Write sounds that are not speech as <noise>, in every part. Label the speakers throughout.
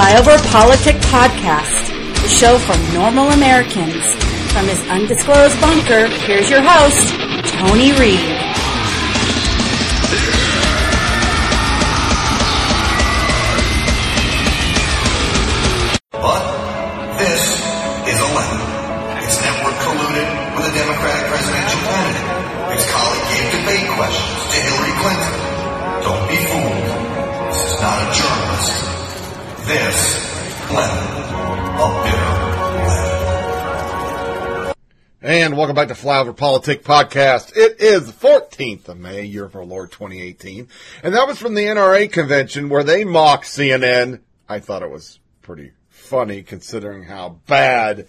Speaker 1: Flyover Politic Podcast, the show for normal Americans. From his undisclosed bunker, here's your host, Tony Reed.
Speaker 2: Flyover Politic Podcast. It is the 14th of May, year of our Lord 2018. And that was from the NRA convention where they mocked CNN. I thought it was pretty funny considering how bad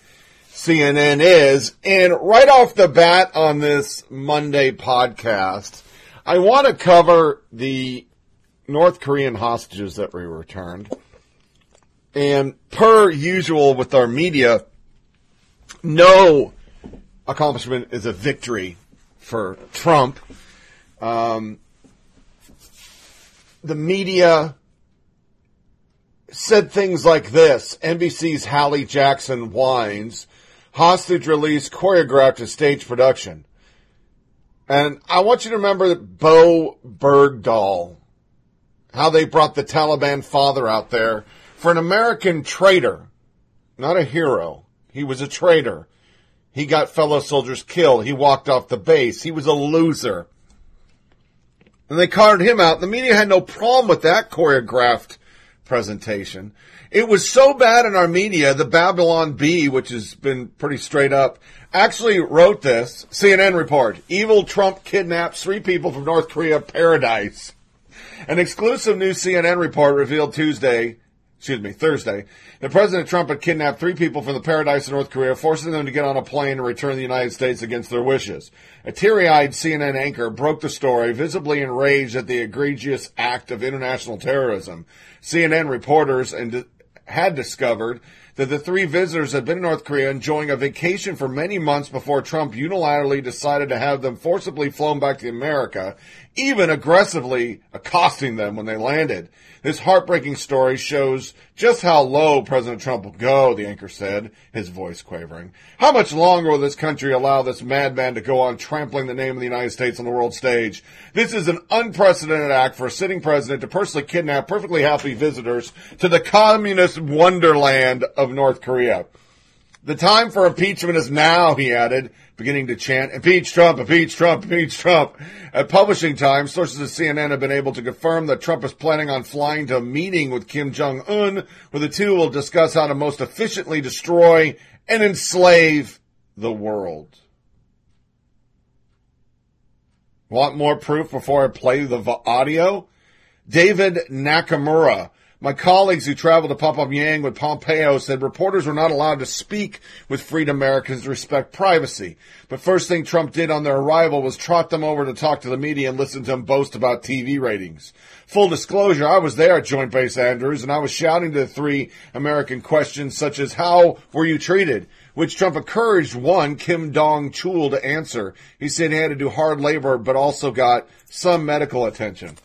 Speaker 2: CNN is. And right off the bat on this Monday podcast, I want to cover the North Korean hostages that we returned. And per usual with our media, no accomplishment is a victory for Trump. Um, the media said things like this NBC's Hallie Jackson whines, hostage release choreographed as stage production. And I want you to remember that Bowe Bergdahl, how they brought the Taliban father out there for an American traitor, not a hero. He was a traitor. He got fellow soldiers killed. He walked off the base. He was a loser. And they carted him out. The media had no problem with that choreographed presentation. It was so bad in our media, the Babylon Bee, which has been pretty straight up, actually wrote this. CNN report. Evil Trump kidnaps three people from North Korea paradise. An exclusive new CNN report revealed Tuesday, excuse me, Thursday, that President Trump had kidnapped three people from the paradise of North Korea, forcing them to get on a plane and return to the United States against their wishes. A teary-eyed CNN anchor broke the story, visibly enraged at the egregious act of international terrorism. CNN reporters and had discovered that the three visitors had been in North Korea enjoying a vacation for many months before Trump unilaterally decided to have them forcibly flown back to America, even aggressively accosting them when they landed. This heartbreaking story shows just how low President Trump will go, the anchor said, his voice quavering. How much longer will this country allow this madman to go on trampling the name of the United States on the world stage? This is an unprecedented act for a sitting president to personally kidnap perfectly happy visitors to the communist wonderland of North Korea. The time for impeachment is now, he added, beginning to chant, impeach Trump, impeach Trump, impeach Trump. At publishing time, sources at CNN have been able to confirm that Trump is planning on flying to a meeting with Kim Jong-un, where the two will discuss how to most efficiently destroy and enslave the world. Want more proof before I play the audio? David Nakamura, my colleagues who traveled to Pyongyang with Pompeo said reporters were not allowed to speak with freed Americans to respect privacy. But first thing Trump did on their arrival was trot them over to talk to the media and listen to them boast about TV ratings. Full disclosure, I was there at Joint Base Andrews and I was shouting to the three American questions such as how were you treated? Which Trump encouraged one, Kim Dong Chul, to answer. He said he had to do hard labor, but also got some medical attention.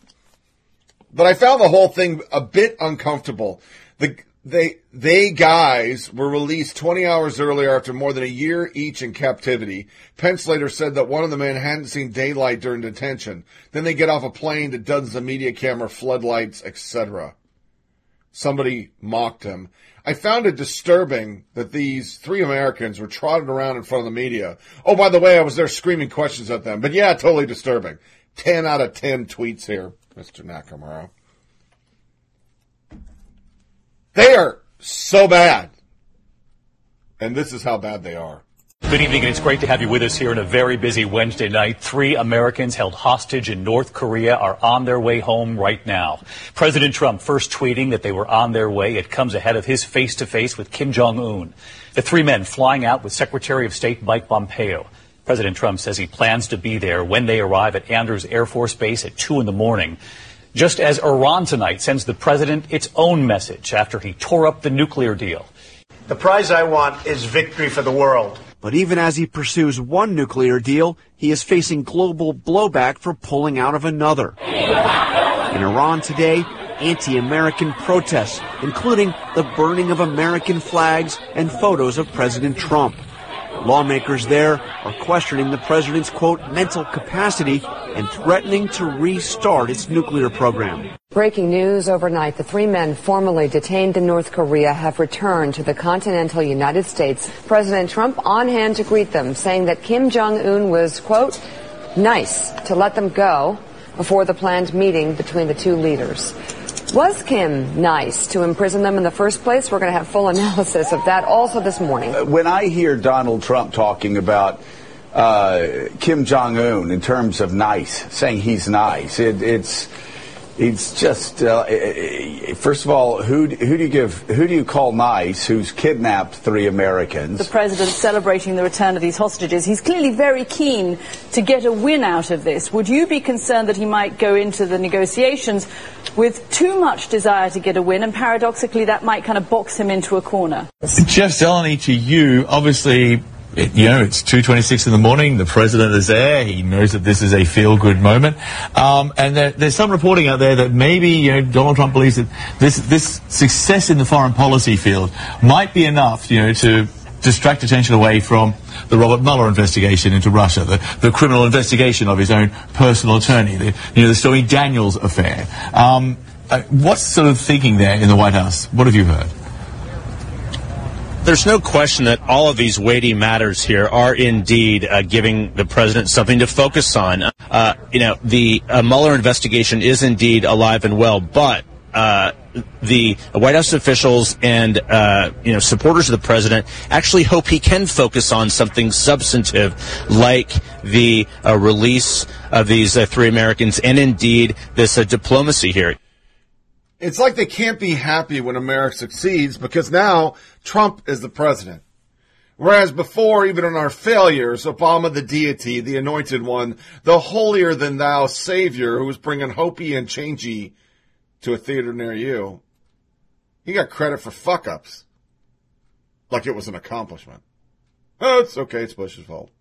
Speaker 2: But I found the whole thing a bit uncomfortable. The, they, they guys were released 20 hours earlier after more than a year each in captivity. Pence later said that one of the men hadn't seen daylight during detention. Then they get off a plane to dozens of media camera floodlights, etc. Somebody mocked him. I found it disturbing that these three Americans were trotted around in front of the media. Oh, by the way, I was there screaming questions at them. But yeah, totally disturbing. 10 out of 10 tweets here. Mr. Nakamura. They are so bad. And this is how bad they are.
Speaker 3: Good evening, and it's great to have you with us here on a very busy Wednesday night. Three Americans held hostage in North Korea are on their way home right now. President Trump first tweeting that they were on their way. It comes ahead of his face to face with Kim Jong Un. The three men flying out with Secretary of State Mike Pompeo. President Trump says he plans to be there when they arrive at Andrews Air Force Base at 2 in the morning. Just as Iran tonight sends the president its own message after he tore up the nuclear deal.
Speaker 4: The prize I want is victory for the world.
Speaker 5: But even as he pursues one nuclear deal, he is facing global blowback for pulling out of another. In Iran today, anti-American protests, including the burning of American flags and photos of President Trump. Lawmakers there are questioning the president's quote mental capacity and threatening to restart its nuclear program.
Speaker 6: Breaking news overnight. The three men formerly detained in North Korea have returned to the continental United States. President Trump on hand to greet them, saying that Kim Jong-un was, quote, nice to let them go before the planned meeting between the two leaders. Was Kim nice to imprison them in the first place? We're going to have full analysis of that also this morning.
Speaker 7: Uh, when I hear Donald Trump talking about uh, Kim Jong Un in terms of nice, saying he's nice, it, it's it's just uh, eh, eh, eh, first of all, who who do you give who do you call nice? Who's kidnapped three Americans?
Speaker 8: The president celebrating the return of these hostages. He's clearly very keen to get a win out of this. Would you be concerned that he might go into the negotiations with too much desire to get a win, and paradoxically, that might kind of box him into a corner?
Speaker 9: Jeff Zeleny, to you, obviously it, you know, it's 2.26 in the morning, the president is there, he knows that this is a feel-good moment, um, and there, there's some reporting out there that maybe, you know, Donald Trump believes that this, this success in the foreign policy field might be enough, you know, to distract attention away from the Robert Mueller investigation into Russia, the, the criminal investigation of his own personal attorney, the, you know, the Stormy Daniels affair. Um, uh, what's sort of thinking there in the White House? What have you heard?
Speaker 10: There's no question that all of these weighty matters here are indeed uh, giving the president something to focus on. Uh, you know, the uh, Mueller investigation is indeed alive and well, but uh, the White House officials and uh, you know supporters of the president actually hope he can focus on something substantive, like the uh, release of these three Americans, and indeed this diplomacy here.
Speaker 2: It's like they can't be happy when America succeeds because now Trump is the president. Whereas before, even in our failures, Obama the deity, the anointed one, the holier than thou savior who was bringing Hopi and Changey to a theater near you, he got credit for fuck ups. Like it was an accomplishment. Oh, it's okay. It's Bush's fault.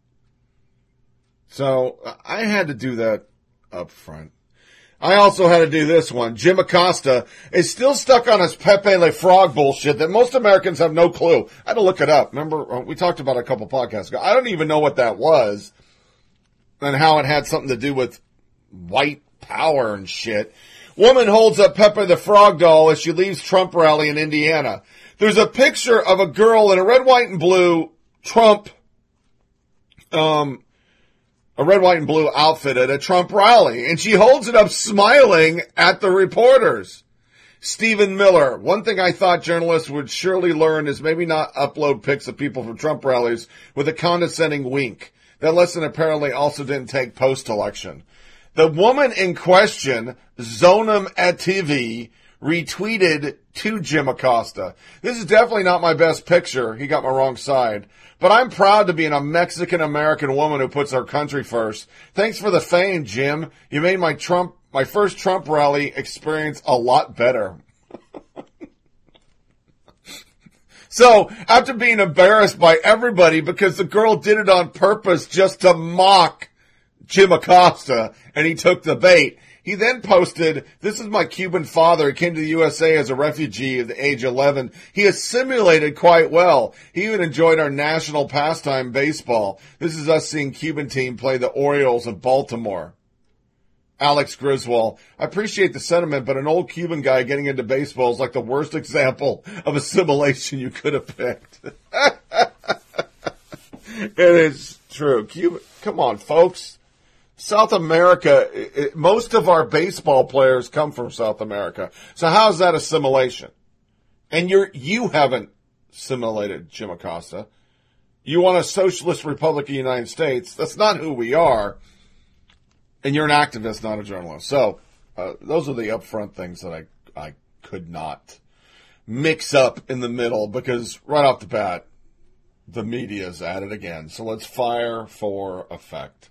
Speaker 2: So I had to do that up front. I also had to do this one. Jim Acosta is still stuck on his Pepe Le Frog bullshit that most Americans have no clue. I had to look it up. Remember, uh, we talked about a couple podcasts ago. I don't even know what that was and how it had something to do with white power and shit. Woman holds up Pepe the Frog doll as she leaves Trump rally in Indiana. There's a picture of a girl in a red, white, and blue Trump um, a red, white, and blue outfit at a Trump rally, and she holds it up smiling at the reporters. Stephen Miller. One thing I thought journalists would surely learn is maybe not upload pics of people from Trump rallies with a condescending wink. That lesson apparently also didn't take post-election. The woman in question, Zonam TV, retweeted to Jim Acosta. This is definitely not my best picture. He got my wrong side. But I'm proud to be a Mexican American woman who puts our country first. Thanks for the fame, Jim. You made my Trump, my first Trump rally experience a lot better. <laughs> so, after being embarrassed by everybody because the girl did it on purpose just to mock Jim Acosta and he took the bait, he then posted, this is my Cuban father. He came to the USA as a refugee at the age 11. He assimilated quite well. He even enjoyed our national pastime baseball. This is us seeing Cuban team play the Orioles of Baltimore. Alex Griswold. I appreciate the sentiment, but an old Cuban guy getting into baseball is like the worst example of assimilation you could have picked. <laughs> it is true. Cuban, come on, folks. South America, it, most of our baseball players come from South America. So how is that assimilation? And you're, you haven't assimilated Jim Acosta. You want a socialist republic of the United States. That's not who we are. And you're an activist, not a journalist. So, uh, those are the upfront things that I, I could not mix up in the middle because right off the bat, the media's at it again. So let's fire for effect.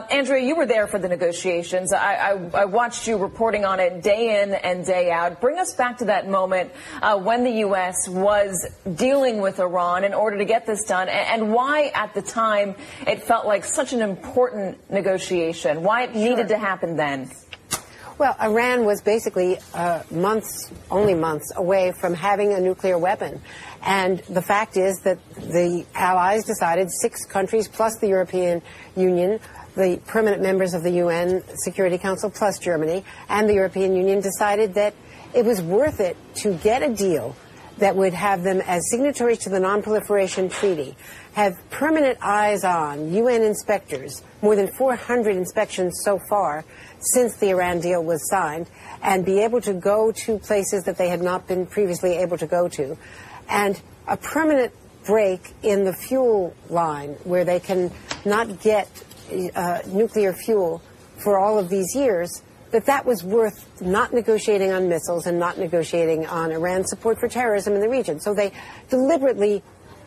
Speaker 11: Uh, Andrea, you were there for the negotiations. I, I, I, watched you reporting on it day in and day out. Bring us back to that moment uh, when the U.S. was dealing with Iran in order to get this done, and, and, why at the time it felt like such an important negotiation, why it needed to happen then.
Speaker 12: Well, Iran was basically uh, months, only months, away from having a nuclear weapon. And the fact is that the Allies decided, six countries plus the European Union, the permanent members of the UN Security Council plus Germany, and the European Union decided that it was worth it to get a deal that would have them as signatories to the Non-Proliferation Treaty, have permanent eyes on UN inspectors, more than 400 inspections so far, since the Iran deal was signed and be able to go to places that they had not been previously able to go to. And a permanent break in the fuel line where they can not get uh, nuclear fuel for all of these years, that that was worth not negotiating on missiles and not negotiating on Iran's support for terrorism in the region. So they deliberately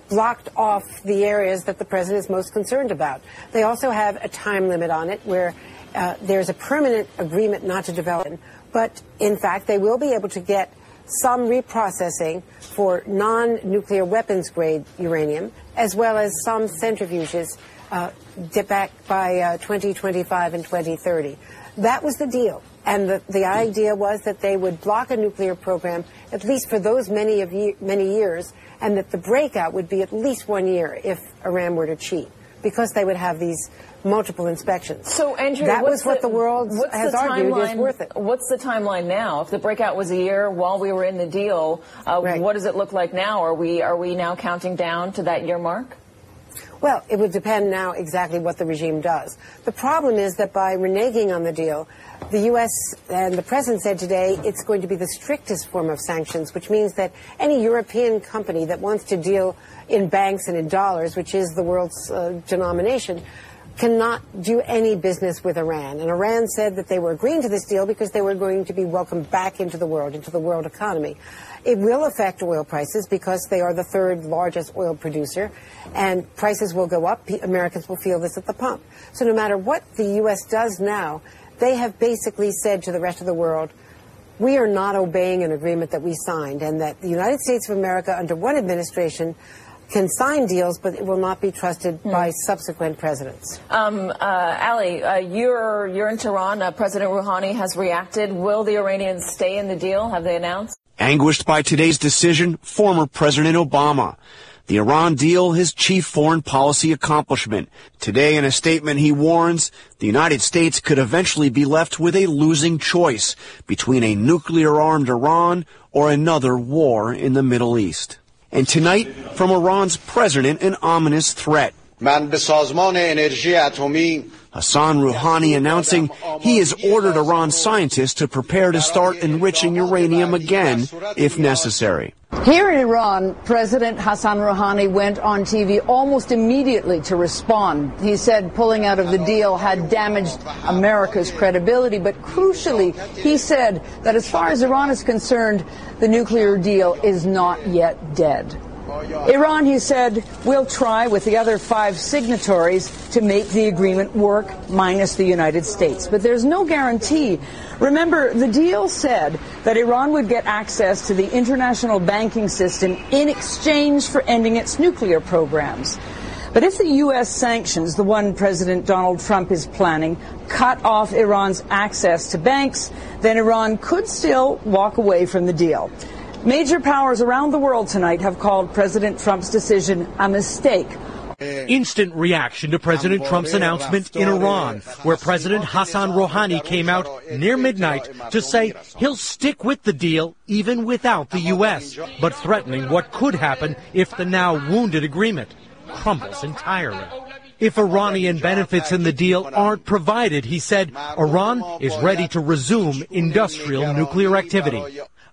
Speaker 12: blocked off the areas that the president is most concerned about. They also have a time limit on it where uh, there's a permanent agreement not to develop, but in fact, they will be able to get some reprocessing for non-nuclear weapons grade uranium, as well as some centrifuges back by uh, 2025 and 2030. That was the deal. And the, the idea was that they would block a nuclear program, at least for those many of ye- many years, and that the breakout would be at least one year if Iran were to cheat, because they would have these multiple inspections.
Speaker 11: So, Andrew,
Speaker 12: that was what the, the world has argued
Speaker 11: timeline,
Speaker 12: is worth it.
Speaker 11: What's the timeline now? If the breakout was a year while we were in the deal, uh, right. what does it look like now? Are we are we now counting down to that year mark?
Speaker 12: Well, it would depend now exactly what the regime does. The problem is that by reneging on the deal, the U.S. and the President said today it's going to be the strictest form of sanctions, which means that any European company that wants to deal in banks and in dollars, which is the world's uh, denomination, cannot do any business with Iran. And Iran said that they were agreeing to this deal because they were going to be welcomed back into the world, into the world economy. It will affect oil prices because they are the third largest oil producer, and prices will go up. Americans will feel this at the pump. So no matter what the U.S. does now, they have basically said to the rest of the world, we are not obeying an agreement that we signed, and that the United States of America, under one administration, can sign deals, but it will not be trusted mm. by subsequent presidents.
Speaker 11: Um, uh, Ali, uh, you're you're in Tehran. Uh, President Rouhani has reacted. Will the Iranians stay in the deal? Have they announced?
Speaker 5: Anguished by today's decision, former President Obama. The Iran deal, his chief foreign policy accomplishment. Today, in a statement, he warns the United States could eventually be left with a losing choice between a nuclear armed Iran or another war in the Middle East. And tonight, from Iran's president, an ominous threat.
Speaker 13: من به سازمان انرژی اتمی
Speaker 5: Hassan Rouhani announcing he has ordered Iran scientists to prepare to start enriching uranium again if necessary.
Speaker 14: Here in Iran, President Hassan Rouhani went on TV almost immediately to respond. He said pulling out of the deal had damaged America's credibility, but crucially, he said that as far as Iran is concerned, the nuclear deal is not yet dead. Iran, he said, will try with the other five signatories to make the agreement work, minus the United States. But there's no guarantee. Remember, the deal said that Iran would get access to the international banking system in exchange for ending its nuclear programs. But if the U.S. sanctions, the one President Donald Trump is planning, cut off Iran's access to banks, then Iran could still walk away from the deal. Major powers around the world tonight have called President Trump's decision a mistake.
Speaker 15: Instant reaction to President Trump's announcement in Iran, where President Hassan Rouhani came out near midnight to say he'll stick with the deal even without the U.S., but threatening what could happen if the now wounded agreement crumbles entirely. If Iranian benefits in the deal aren't provided, he said, Iran is ready to resume industrial nuclear activity.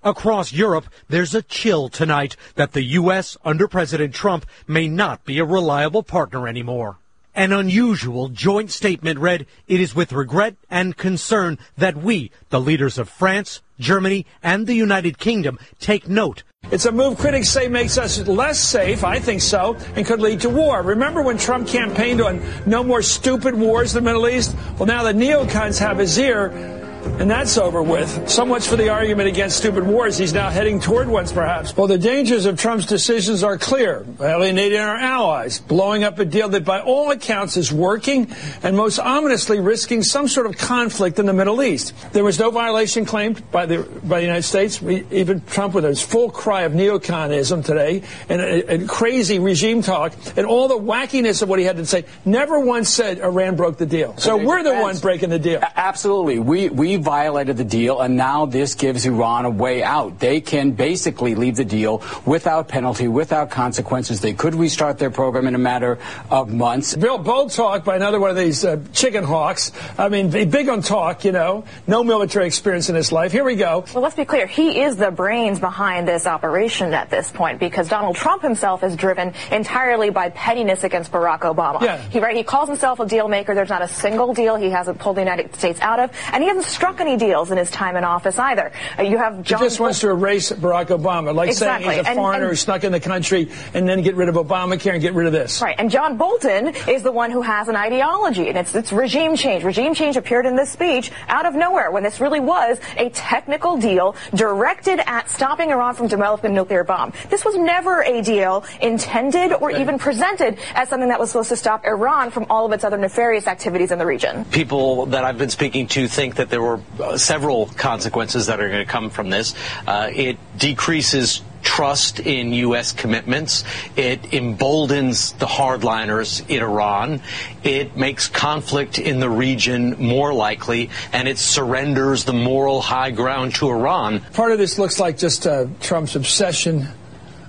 Speaker 15: Across Europe, there's a chill tonight that the U.S. under President Trump may not be a reliable partner anymore. An unusual joint statement read, It is with regret and concern that we, the leaders of France, Germany, and the United Kingdom, take note
Speaker 16: It's a move critics say makes us less safe. I think so, and could lead to war. Remember when Trump campaigned on no more stupid wars in the Middle East? Well, now the neocons have his ear. And that's over with. So much for the argument against stupid wars. He's now heading toward ones, perhaps. Well, the dangers of Trump's decisions are clear. Alienating our allies, blowing up a deal that by all accounts is working, and most ominously risking some sort of conflict in the Middle East. There was no violation claimed by the, by the United States. We, even Trump with his full cry of neoconism today and, and crazy regime talk and all the wackiness of what he had to say, never once said Iran broke the deal. So we're the one breaking the deal.
Speaker 17: Absolutely. We, we violated the deal, and now this gives Iran a way out. They can basically leave the deal without penalty, without consequences. They could restart their program in a matter of months.
Speaker 16: Bill, bold talk by another one of these uh, chicken hawks. I mean, big on talk, you know. No military experience in his life. Here we go.
Speaker 18: Well, let's be clear. He is the brains behind this operation at this point because Donald Trump himself is driven entirely by pettiness against Barack Obama.
Speaker 16: Yeah.
Speaker 18: He, right, he calls himself a deal maker. There's not a single deal he hasn't pulled the United States out of, and he hasn't struck any deals in his time in office either. Uh, you have John
Speaker 16: he just wants to erase Barack Obama, like
Speaker 18: Exactly.
Speaker 16: saying he's a
Speaker 18: And-
Speaker 16: foreigner
Speaker 18: and-
Speaker 16: who snuck in the country and then get rid of Obamacare and get rid of this.
Speaker 18: Right, and John Bolton is the one who has an ideology, and it's, it's regime change. Regime change appeared in this speech out of nowhere when this really was a technical deal directed at stopping Iran from developing a nuclear bomb. This was never a deal intended or even presented as something that was supposed to stop Iran from all of its other nefarious activities in the region.
Speaker 19: people that I've been speaking to think that there were uh, several consequences that are going to come from this. Uh, it decreases trust in U.S. commitments. It emboldens the hardliners in Iran. It makes conflict in the region more likely, and it surrenders the moral high ground to Iran.
Speaker 16: Part of this looks like just uh, Trump's obsession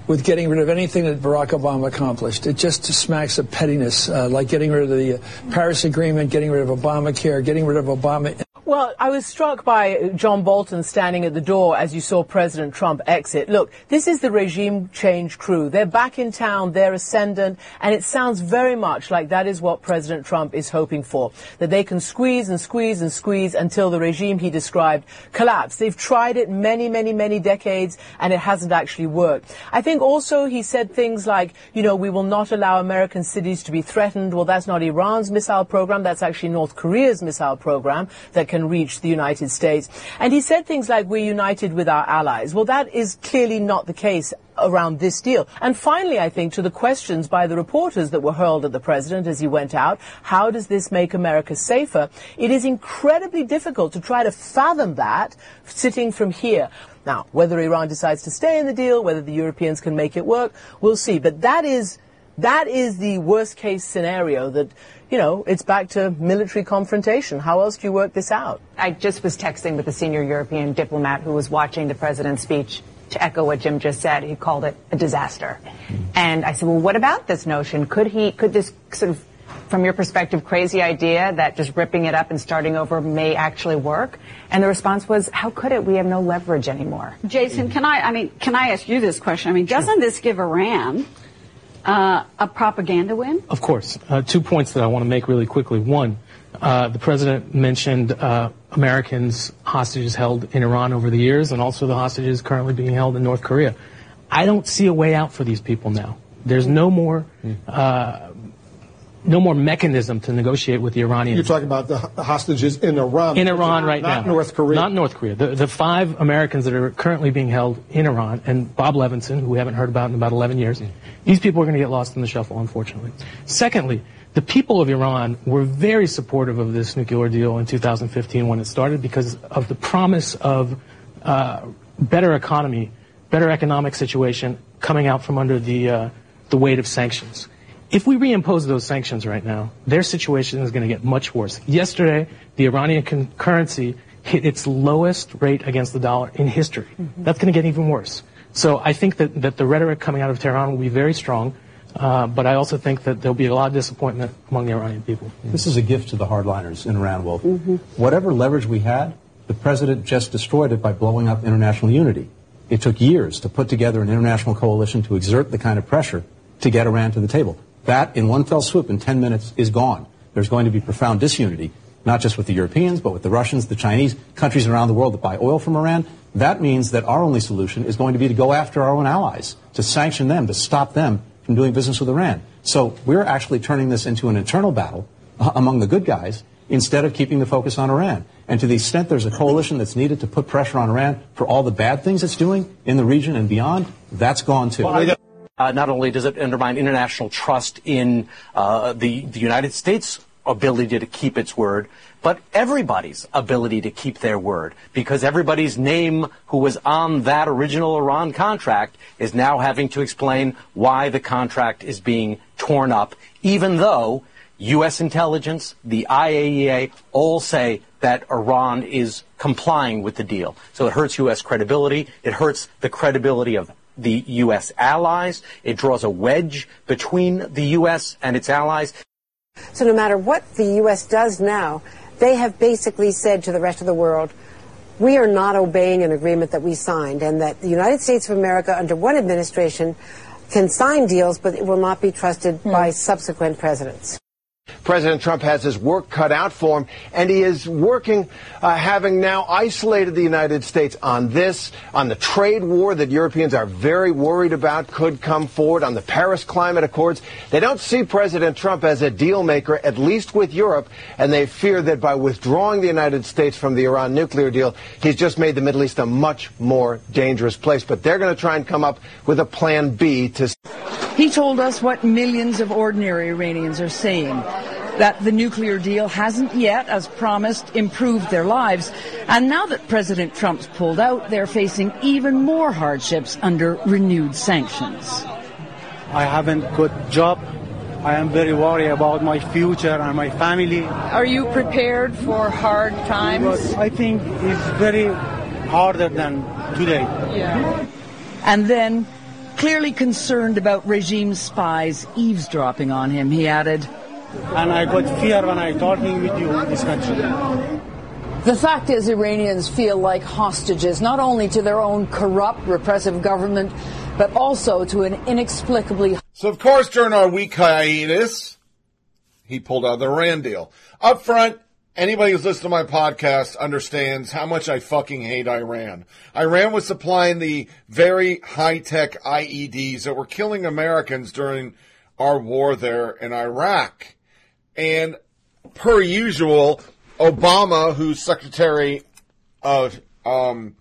Speaker 16: with getting rid of anything that Barack Obama accomplished. It just smacks of pettiness, uh, like getting rid of the Paris Agreement, getting rid of Obamacare, getting rid of Obama.
Speaker 20: Well, I was struck by John Bolton standing at the door as you saw President Trump exit. Look, this is the regime change crew. They're back in town, they're ascendant, and it sounds very much like that is what President Trump is hoping for. That they can squeeze and squeeze and squeeze until the regime he described collapse. They've tried it many, many, many decades, and it hasn't actually worked. I think also he said things like, you know, we will not allow American cities to be threatened. Well, that's not Iran's missile program, that's actually North Korea's missile program that can reach the United States. And he said things like, we're united with our allies. Well, that is clearly not the case around this deal. And finally, I think to the questions by the reporters that were hurled at the president as he went out, how does this make America safer? It is incredibly difficult to try to fathom that sitting from here. Now, whether Iran decides to stay in the deal, whether the Europeans can make it work, we'll see. But that is that is the worst case scenario that, you know, it's back to military confrontation. How else do you work this out?
Speaker 21: I just was texting with a senior European diplomat who was watching the president's speech to echo what Jim just said. He called it a disaster. And I said, well, what about this notion? Could he, could this sort of, from your perspective, crazy idea that just ripping it up and starting over may actually work? And the response was, how could it? We have no leverage anymore.
Speaker 22: Jason, can I, I mean, can I ask you this question? I mean, doesn't this give Iran uh, a propaganda win?
Speaker 23: Of course. Uh, two points that I want to make really quickly. One, uh, the president mentioned uh, Americans hostages held in Iran over the years and also the hostages currently being held in North Korea. I don't see a way out for these people now. There's no more, uh, no more mechanism to negotiate with the Iranians.
Speaker 24: You're talking about the hostages in Iran.
Speaker 23: in Iran right
Speaker 24: not
Speaker 23: now.
Speaker 24: Not North Korea.
Speaker 23: Not North Korea. The, the five Americans that are currently being held in Iran, and Bob Levinson, who we haven't heard about in about 11 years, these people are going to get lost in the shuffle, unfortunately. Secondly, the people of Iran were very supportive of this nuclear deal in 2015 when it started because of the promise of uh, better economy, better economic situation coming out from under the, uh, the weight of sanctions. If we reimpose those sanctions right now, their situation is going to get much worse. Yesterday, the Iranian con- currency hit its lowest rate against the dollar in history. That's going to get even worse. So I think that, that the rhetoric coming out of Tehran will be very strong, uh, but I also think that there'll be a lot of disappointment among the Iranian people.
Speaker 25: This is a gift to the hardliners in Iran, Wolf. Whatever leverage we had, the president just destroyed it by blowing up international unity. It took years to put together an international coalition to exert the kind of pressure to get Iran to the table. That, in one fell swoop, in 10 minutes, is gone. There's going to be profound disunity, not just with the Europeans, but with the Russians, the Chinese, countries around the world that buy oil from Iran. that means that our only solution is going to be to go after our own allies, to sanction them, to stop them from doing business with Iran. So we're actually turning this into an internal battle uh, among the good guys instead of keeping the focus on Iran. And to the extent there's a coalition that's needed to put pressure on Iran for all the bad things it's doing in the region and beyond, that's gone too.
Speaker 26: Uh, not only does it undermine international trust in uh, the, the United States' ability to keep its word, but everybody's ability to keep their word because everybody's name who was on that original Iran contract is now having to explain why the contract is being torn up, even though U.S. intelligence, the IAEA, all say that Iran is complying with the deal. So it hurts U.S. credibility. It hurts the credibility of the U.S. allies. It draws a wedge between the U.S. and its allies.
Speaker 12: So no matter what the U.S. does now, they have basically said to the rest of the world, we are not obeying an agreement that we signed, and that the United States of America, under one administration, can sign deals, but it will not be trusted mm. by subsequent presidents.
Speaker 27: President Trump has his work cut out for him, and he is working, uh, having now isolated the United States on this, on the trade war that Europeans are very worried about could come forward, on the Paris Climate Accords. They don't see President Trump as a deal maker, at least with Europe, and they fear that by withdrawing the United States from the Iran nuclear deal, he's just made the Middle East a much more dangerous place. But they're going to try and come up with a plan B to.
Speaker 28: He told us what millions of ordinary Iranians are saying that the nuclear deal hasn't yet, as promised, improved their lives. And now that President Trump's pulled out, they're facing even more hardships under renewed sanctions.
Speaker 29: I haven't got a job. I am very worried about my future and my family.
Speaker 28: Are you prepared for hard times?
Speaker 29: I think it's very harder than today.
Speaker 28: Yeah. And then, clearly concerned about regime spies eavesdropping on him, he added,
Speaker 29: and I got fear when I talking with you in this country.
Speaker 14: The fact is, Iranians feel like hostages, not only to their own corrupt, repressive government, but also to an inexplicably.
Speaker 2: So, of course, during our week hiatus, he pulled out the Iran deal. Up front, anybody who's listened to my podcast understands how much I fucking hate Iran. Iran was supplying the very high tech IEDs that were killing Americans during our war there in Iraq. And per usual, Obama, who's Secretary of, um,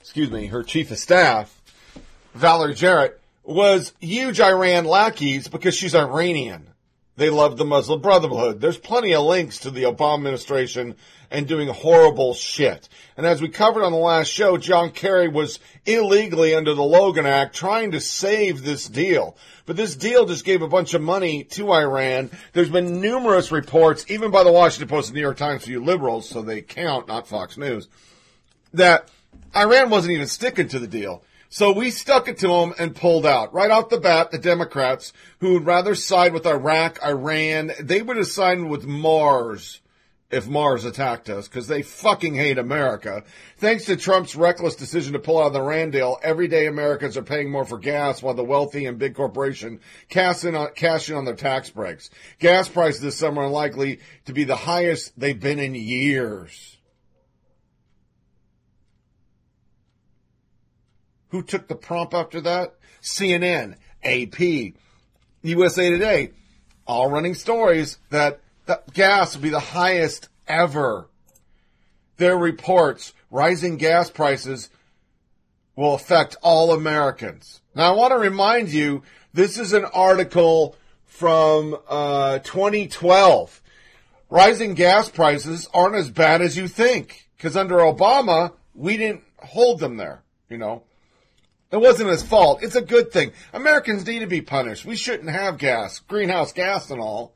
Speaker 2: excuse me, her chief of staff, Valerie Jarrett, was huge Iran lackeys because she's Iranian. They love the Muslim Brotherhood. There's plenty of links to the Obama administration and doing horrible shit. And as we covered on the last show, John Kerry was illegally under the Logan Act trying to save this deal. But this deal just gave a bunch of money to Iran. There's been numerous reports, even by the Washington Post and New York Times for you liberals, so they count, not Fox News, that Iran wasn't even sticking to the deal. So we stuck it to them and pulled out. Right off the bat, the Democrats, who would rather side with Iraq, Iran, they would have sided with Mars if Mars attacked us because they fucking hate America. Thanks to Trump's reckless decision to pull out of the Iran deal, everyday Americans are paying more for gas while the wealthy and big corporation cash in on, cash in on their tax breaks. Gas prices this summer are likely to be the highest they've been in years. Who took the prompt after that? CNN, AP, USA Today, all running stories that the gas will be the highest ever. Their reports, rising gas prices will affect all Americans. Now I want to remind you, this is an article from uh, 2012. Rising gas prices aren't as bad as you think, because under Obama, we didn't hold them there, you know. It wasn't his fault. It's a good thing. Americans need to be punished. We shouldn't have gas, greenhouse gas and all.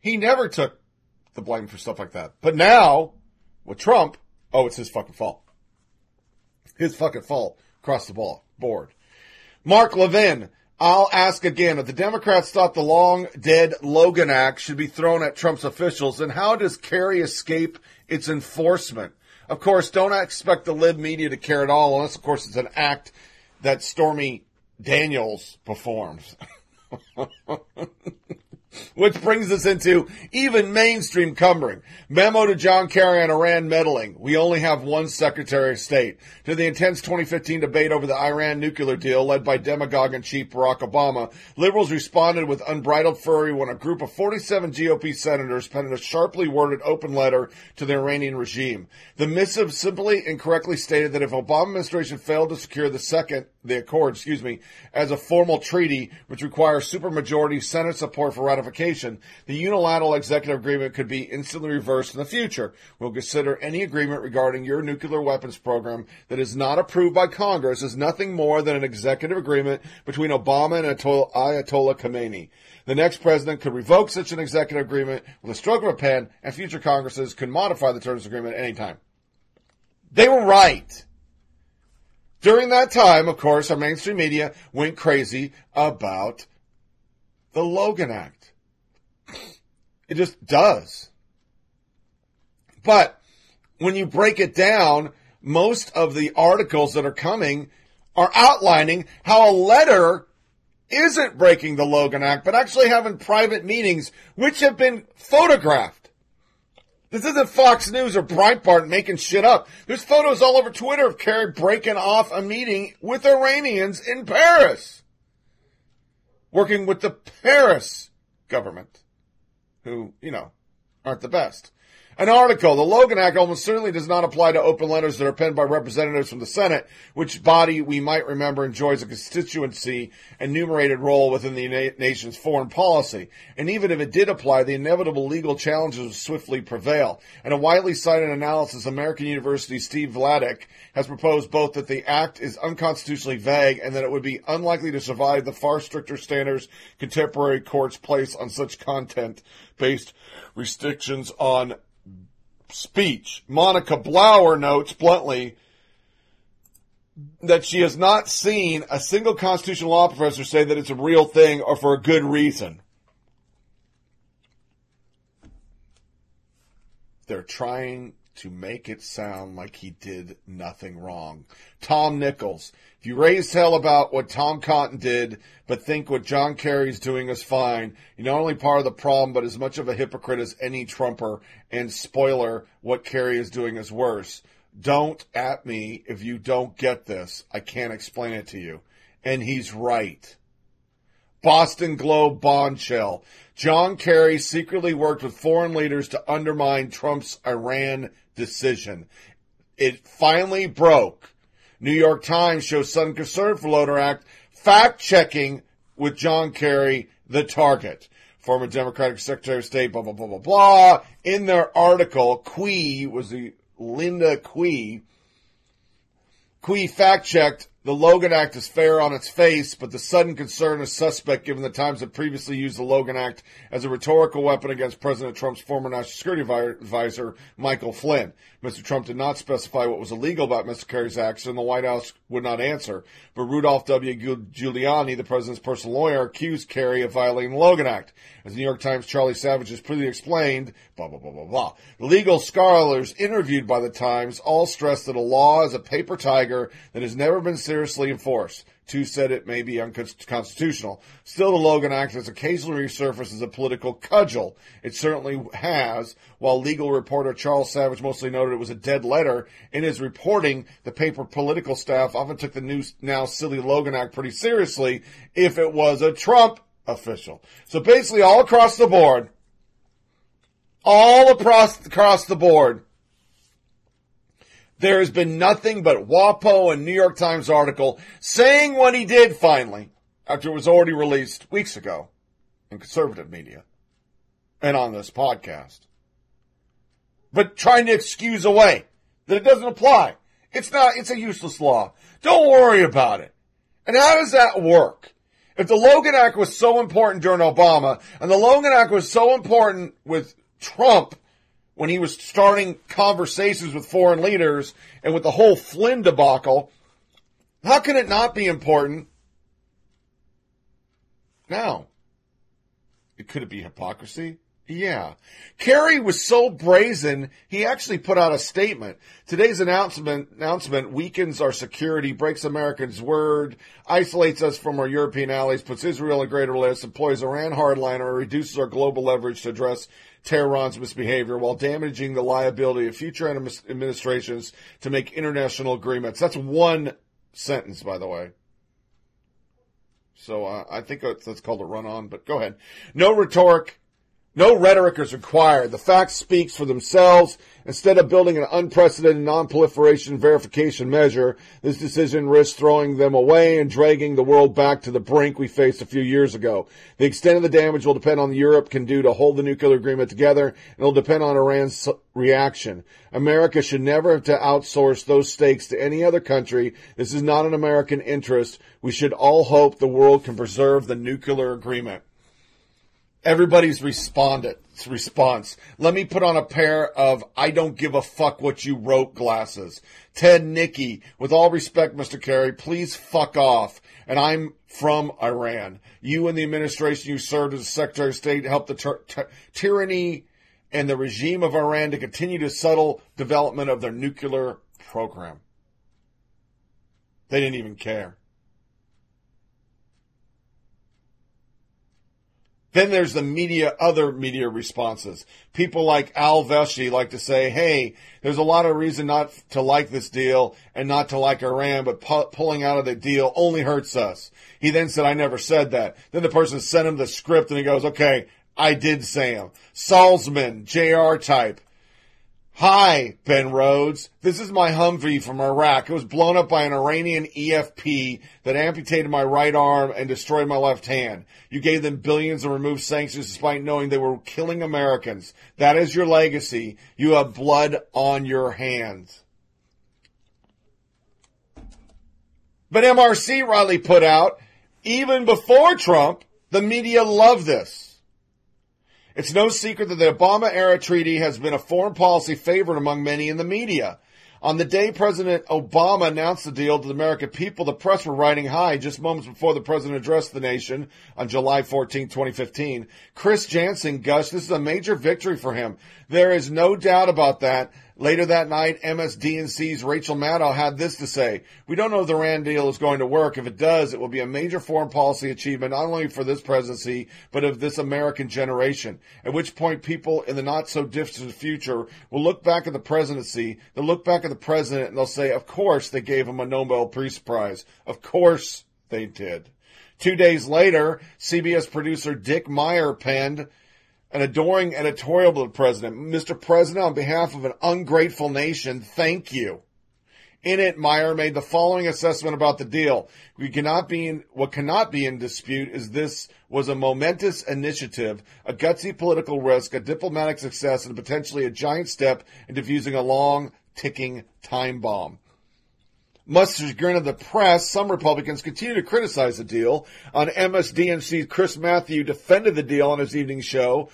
Speaker 2: He never took the blame for stuff like that. But now, with Trump, oh, it's his fucking fault. His fucking fault across the ball, board. Mark Levin, I'll ask again. If the Democrats thought the long dead Logan Act should be thrown at Trump's officials, then how does Kerry escape its enforcement? Of course, don't expect the lib media to care at all, unless, of course, it's an act that Stormy Daniels performs. <laughs> Which brings us into even mainstream cumbering. Memo to John Kerry on Iran meddling. We only have one Secretary of State. To the intense 2015 debate over the Iran nuclear deal led by demagogue and chief Barack Obama, liberals responded with unbridled fury when a group of 47 GOP senators penned a sharply worded open letter to the Iranian regime. The missive simply and correctly stated that if Obama administration failed to secure the second, the accord, excuse me, as a formal treaty which requires supermajority Senate support for ratification, the unilateral executive agreement could be instantly reversed in the future. We'll consider any agreement regarding your nuclear weapons program that is not approved by Congress as nothing more than an executive agreement between Obama and Ayatollah Khamenei. The next president could revoke such an executive agreement with a stroke of a pen, and future Congresses could modify the terms of agreement at any time. They were right. During that time, of course, our mainstream media went crazy about the Logan Act. It just does. But when you break it down, most of the articles that are coming are outlining how a letter isn't breaking the Logan Act, but actually having private meetings, which have been photographed. This isn't Fox News or Breitbart making shit up. There's photos all over Twitter of Kerry breaking off a meeting with Iranians in Paris. Working with the Paris government, who, you know, aren't the best. An article, the Logan Act almost certainly does not apply to open letters that are penned by representatives from the Senate, which body we might remember enjoys a constituency enumerated role within the na- nation's foreign policy. And even if it did apply, the inevitable legal challenges would swiftly prevail. In a widely cited analysis, American University Steve Vladeck has proposed both that the act is unconstitutionally vague and that it would be unlikely to survive the far stricter standards contemporary courts place on such content based restrictions on speech. Monica Blauer notes bluntly that she has not seen a single constitutional law professor say that it's a real thing or for a good reason. They're trying to make it sound like he did nothing wrong. Tom Nichols. If you raise hell about what Tom Cotton did, but think what John Kerry's doing is fine, you're not only part of the problem, but as much of a hypocrite as any Trumper. And spoiler, what Kerry is doing is worse. Don't at me if you don't get this. I can't explain it to you. And he's right. Boston Globe bombshell. John Kerry secretly worked with foreign leaders to undermine Trump's Iran decision. It finally broke. New York Times shows sudden concern for Voter Act fact checking with John Kerry, the target. Former Democratic Secretary of State, blah, blah, blah, blah, blah. In their article, Qiu was the Linda Qiu. Qiu fact checked the Logan Act is fair on its face, but the sudden concern is suspect given the times that previously used the Logan Act as a rhetorical weapon against President Trump's former national security advisor, Michael Flynn. Mr. Trump did not specify what was illegal about Mr. Kerry's acts, and the White House would not answer. But Rudolph W. Giuliani, the president's personal lawyer, accused Kerry of violating the Logan Act. As the New York Times' Charlie Savage has previously explained, blah, blah, blah, blah, blah. Legal scholars interviewed by the Times all stressed that a law is a paper tiger that has never been seriously enforced. Two said it may be unconstitutional. Still, the Logan Act has occasionally resurfaced as a political cudgel. It certainly has. While legal reporter Charles Savage mostly noted it was a dead letter, in his reporting, the paper political staff often took the new, now silly Logan Act pretty seriously if it was a Trump official. So basically, all across the board, all across, across the board, there has been nothing but WAPO and New York Times article saying what he did finally after it was already released weeks ago in conservative media and on this podcast. But trying to excuse away that it doesn't apply. It's not, it's a useless law. Don't worry about it. And how does that work? If the Logan Act was so important during Obama and the Logan Act was so important with Trump when he was starting conversations with foreign leaders and with the whole Flynn debacle, how can it not be important now? It could it be hypocrisy? Yeah. Kerry was so brazen, he actually put out a statement. Today's announcement, announcement weakens our security, breaks Americans' word, isolates us from our European allies, puts Israel a greater list, employs Iran hardliner, reduces our global leverage to address Tehran's misbehavior while damaging the liability of future administrations to make international agreements. That's one sentence, by the way. So uh, I think that's called a run on, but go ahead. No rhetoric, no rhetoric is required. The facts speaks for themselves. Instead of building an unprecedented non-proliferation verification measure, this decision risks throwing them away and dragging the world back to the brink we faced a few years ago. The extent of the damage will depend on Europe can do to hold the nuclear agreement together, and it'll depend on Iran's reaction. America should never have to outsource those stakes to any other country. This is not an American interest. We should all hope the world can preserve the nuclear agreement everybody's responded response. Let me put on a pair of I don't give a fuck what you wrote glasses. Ted Nikki, with all respect, Mr. Kerry, please fuck off. And I'm from Iran. You and the administration you served as Secretary of State helped the tyranny and the regime of Iran to continue to subtle development of their nuclear program. They didn't even care. Then there's the media, other media responses. People like Ali Velshi like to say, hey, there's a lot of reason not to like this deal and not to like Iran, but pu- pulling out of the deal only hurts us. He then said, I never said that. Then the person sent him the script and he goes, okay, I did say him. Salzman, JR type. Hi, Ben Rhodes. This is my Humvee from Iraq. It was blown up by an Iranian EFP that amputated my right arm and destroyed my left hand. You gave them billions and removed sanctions despite knowing they were killing Americans. That is your legacy. You have blood on your hands. But MRC Riley put out, even before Trump, the media loved this. It's no secret that the Obama era treaty has been a foreign policy favorite among many in the media. On the day President Obama announced the deal to the American people, the press were riding high just moments before the president addressed the nation on July 14, 2015. Chris Jansing gushed, this is a major victory for him. There is no doubt about that. Later that night, MSDNC's Rachel Maddow had this to say. We don't know if the Iran deal is going to work. If it does, it will be a major foreign policy achievement, not only for this presidency, but of this American generation. At which point people in the not so distant future will look back at the presidency, they'll look back at the president and they'll say, of course they gave him a Nobel Peace Prize. Of course they did. Two days later, CBS producer Dick Meyer penned, an adoring editorial to the president. Mr. President, on behalf of an ungrateful nation, thank you. In it, Meyer made the following assessment about the deal. We cannot be in, what cannot be in dispute is this was a momentous initiative, a gutsy political risk, a diplomatic success, and potentially a giant step in defusing a long ticking time bomb. Much grin of the press, some Republicans continue to criticize the deal. On MSDNC's Chris Matthew defended the deal on his evening show.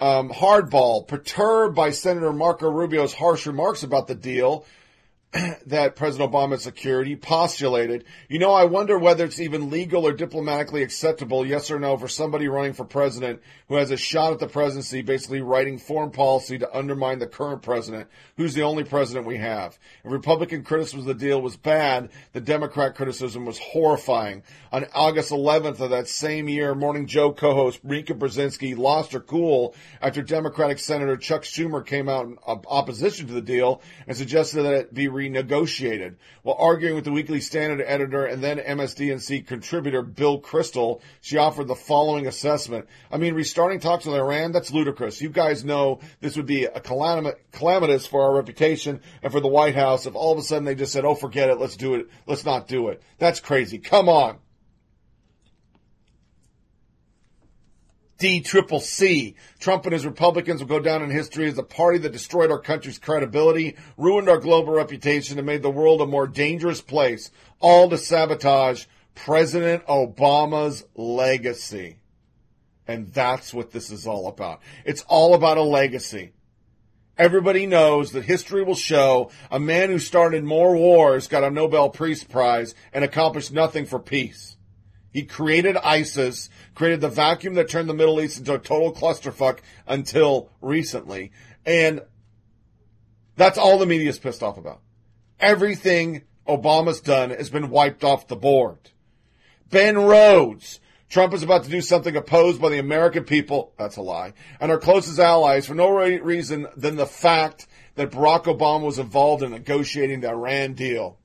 Speaker 2: Um, hardball, perturbed by Senator Marco Rubio's harsh remarks about the deal, <clears throat> that President Obama's security postulated, you know, I wonder whether it's even legal or diplomatically acceptable, yes or no, for somebody running for president who has a shot at the presidency, basically writing foreign policy to undermine the current president, who's the only president we have. Republican criticism of the deal was bad, the Democrat criticism was horrifying. On August 11th of that same year, Morning Joe co-host Mika Brzezinski lost her cool after Democratic Senator Chuck Schumer came out in opposition to the deal and suggested that it be renegotiated. While arguing with the Weekly Standard editor and then MSDNC contributor Bill Kristol, she offered the following assessment. I mean, restarting talks with Iran, that's ludicrous. You guys know this would be a calam- calamitous for our reputation and for the White House if all of a sudden they just said, oh, forget it, let's do it, let's not do it. That's crazy. Come on. D triple C. Trump and his Republicans will go down in history as a party that destroyed our country's credibility, ruined our global reputation, and made the world a more dangerous place, all to sabotage President Obama's legacy. And that's what this is all about. It's all about a legacy. Everybody knows that history will show a man who started more wars got a Nobel Peace Prize and accomplished nothing for peace. He created ISIS, created the vacuum that turned the Middle East into a total clusterfuck until recently. And that's all the media is pissed off about. Everything Obama's done has been wiped off the board. Ben Rhodes. Trump is about to do something opposed by the American people. That's a lie. And our closest allies for no reason than the fact that Barack Obama was involved in negotiating the Iran deal.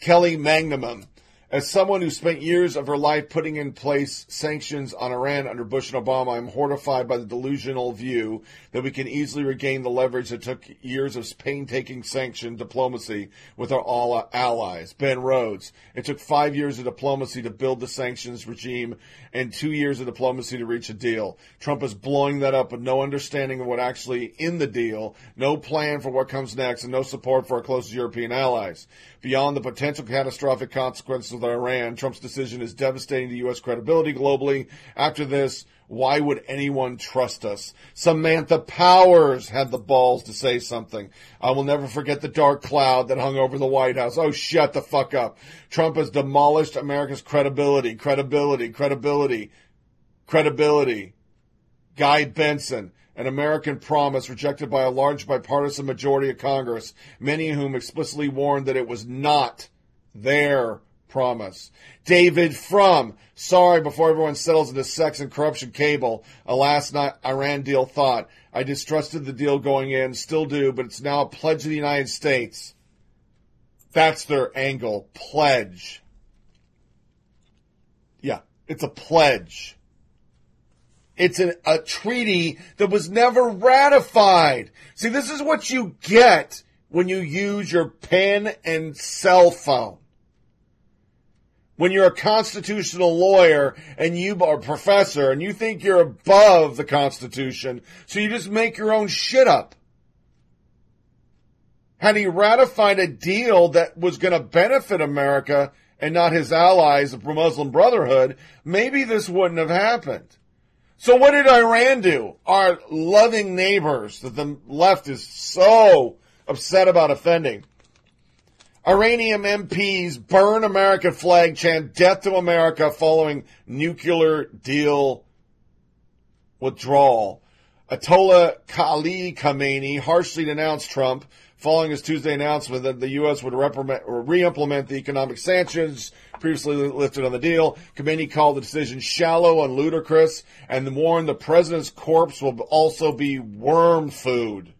Speaker 2: Kelly Magsamen. As someone who spent years of her life putting in place sanctions on Iran under Bush and Obama, I'm horrified by the delusional view that we can easily regain the leverage that took years of painstaking sanction diplomacy with our all allies. Ben Rhodes. It took five years of diplomacy to build the sanctions regime and two years of diplomacy to reach a deal. Trump is blowing that up with no understanding of what actually in the deal, no plan for what comes next, and no support for our closest European allies. Beyond the potential catastrophic consequences of Iran, Trump's decision is devastating to U.S. credibility globally. After this, why would anyone trust us? Samantha Powers had the balls to say something. I will never forget the dark cloud that hung over the White House. Oh, shut the fuck up. Trump has demolished America's credibility, credibility, credibility, credibility. Guy Benson, an American promise rejected by a large bipartisan majority of Congress, many of whom explicitly warned that it was not their promise. David Frum, sorry before everyone settles into sex and corruption cable, a last night Iran deal thought. I distrusted the deal going in, still do, but it's now a pledge of the United States. That's their angle. Pledge. Yeah, it's a pledge. It's an, a treaty that was never ratified. See, this is what you get when you use your pen and cell phone. When you're a constitutional lawyer and you are a professor and you think you're above the Constitution, so you just make your own shit up. Had he ratified a deal that was going to benefit America and not his allies, of the Muslim Brotherhood, maybe this wouldn't have happened. So what did Iran do? Our loving neighbors that the left is so upset about offending. Iranian MPs burn American flag, chant death to America following nuclear deal withdrawal. Ayatollah Ali Khamenei harshly denounced Trump following his Tuesday announcement that the U.S. would re-implement the economic sanctions previously lifted on the deal. Khamenei called the decision shallow and ludicrous and warned the president's corpse will also be worm food.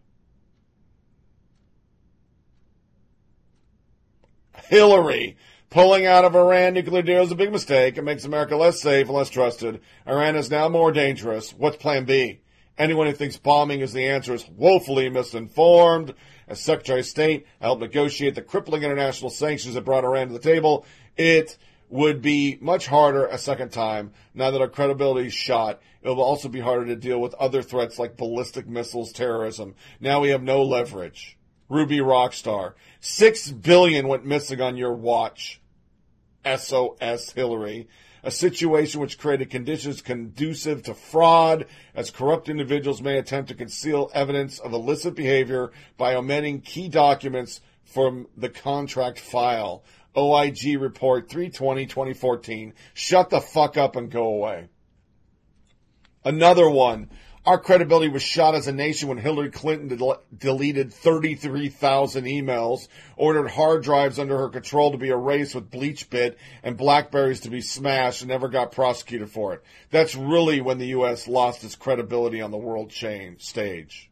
Speaker 2: Hillary. Pulling out of Iran nuclear deal is a big mistake. It makes America less safe and less trusted. Iran is now more dangerous. What's plan B? Anyone who thinks bombing is the answer is woefully misinformed. As Secretary of State, I helped negotiate the crippling international sanctions that brought Iran to the table. It would be much harder a second time now that our credibility is shot. It will also be harder to deal with other threats like ballistic missiles, terrorism. Now we have no leverage. Ruby Rockstar. Six billion went missing on your watch. SOS Hillary. A situation which created conditions conducive to fraud, as corrupt individuals may attempt to conceal evidence of illicit behavior by omitting key documents from the contract file. OIG report 320 2014. Shut the fuck up and go away. Another one. Our credibility was shot as a nation when Hillary Clinton del- deleted 33,000 emails, ordered hard drives under her control to be erased with BleachBit and Blackberries to be smashed and never got prosecuted for it. That's really when the U.S. lost its credibility on the world chain stage.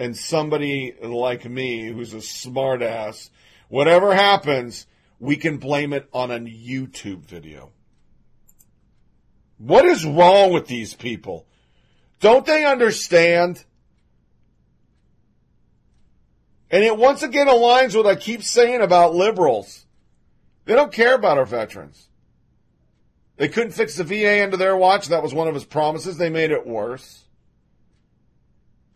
Speaker 2: And somebody like me, who's a smartass, whatever happens, we can blame it on a YouTube video. What is wrong with these people? Don't they understand? And it once again aligns with what I keep saying about liberals. They don't care about our veterans. They couldn't fix the VA under their watch. That was one of his promises. They made it worse.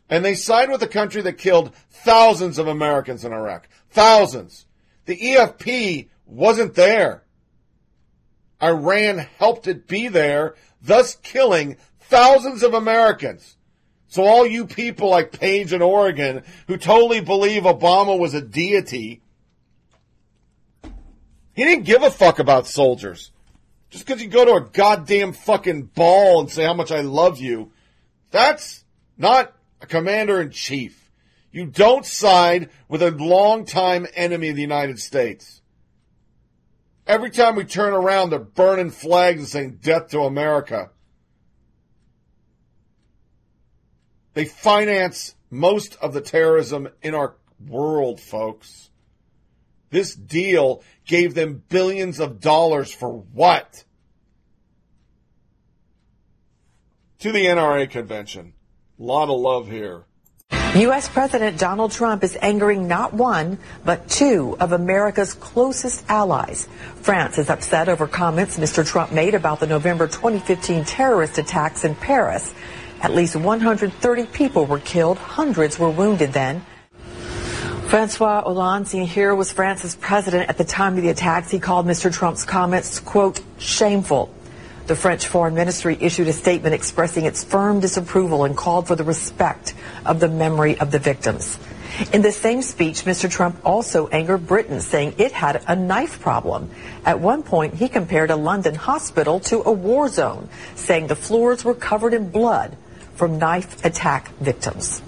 Speaker 2: And they side with a country that killed thousands of Americans in Iraq. Thousands. The EFP wasn't there. Iran helped it be there, thus killing thousands of Americans. So all you people like Page in Oregon who totally believe Obama was a deity, He didn't give a fuck about soldiers. Just because you go to a goddamn fucking ball and say how much I love you, that's not a commander in chief. You don't side with a longtime enemy of the United States. Every time we turn around, they're burning flags and saying death to America. They finance most of the terrorism in our world, folks. This deal gave them billions of dollars for what? To the NRA convention. A lot of love here.
Speaker 30: U.S. President Donald Trump is angering not one, but two of America's closest allies. France is upset over comments Mr. Trump made about the November 2015 terrorist attacks in Paris. At least 130 people were killed, hundreds were wounded then. Francois Hollande, seen here, was France's president at the time of the attacks. He called Mr. Trump's comments, quote, shameful. The French Foreign Ministry issued a statement expressing its firm disapproval and called for the respect of the memory of the victims. In the same speech, Mr. Trump also angered Britain, saying it had a knife problem. At one point, he compared a London hospital to a war zone, saying the floors were covered in blood from knife attack victims.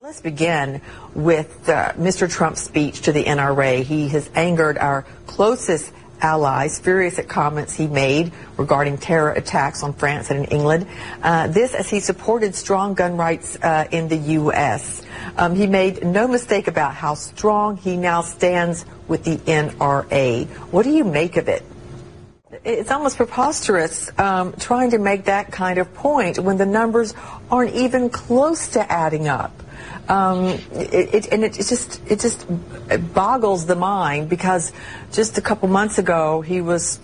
Speaker 30: Let's begin with uh, Mr. Trump's speech to the NRA. He has angered our closest allies, furious at comments he made regarding terror attacks on France and in England. Uh, this as he supported strong gun rights uh, in the U.S. Um, he made no mistake about how strong he now stands with the NRA. What do you make of it? It's almost preposterous um, trying to make that kind of point when the numbers aren't even close to adding up. Um, it, it, and it, it, just it just boggles the mind because just a couple months ago he was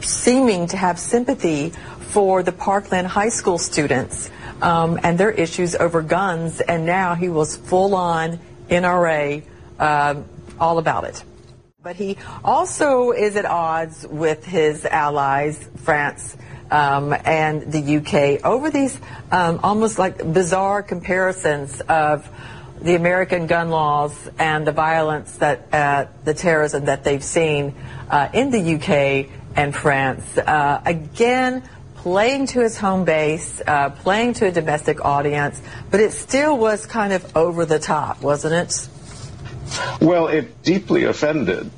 Speaker 30: seeming to have sympathy for the Parkland High School students um, and their issues over guns, and now he was full on NRA, uh, all about it. But he also is at odds with his allies, France um, and the UK, over these um, almost like bizarre comparisons of the American gun laws and the violence that uh, the terrorism that they've seen uh, in the UK and France. Uh, again, playing to his home base, uh, playing to a domestic audience, but it still was kind of over the top, wasn't it?
Speaker 31: Well, it deeply offended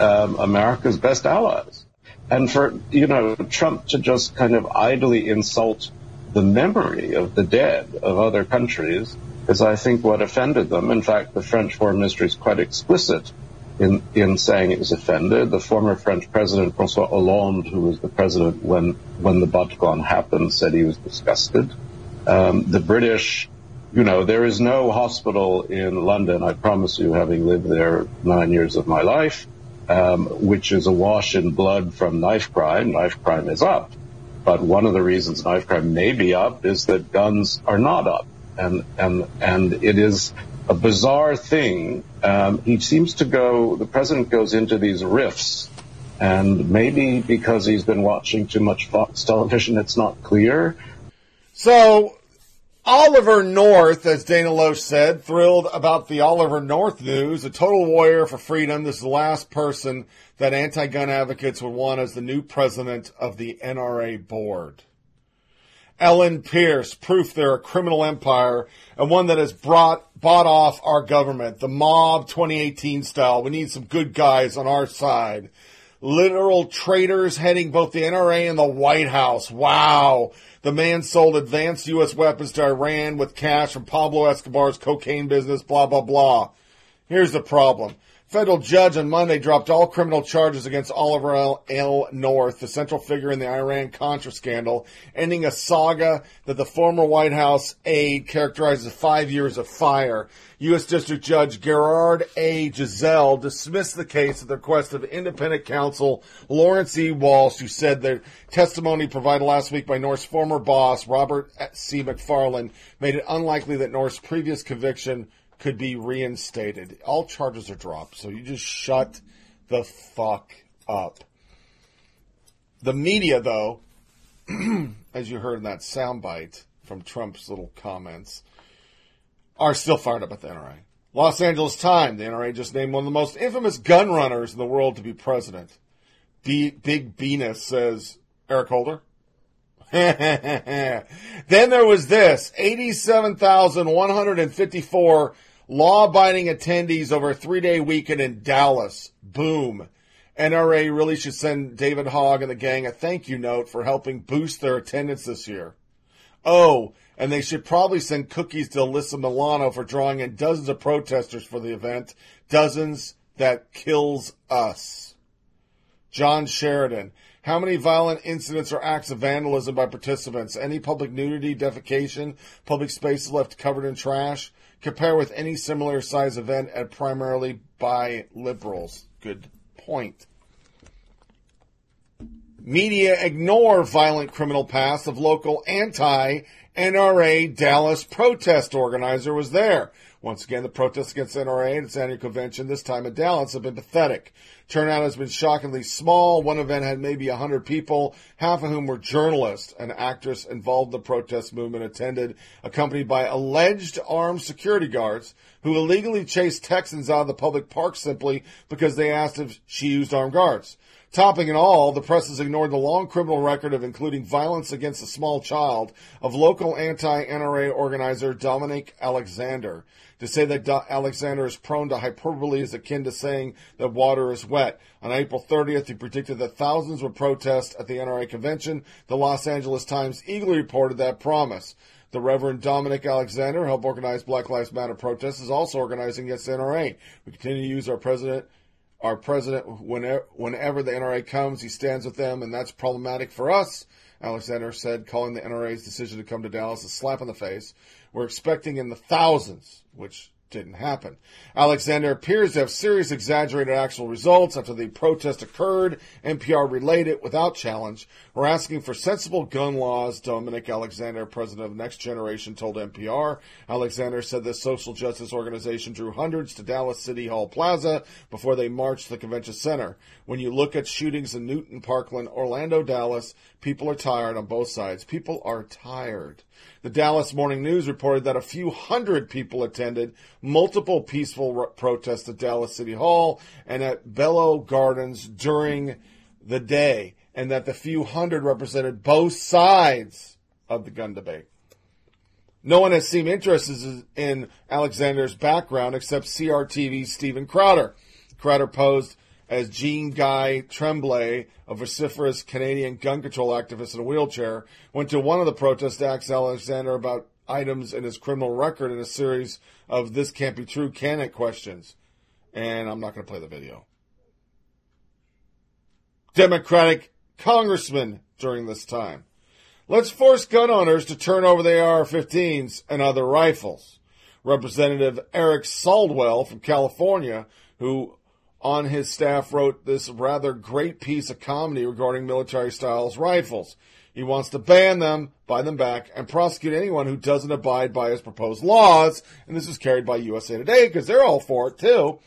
Speaker 31: um, America's best allies. And for, you know, Trump to just kind of idly insult the memory of the dead of other countries is, I think, what offended them. In fact, the French Foreign Ministry is quite explicit in, in saying it was offended. The former French President, François Hollande, who was the president when, when the Bataclan happened, said he was disgusted. Um, the British, you know, there is no hospital in London, I promise you, having lived there nine years of my life, um, which is awash in blood from knife crime. Knife crime is up. But one of the reasons knife crime may be up is that guns are not up and and and it is a bizarre thing. Um, he seems to go. The president goes into these rifts, and maybe because he's been watching too much Fox television, it's not clear.
Speaker 2: So. Oliver North, as Dana Loesch said, thrilled about the Oliver North news. A total warrior for freedom. This is the last person that anti-gun advocates would want as the new president of the NRA board. Ellen Pierce, proof they're a criminal empire and one that has brought bought off our government, the mob 2018 style. We need some good guys on our side. Literal traitors heading both the NRA and the White House. Wow. The man sold advanced U.S. weapons to Iran with cash from Pablo Escobar's cocaine business, blah, blah, blah. Here's the problem. Federal judge on Monday dropped all criminal charges against Oliver L. North, the central figure in the Iran Contra scandal, ending a saga that the former White House aide characterized as five years of fire. U.S. District Judge Gerhard A. Gesell dismissed the case at the request of independent counsel Lawrence E. Walsh, who said their testimony provided last week by North's former boss, Robert C. McFarlane, made it unlikely that North's previous conviction could be reinstated. All charges are dropped, so you just shut the fuck up. The media, though, <clears throat> as you heard in that soundbite from Trump's little comments, are still fired up at the NRA. Los Angeles Times, the NRA just named one of the most infamous gun runners in the world to be president. B- Big Venus says Eric Holder. <laughs> then there was this 87,154 law abiding attendees over a three day weekend in Dallas. Boom. NRA really should send David Hogg and the gang a thank you note for helping boost their attendance this year. Oh, and they should probably send cookies to Alyssa Milano for drawing in dozens of protesters for the event. Dozens that kills us. John Sheridan. How many violent incidents or acts of vandalism by participants? Any public nudity, defecation, public spaces left covered in trash? Compare with any similar size event at primarily by liberals. Good point. Media ignore violent criminal past of local anti NRA Dallas protest organizer was there. Once again, the protests against NRA and its annual convention, this time in Dallas, have been pathetic. Turnout has been shockingly small. One event had maybe 100 people, half of whom were journalists. An actress involved in the protest movement attended, accompanied by alleged armed security guards who illegally chased Texans out of the public park simply because they asked if she used armed guards. Topping it all, the press has ignored the long criminal record of including violence against a small child of local anti-NRA organizer Dominic Alexander. To say that Do- Alexander is prone to hyperbole is akin to saying that water is wet. On April 30th, he predicted that thousands would protest at the NRA convention. The Los Angeles Times eagerly reported that promise. The Reverend Dominic Alexander helped organize Black Lives Matter protests, is also organizing against NRA. We continue to use our president our president, whenever, whenever the NRA comes, he stands with them, and that's problematic for us. Alexander said, calling the NRA's decision to come to Dallas a slap in the face. We're expecting in the thousands, which didn't happen. Alexander appears to have serious exaggerated actual results after the protest occurred. NPR relayed it without challenge. We're asking for sensible gun laws, Dominic Alexander, president of Next Generation, told NPR. Alexander said this social justice organization drew hundreds to Dallas City Hall Plaza before they marched to the convention center. When you look at shootings in Newtown, Parkland, Orlando, Dallas, people are tired on both sides. People are tired. The Dallas Morning News reported that a few hundred people attended multiple peaceful protests at Dallas City Hall and at Belo Gardens during the day, and that the few hundred represented both sides of the gun debate. No one has seemed interested in Alexander's background except CRTV's Steven Crowder. Crowder posed as Jean Guy Tremblay, a vociferous Canadian gun control activist in a wheelchair, went to one of the protests to ask Alexander about items in his criminal record in a series of This Can't Be True Can It questions. And I'm not going to play the video. Democratic congressman during this time. Let's force gun owners to turn over the AR 15s and other rifles. Representative Eric Swalwell from California, who on his staff wrote this rather great piece of comedy regarding military styles rifles. He wants to ban them, buy them back, and prosecute anyone who doesn't abide by his proposed laws. And this is carried by USA Today because they're all for it too.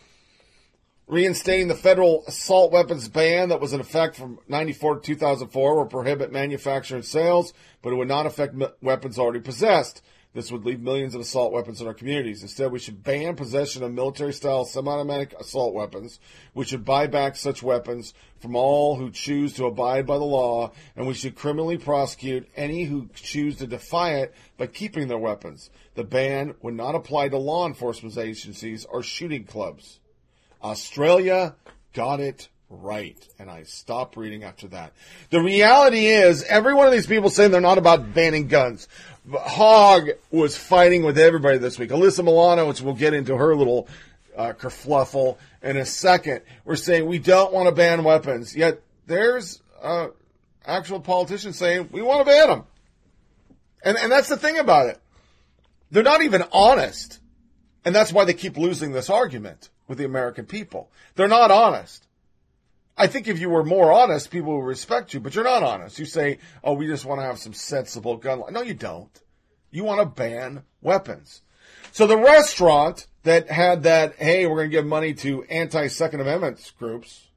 Speaker 2: Reinstating the federal assault weapons ban that was in effect from 94 to 2004 will prohibit manufacture and sales, but it would not affect weapons already possessed. This would leave millions of assault weapons in our communities. Instead, we should ban possession of military style semi automatic assault weapons. We should buy back such weapons from all who choose to abide by the law, and we should criminally prosecute any who choose to defy it by keeping their weapons. The ban would not apply to law enforcement agencies or shooting clubs. Australia got it right. And I stopped reading after that. The reality is, every one of these people saying they're not about banning guns. Hogg was fighting with everybody this week. Alyssa Milano, which we'll get into her little uh, kerfluffle in a second. We're saying we don't want to ban weapons. Yet there's uh, actual politicians saying we want to ban them. And, and that's the thing about it. They're not even honest. And that's why they keep losing this argument with the American people. They're not honest. I think if you were more honest, people would respect you, but you're not honest. You say, oh, we just want to have some sensible gun. No, you don't. You want to ban weapons. So the restaurant that had that, hey, we're going to give money to anti-Second Amendment groups,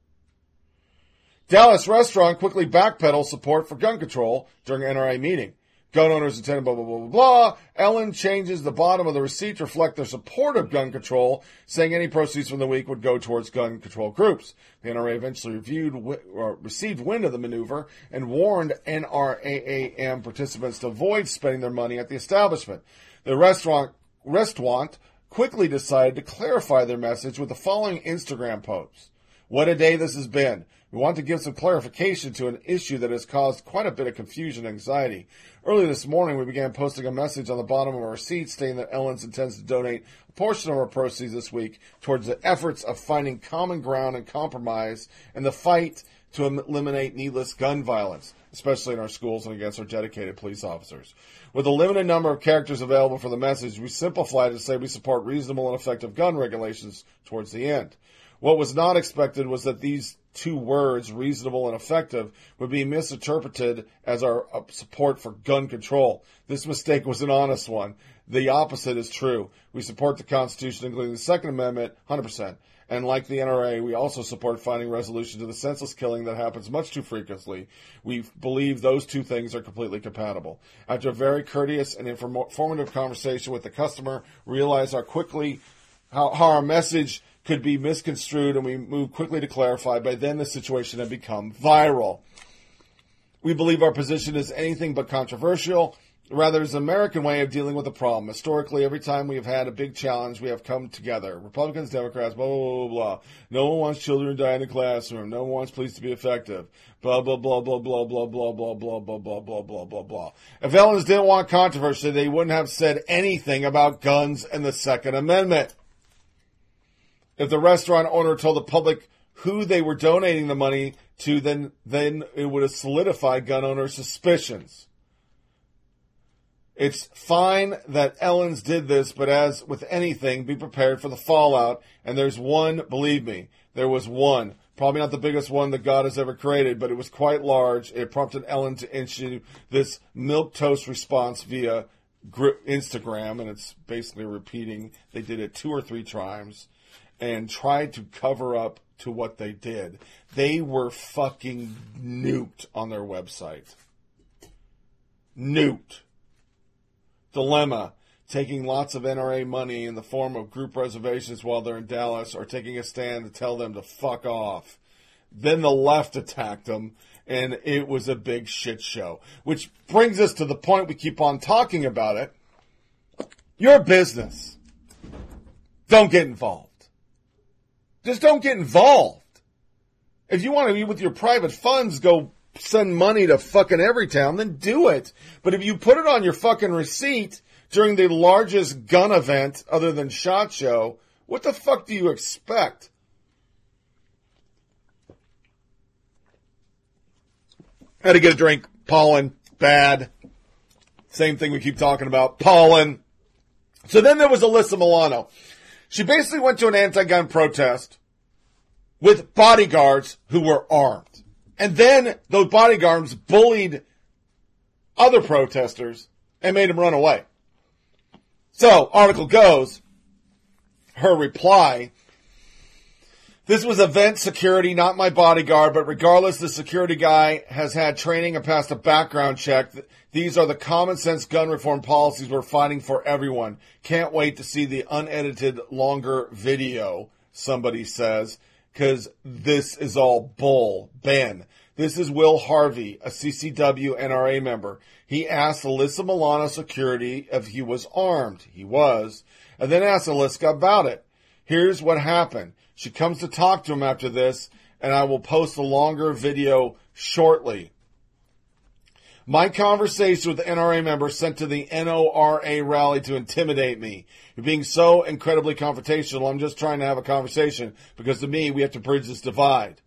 Speaker 2: Dallas restaurant quickly backpedaled support for gun control during NRA meeting. Gun owners intended blah, blah, blah, blah, blah. Ellen changes the bottom of the receipt to reflect their support of gun control, saying any proceeds from the week would go towards gun control groups. The NRA eventually reviewed, or received wind of the maneuver and warned NRAAM participants to avoid spending their money at the establishment. The restaurant, restaurant quickly decided to clarify their message with the following Instagram post. What a day this has been. We want to give some clarification to an issue that has caused quite a bit of confusion and anxiety. Early this morning, we began posting a message on the bottom of our receipt stating that Ellens intends to donate a portion of our proceeds this week towards the efforts of finding common ground and compromise in the fight to eliminate needless gun violence, especially in our schools and against our dedicated police officers. With a limited number of characters available for the message, we simplified to say we support reasonable and effective gun regulations towards the end. What was not expected was that these two words, reasonable and effective, would be misinterpreted as our uh, support for gun control. This mistake was an honest one. The opposite is true. We support the Constitution, including the Second Amendment, 100%. And like the NRA, we also support finding resolution to the senseless killing that happens much too frequently. We believe those two things are completely compatible. After a very courteous and informative conversation with the customer, realize how quickly how, how our message could be misconstrued and we moved quickly to clarify. By then, the situation had become viral. We believe our position is anything but controversial. Rather, it's an American way of dealing with a problem. Historically, every time we have had a big challenge, we have come together. Republicans, Democrats, blah, blah, blah, blah. No one wants children to die in the classroom. No one wants police to be effective. Blah, blah, blah, blah, blah, blah, blah, blah, blah, blah, blah, blah, blah, blah, blah. If Ellens didn't want controversy, they wouldn't have said anything about guns and the Second Amendment if the restaurant owner told the public who they were donating the money to, then then it would have solidified gun owners' suspicions. It's fine that Ellens did this, but as with anything, be prepared for the fallout. And there's one, believe me, there was one. Probably not the biggest one that God has ever created, but it was quite large. It prompted Ellen to issue this milk toast response via Instagram, and it's basically repeating. They did it two or three times and tried to cover up to what they did. They were fucking nuked on their website. Nuked. Dilemma. Taking lots of NRA money in the form of group reservations while they're in Dallas or taking a stand to tell them to fuck off. Then the left attacked them and it was a big shit show. Which brings us to the point we keep on talking about it. Your business. Don't get involved. Just don't get involved. If you want to be with your private funds, go send money to fucking Everytown, then do it. But if you put it on your fucking receipt during the largest gun event other than SHOT Show, what the fuck do you expect? Had to get a drink. Pollen. Bad. Same thing we keep talking about. Pollen. So then there was Alyssa Milano. She basically went to an anti-gun protest with bodyguards who were armed. And then those bodyguards bullied other protesters and made them run away. So, article goes, her reply, this was event security, not my bodyguard, but regardless, the security guy has had training and passed a background check. These are the common sense gun reform policies we're fighting for everyone. Can't wait to see the unedited longer video, somebody says, because this is all bull. Ben, this is Will Harvey, a CCW NRA member. He asked Alyssa Milano security if he was armed. He was. And then asked Alyssa about it. Here's what happened. She comes to talk to him after this, and I will post a longer video shortly. My conversation with the NRA member sent to the NORA rally to intimidate me. You're being so incredibly confrontational. I'm just trying to have a conversation because to me, we have to bridge this divide.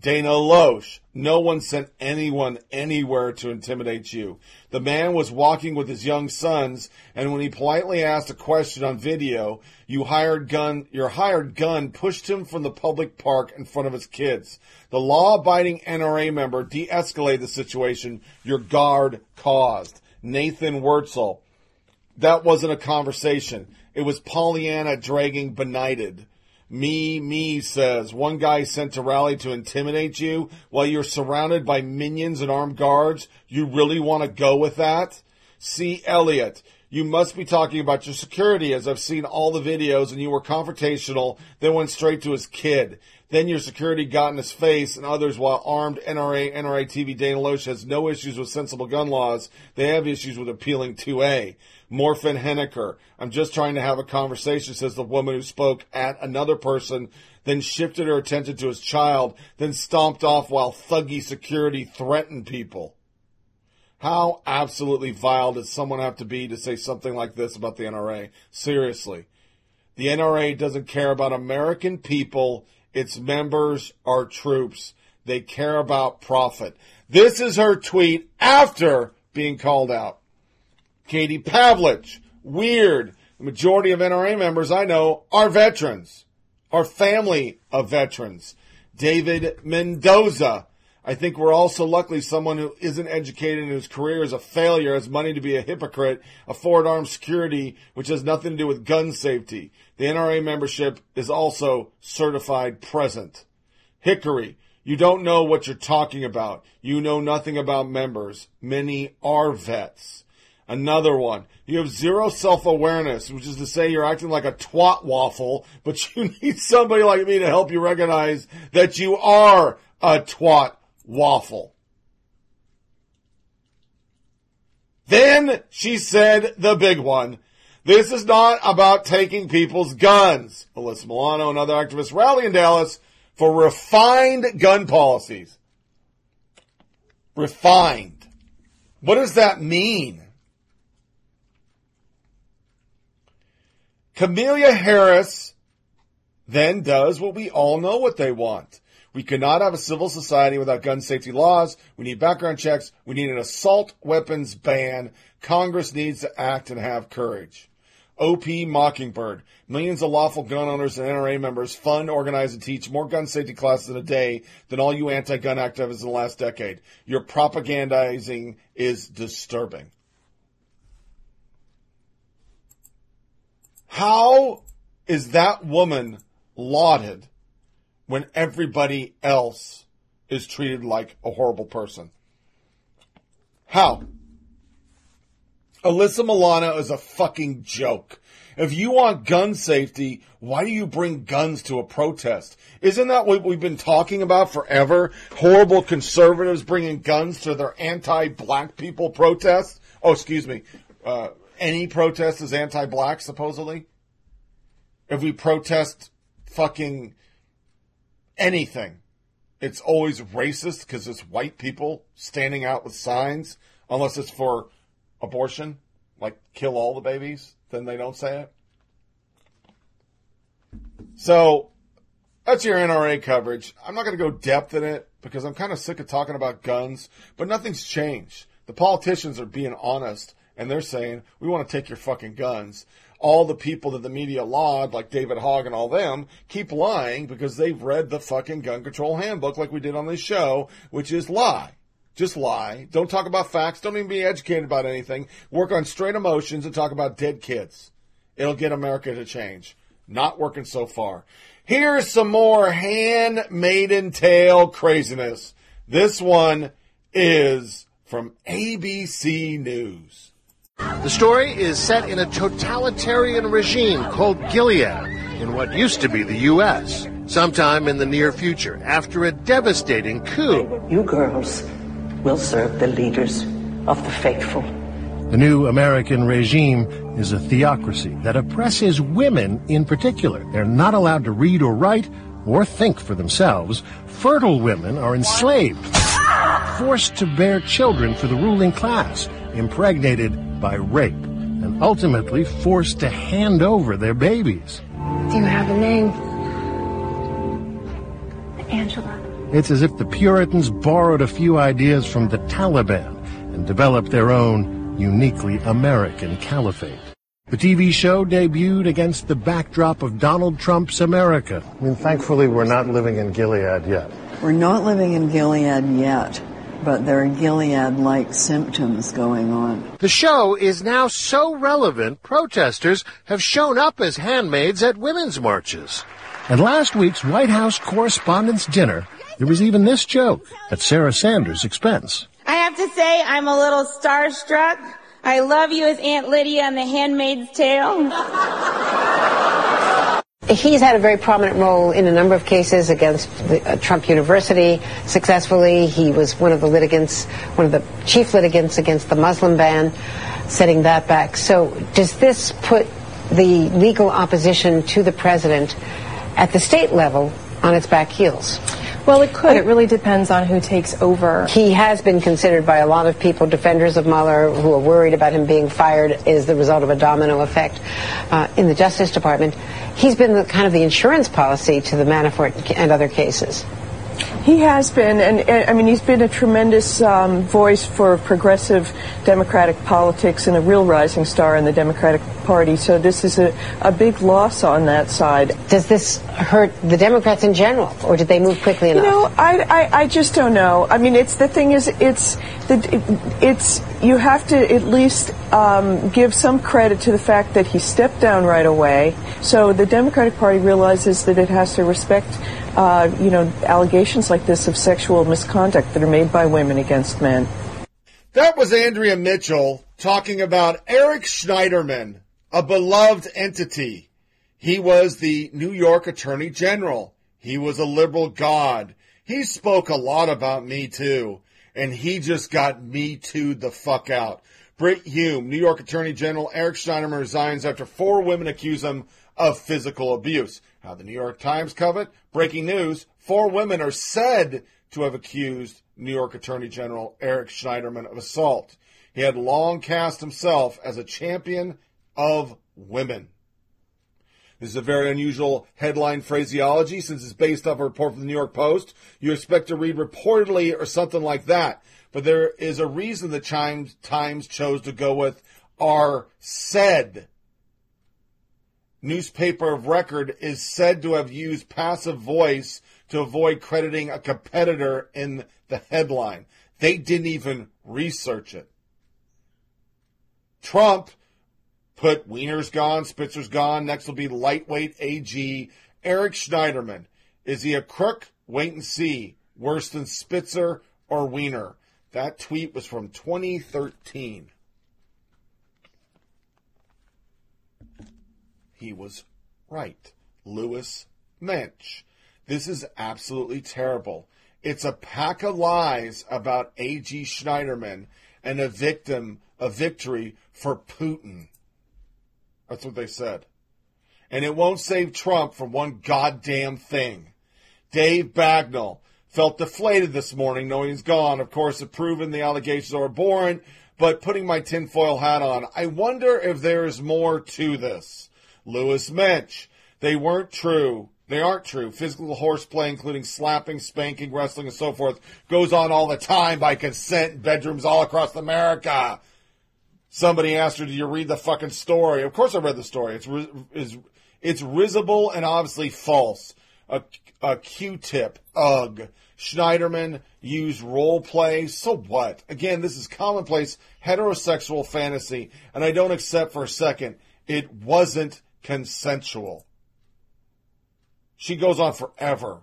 Speaker 2: Dana Loesch. No one sent anyone anywhere to intimidate you. The man was walking with his young sons, and when he politely asked a question on video, you hired gun, your hired gun pushed him from the public park in front of his kids. The law-abiding NRA member de-escalated the situation your guard caused. Nathan Wurtzel. That wasn't a conversation. It was Pollyanna dragging benighted. Me, me says one guy sent to rally to intimidate you while you're surrounded by minions and armed guards. You really want to go with that? See Elliot. you must be talking about your security as I've seen all the videos and you were confrontational, then went straight to his kid. Then your security got in his face and others while armed NRA, NRA TV Dana Loesch has no issues with sensible gun laws. They have issues with appealing 2A. Morphin Henniker. I'm just trying to have a conversation, says the woman who spoke at another person, then shifted her attention to his child, then stomped off while thuggy security threatened people. How absolutely vile does someone have to be to say something like this about the NRA? Seriously. The NRA doesn't care about American people. Its members are troops. They care about profit. This is her tweet after being called out. Katie Pavlich, weird. The majority of NRA members I know are veterans, are family of veterans. David Mendoza. I think we're also luckily someone who isn't educated and whose career is a failure has money to be a hypocrite, afford armed security, which has nothing to do with gun safety. The NRA membership is also certified present. Hickory, you don't know what you're talking about. You know nothing about members. Many are vets. Another one. You have zero self-awareness, which is to say you're acting like a twat waffle, but <laughs> you need somebody like me to help you recognize that you are a twat waffle. Then she said the big one. This is not about taking people's guns. Alyssa Milano and other activists rally in Dallas for refined gun policies. Refined. What does that mean? Kamala Harris then does what we all know what they want. We cannot have a civil society without gun safety laws. We need background checks. We need an assault weapons ban. Congress needs to act and have courage. OP Mockingbird. Millions of lawful gun owners and NRA members fund, organize, and teach more gun safety classes in a day than all you anti-gun activists in the last decade. Your propagandizing is disturbing. How is that woman lauded when everybody else is treated like a horrible person? How? Alyssa Milano is a fucking joke. If you want gun safety, why do you bring guns to a protest? Isn't that what we've been talking about forever? Horrible conservatives bringing guns to their anti-black people protests? Oh, excuse me. Uh, any protest is anti-black, supposedly. If we protest fucking anything, it's always racist because it's white people standing out with signs, unless it's for abortion, like kill all the babies, then they don't say it. So that's your NRA coverage. I'm not going to go depth in it because I'm kind of sick of talking about guns, but nothing's changed. The politicians are being honest and they're saying, we want to take your fucking guns. All the people that the media laud, like David Hogg and all them, keep lying because they've read the fucking gun control handbook like we did on this show, which is lie. Just lie. Don't talk about facts. Don't even be educated about anything. Work on straight emotions and talk about dead kids. It'll get America to change. Not working so far. Here's some more handmaiden tale craziness. This one is from ABC News.
Speaker 32: The story is set in a totalitarian regime called Gilead in what used to be the U.S. Sometime in the near future, after a devastating coup.
Speaker 33: You girls will serve the leaders of the faithful.
Speaker 32: The new American regime is a theocracy that oppresses women in particular. They're not allowed to read or write or think for themselves. Fertile women are enslaved, forced to bear children for the ruling class, impregnated by rape, and ultimately forced to hand over their babies.
Speaker 34: Do you have a name? Angela.
Speaker 32: It's as if the Puritans borrowed a few ideas from the Taliban and developed their own uniquely American caliphate. The TV show debuted against the backdrop of Donald Trump's America.
Speaker 27: I mean, thankfully, we're not living in Gilead yet.
Speaker 35: We're not living in Gilead yet, but there are Gilead like symptoms going on.
Speaker 32: The show is now so relevant, protesters have shown up as handmaids at women's marches. At last week's White House Correspondents' Dinner, there was even this joke at Sarah Sanders' expense.
Speaker 36: I have to say, I'm a little starstruck. I love you as Aunt Lydia on The Handmaid's Tale. <laughs>
Speaker 12: He's had a very prominent role in a number of cases against the, uh, Trump University successfully. He was one of the litigants, one of the chief litigants against the Muslim ban, setting that back. So does this put the legal opposition to the president at the state level on its back heels?
Speaker 34: Well, it could. It really depends on who takes over.
Speaker 12: He has been considered by a lot of people, defenders of Mueller, who are worried about him being fired as the result of a domino effect uh, in the Justice Department. He's been the, kind of the insurance policy to the Manafort and other cases.
Speaker 34: He has been, and, and I mean, he's been a tremendous um, voice for progressive Democratic politics and a real rising star in the Democratic Party. So this is a, a big loss on that side.
Speaker 12: Does this hurt the Democrats in general, or did they move quickly enough?
Speaker 34: You know, I, I, I just don't know. I mean, it's the thing is, it's the, it's you have to at least um, give some credit to the fact that he stepped down right away. So the Democratic Party realizes that it has to respect uh, you know, allegations like this of sexual misconduct that are made by women against men.
Speaker 2: That was Andrea Mitchell talking about Eric Schneiderman, a beloved entity. He was the New York Attorney General. He was a liberal god. He spoke a lot about Me Too, and he just got Me Too the fuck out. Brit Hume, New York Attorney General Eric Schneiderman resigns after four women accuse him of physical abuse. How the New York Times covered breaking news: four women are said to have accused New York Attorney General Eric Schneiderman of assault. He had long cast himself as a champion of women. This is a very unusual headline phraseology since it's based off a report from the New York Post. You expect to read reportedly or something like that. But there is a reason the Times chose to go with are said newspaper of record is said to have used passive voice to avoid crediting a competitor in the headline. They didn't even research it. Trump put Weiner's gone, Spitzer's gone. Next will be lightweight AG Eric Schneiderman. Is he a crook? Wait and see. Worse than Spitzer or Weiner. That tweet was from 2013. He was right. Louise Mensch. This is absolutely terrible. It's a pack of lies about A.G. Schneiderman and a victim, a victory for Putin. That's what they said. And it won't save Trump from one goddamn thing. Dave Bagnall felt deflated this morning knowing he's gone. Of course, approving the allegations are abhorrent, but putting my tinfoil hat on, I wonder if there's more to this. Louise Mensch. They weren't true. They aren't true. Physical horseplay, including slapping, spanking, wrestling, and so forth, goes on all the time by consent in bedrooms all across America. Somebody asked her, "Do you read the fucking story?" Of course, I read the story. It's it's it's risible and obviously false. A, a Q-tip, ugh. Schneiderman used role play. So what? Again, this is commonplace heterosexual fantasy, and I don't accept for a second it wasn't consensual. She goes on forever.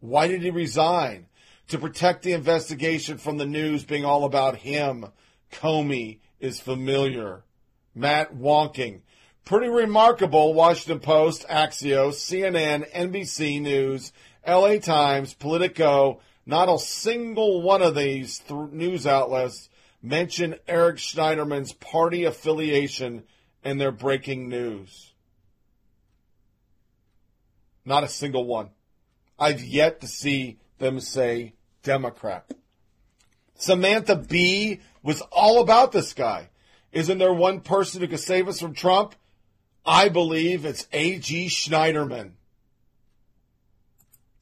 Speaker 2: Why did he resign? To protect the investigation from the news being all about him. Comey is familiar. Matt Wolking. Pretty remarkable. Washington Post, Axios, CNN, NBC News, LA Times, Politico. Not a single one of these th- news outlets mention Eric Schneiderman's party affiliation and their breaking news. Not a single one. I've yet to see them say Democrat. Samantha Bee was all about this guy. Isn't there one person who could save us from Trump? I believe it's A.G. Schneiderman.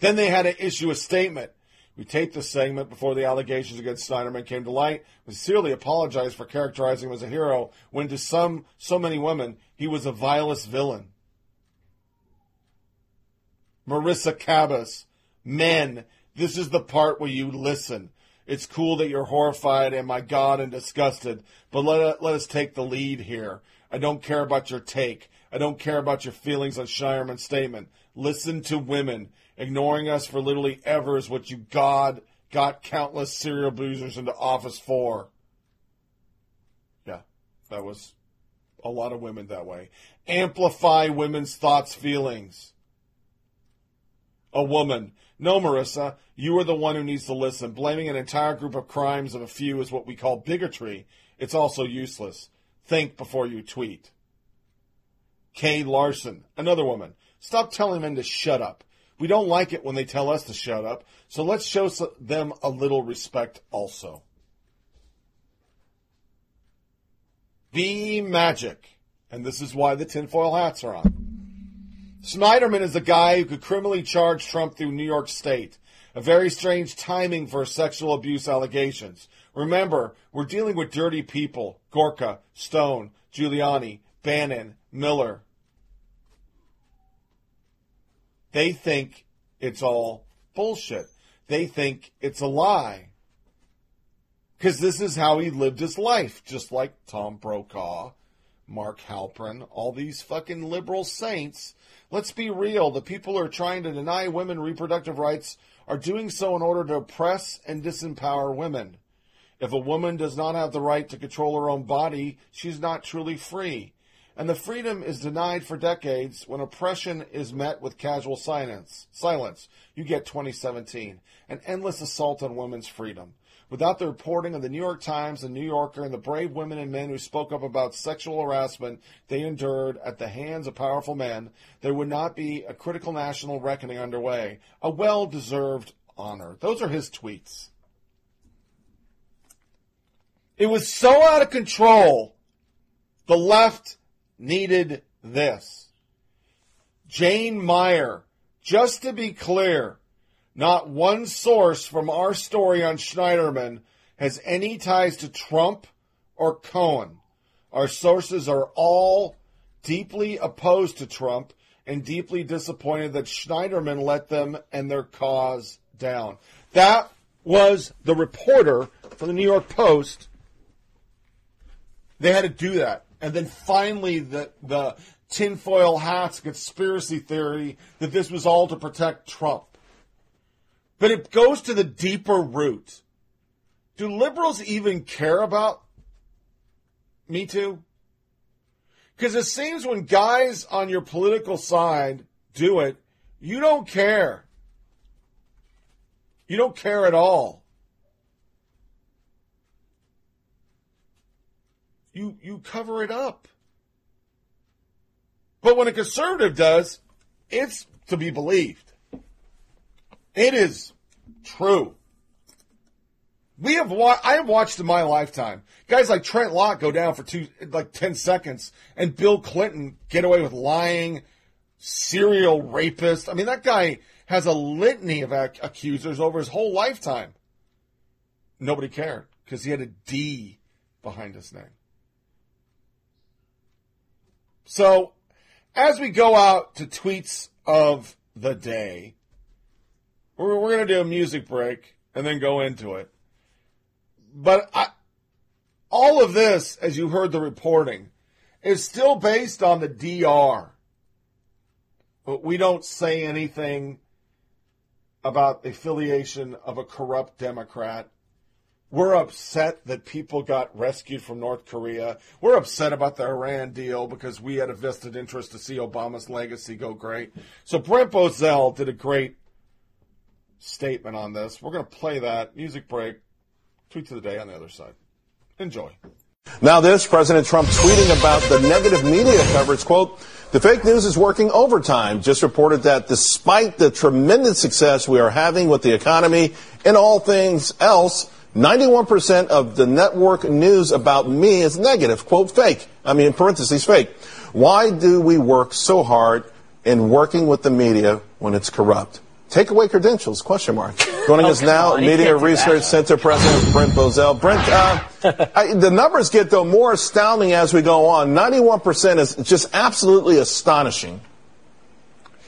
Speaker 2: Then they had to issue a statement. We taped this segment before the allegations against Schneiderman came to light. We sincerely apologize for characterizing him as a hero when to some, so many women, he was a vilest villain. Marisa Kabas, men, this is the part where you listen. It's cool that you're horrified and my God and disgusted, but let, let us take the lead here. I don't care about your take. I don't care about your feelings on Schneiderman's statement. Listen to women. Ignoring us for literally ever is what you God got countless serial abusers into office for. Yeah, that was a lot of women that way. Amplify women's thoughts, feelings. A woman. No, Marissa, you are the one who needs to listen. Blaming an entire group of crimes of a few is what we call bigotry. It's also useless. Think before you tweet. Kay Larson, another woman. Stop telling men to shut up. We don't like it when they tell us to shut up, so let's show them a little respect also. Be magic. And this is why the tinfoil hats are on. Schneiderman is the guy who could criminally charge Trump through New York State. A very strange timing for sexual abuse allegations. Remember, we're dealing with dirty people Gorka, Stone, Giuliani, Bannon, Miller. They think it's all bullshit. They think it's a lie. Because this is how he lived his life, just like Tom Brokaw, Mark Halperin, all these fucking liberal saints. Let's be real. The people who are trying to deny women reproductive rights are doing so in order to oppress and disempower women. If a woman does not have the right to control her own body, she's not truly free. And the freedom is denied for decades when oppression is met with casual silence. Silence. You get 2017. An endless assault on women's freedom. Without the reporting of the New York Times and New Yorker and the brave women and men who spoke up about sexual harassment they endured at the hands of powerful men, there would not be a critical national reckoning underway. A well deserved honor. Those are his tweets. It was so out of control, the left needed this. Jane Mayer, just to be clear, not one source from our story on Schneiderman has any ties to Trump or Cohen. Our sources are all deeply opposed to Trump and deeply disappointed that Schneiderman let them and their cause down. That was the reporter from the New York Post. They had to do that. And then finally, the, the tinfoil hats conspiracy theory that this was all to protect Trump. But it goes to the deeper root. Do liberals even care about Me Too? Because it seems when guys on your political side do it, you don't care. You don't care at all. You you cover it up. But when a conservative does, it's to be believed. It is true. We have wa- I have watched in my lifetime guys like Trent Lott go down for two like ten seconds, and Bill Clinton get away with lying, serial rapist. I mean, that guy has a litany of ac- accusers over his whole lifetime. Nobody cared because he had a D behind his name. So, as we go out to tweets of the day, we're, we're going to do a music break and then go into it. But I, all of this, as you heard the reporting, is still based on the DR. But we don't say anything about the affiliation of a corrupt Democrat. We're upset that people got rescued from North Korea. We're upset about the Iran deal because we had a vested interest to see Obama's legacy go great. So Brent Bozell did a great statement on this. We're going to play that music break. Tweet to the day on the other side. Enjoy.
Speaker 37: Now this, President Trump tweeting about the negative media coverage, quote, the fake news is working overtime. Just reported that despite the tremendous success we are having with the economy and all things else, 91% of the network news about me is negative, quote, fake. I mean, in parentheses, fake. Why do we work so hard in working with the media when it's corrupt? Take away credentials, question mark. <laughs> Joining us now,
Speaker 38: on,
Speaker 37: Media Research
Speaker 38: that.
Speaker 37: Center President Brent Bozell. Brent, uh, <laughs> I, the numbers get, though, more astounding as we go on. 91% is just absolutely astonishing.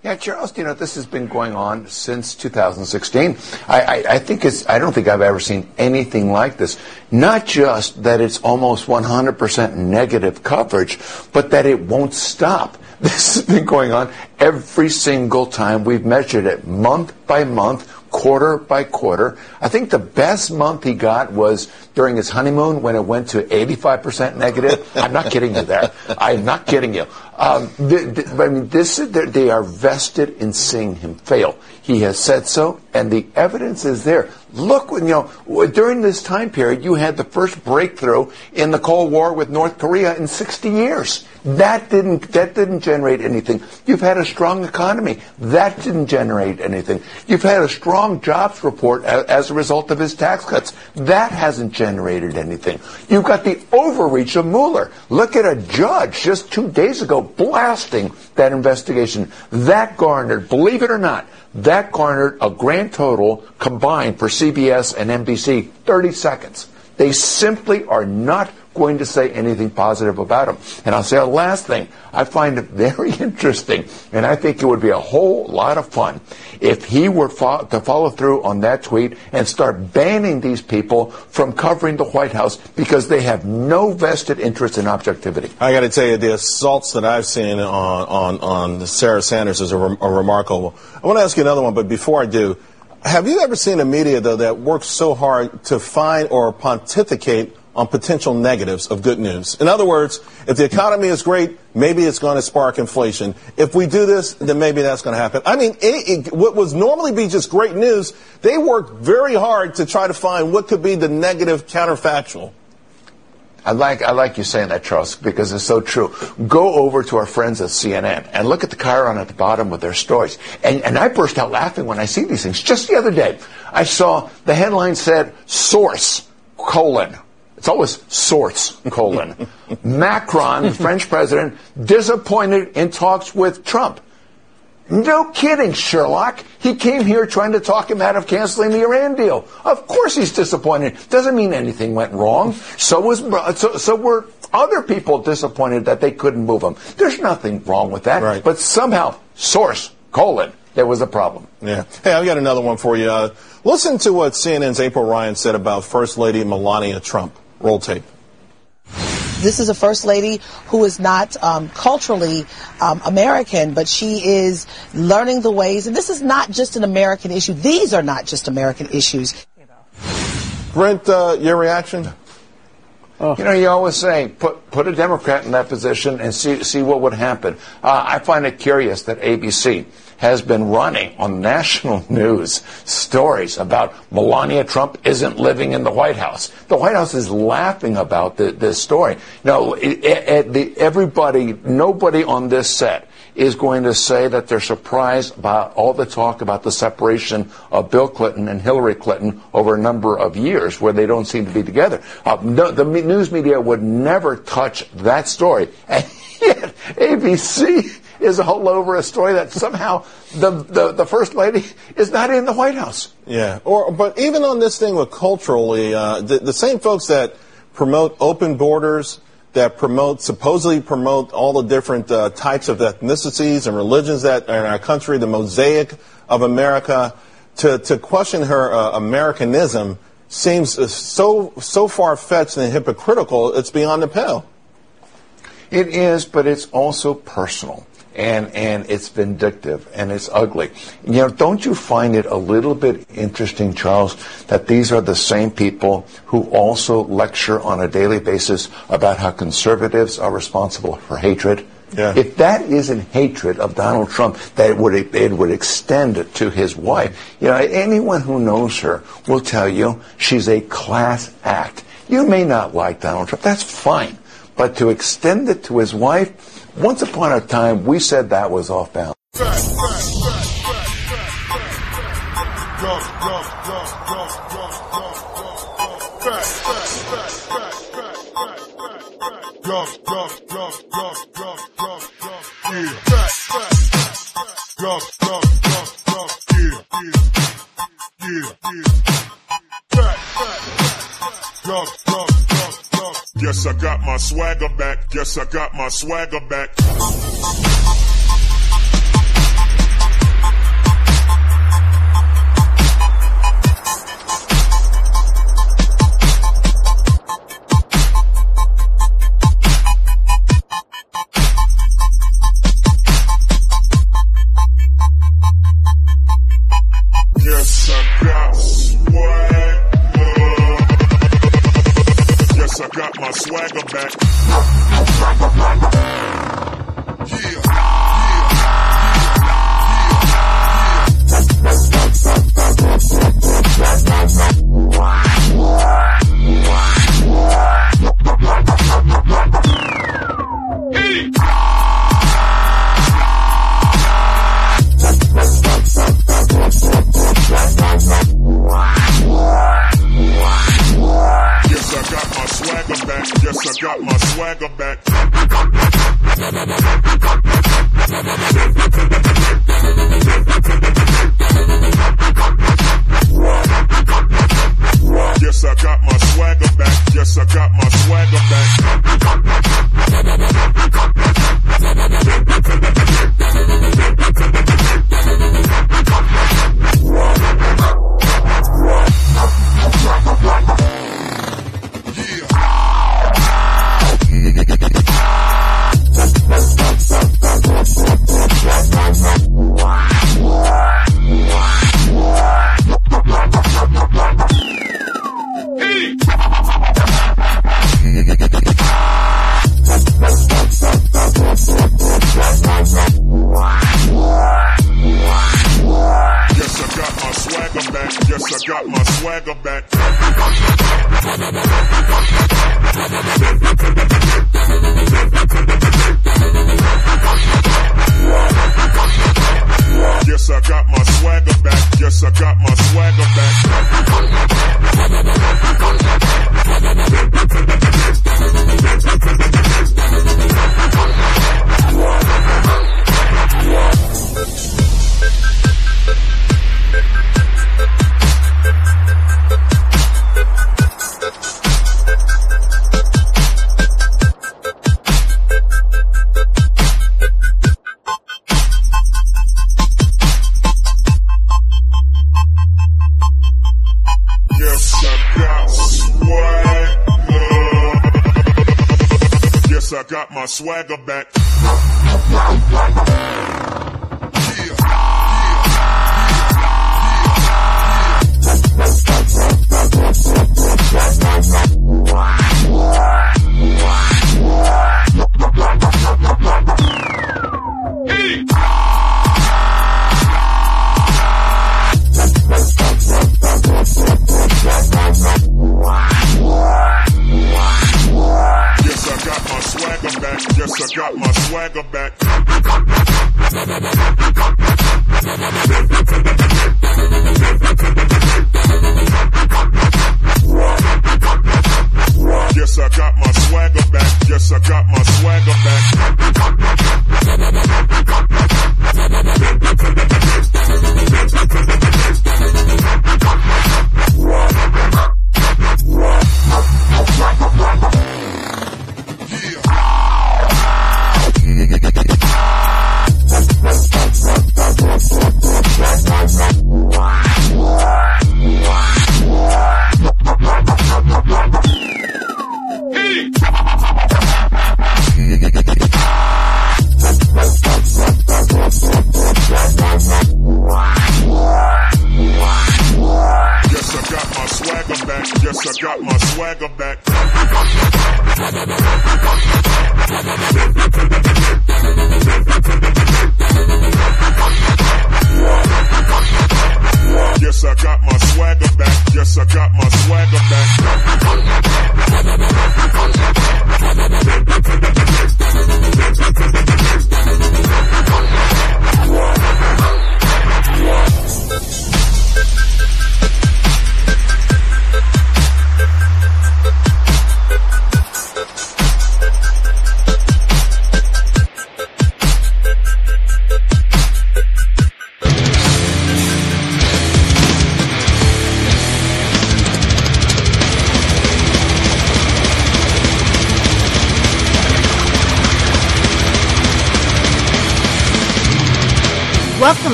Speaker 39: Yeah, Charles, you know, this has been going on since 2016. I, I, I think it's, I don't think I've ever seen anything like this. Not just that it's almost 100% negative coverage, but that it won't stop. <laughs> This has been going on every single time we've measured it, month by month, quarter by quarter. I think the best month he got was during his honeymoon when it went to 85% negative. I'm not kidding you there. I'm not kidding you. Um, th- th- I mean, this they are vested in seeing him fail. He has said so, and the evidence is there. Look, you know, during this time period, you had the first breakthrough in the Cold War with North Korea in 60 years. That didn't that didn't generate anything. You've had a strong economy. That didn't generate anything. You've had a strong jobs report as, as a result of his tax cuts. That hasn't generated anything. You've got the overreach of Mueller. Look at a judge just two days ago blasting that investigation. That garnered, believe it or not, that garnered a grand total combined for CBS and NBC 30 seconds. They simply are not going to say anything positive about him. And I'll say a last thing. I find it very <laughs> interesting, and I think it would be a whole lot of fun if he were fo- to follow through on that tweet and start banning these people from covering the White House because they have no vested interest in objectivity.
Speaker 37: I got to tell you, the assaults that I've seen on, on, on Sarah Sanders is a, re- a remarkable. I want to ask you another one, but before I do, have you ever seen a media, though, that works so hard to find or pontificate on potential negatives of good news? In other words, if the economy is great, maybe it's going to spark inflation. If we do this, then maybe that's going to happen. I mean, it, it, what was normally be just great news, they worked very hard to try to find what could be the negative counterfactual.
Speaker 39: I like I like you saying that, Charles, because it's so true. Go over to our friends at CNN and look at the chyron at the bottom of their stories. And, and I burst out laughing when I see these things. Just the other day, I saw the headline said source colon. It's always source colon. <laughs> Macron, the French president, disappointed in talks with Trump. No kidding, Sherlock. He came here trying to talk him out of canceling the Iran deal. Of course he's disappointed. Doesn't mean anything went wrong. So was so, so were other people disappointed that they couldn't move him. There's nothing wrong with that.
Speaker 37: Right.
Speaker 39: But somehow, source colon, there was a problem.
Speaker 37: Yeah. Hey, I've got another one for you. Uh, listen to what CNN's April Ryan said about First Lady Melania Trump. Roll tape.
Speaker 38: This is a first lady who is not um, culturally um, American, but she is learning the ways. And this is not just an American issue. These are not just American issues.
Speaker 37: Brent, uh, your reaction?
Speaker 39: You know, you always say put put a Democrat in that position and see see what would happen. Uh, I find it curious that ABC has been running on national <laughs> news stories about Melania Trump isn't living in the White House. The White House is laughing about the, this story. Now, it, it, everybody, nobody on this set is going to say that they're surprised about all the talk about the separation of Bill Clinton and Hillary Clinton over a number of years where they don't seem to be together. Uh, no, the news media would never touch that story. <laughs> And yet, ABC is all over a story that somehow the, the, the first lady is not in the White House.
Speaker 37: Yeah. Or, but even on this thing with culturally, uh, the, the same folks that promote open borders, that promote, supposedly promote all the different uh, types of ethnicities and religions that are in our country, the mosaic of America, to, to question her uh, Americanism seems uh, so, so far-fetched and hypocritical, it's beyond the pale.
Speaker 39: It is, but it's also personal. And, and it's vindictive and it's ugly. You know, don't you find it a little bit interesting, Charles, that these are the same people who also lecture on a daily basis about how conservatives are responsible for hatred?
Speaker 37: Yeah.
Speaker 39: If that isn't hatred of Donald Trump, that it would it would extend it to his wife. You know, anyone who knows her will tell you she's a class act. You may not like Donald Trump. That's fine. But to extend it to his wife, once upon a time, we said that was off balance.
Speaker 40: Yes, I got my swagger back. Yes, I got my swagger back. swagger back. I got my swagger back.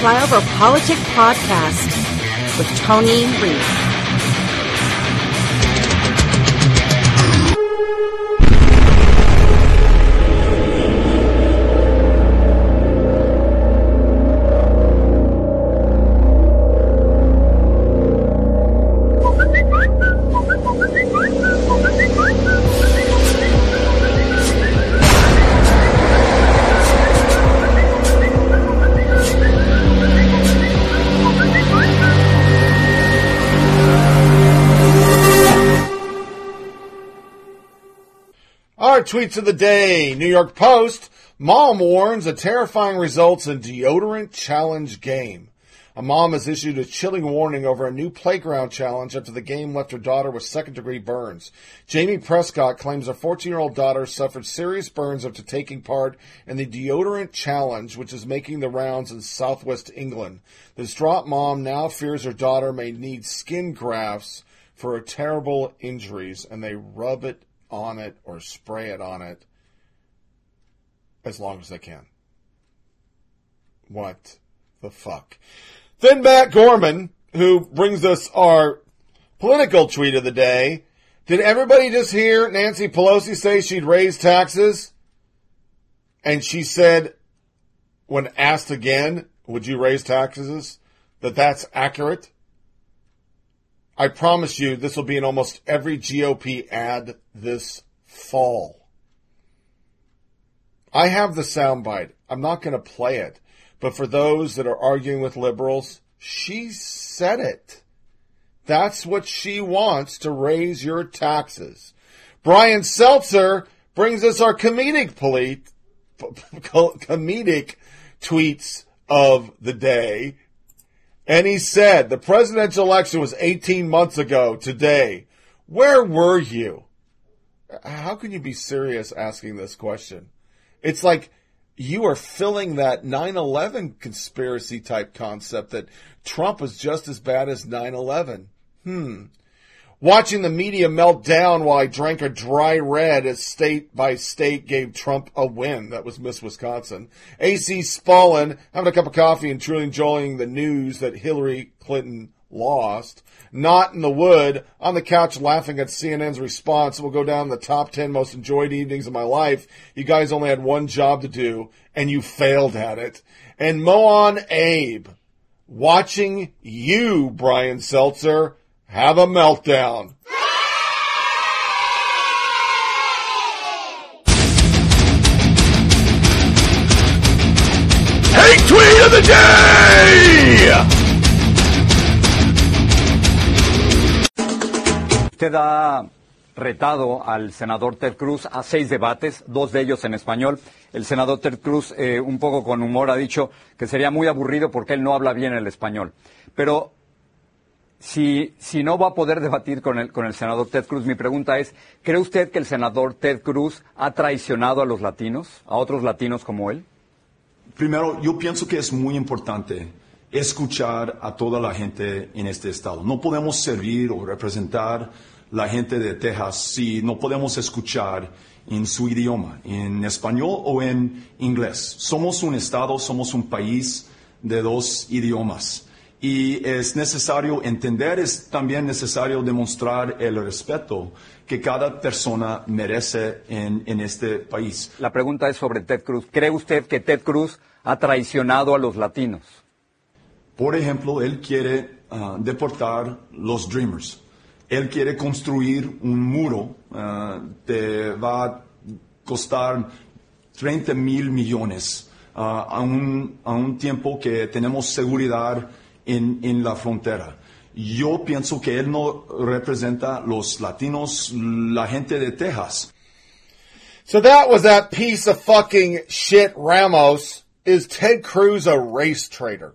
Speaker 41: Flyover Politic Podcast with Tony Reed.
Speaker 2: Tweets of the day. New York Post. Mom warns of terrifying results in deodorant challenge game. A mom has issued a chilling warning over a new playground challenge after the game left her daughter with second degree burns. Jamie Prescott claims her 14 year old daughter suffered serious burns after taking part in the deodorant challenge, which is making the rounds in southwest England. The distraught mom now fears her daughter may need skin grafts for her terrible injuries, and they rub it it spray it on it as long as they can. What the fuck? Then Matt Gorman, who brings us our political tweet of the day. Did everybody just hear Nancy Pelosi say she'd raise taxes? And she said, when asked again, would you raise taxes? That that's accurate? I promise you this will be in almost every GOP ad this fall. I have the soundbite. I'm not going to play it. But for those that are arguing with liberals, she said it. That's what she wants to raise your taxes. Brian Stelter brings us our comedic polite, <laughs> comedic tweets of the day. And he said the presidential election was 18 months ago today. Where were you? How can you be serious asking this question? It's like you are filling that 9-11 conspiracy type concept that Trump was just as bad as 9-11. Hmm. Watching the media melt down while I drank a dry red as state by state gave Trump a win. That was Miss Wisconsin. AC Spallin having a cup of coffee and truly enjoying the news that Hillary Clinton lost. Not in the wood, on the couch laughing at CNN's response. Will go down the top 10 most enjoyed evenings of my life. You guys only had one job to do, and you failed at it. And Moan Abe, watching you, Brian Stelter, have a meltdown.
Speaker 40: Hate tweet of the day!
Speaker 42: Usted ha retado al senador Ted Cruz a seis debates, dos de ellos en español. El senador Ted Cruz, eh, un poco con humor, ha dicho que sería muy aburrido porque él no habla bien el español. Pero si, si no va a poder debatir con el, con el senador Ted Cruz, mi pregunta es, ¿cree usted que el senador Ted Cruz ha traicionado a los latinos, a otros latinos como él?
Speaker 43: Primero, yo pienso que es muy importante escuchar a toda la gente en este estado. No podemos servir o representar la gente de Texas si no podemos escuchar en su idioma, en español o en inglés. Somos un estado, somos un país de dos idiomas. Y es necesario entender, es también necesario demostrar el respeto que cada persona merece en, en este país.
Speaker 42: La pregunta es sobre Ted Cruz. ¿Cree usted que Ted Cruz ha traicionado a los latinos?
Speaker 43: Por ejemplo, él quiere uh, deportar los Dreamers. Él quiere construir un muro uh, que va a costar 30 mil millones uh, a, un, a, un, tiempo que tenemos seguridad en, en, la frontera. Yo pienso que él no representa los latinos, la gente de Texas.
Speaker 2: So that was that piece of fucking shit Ramos. Is Ted Cruz a race traitor?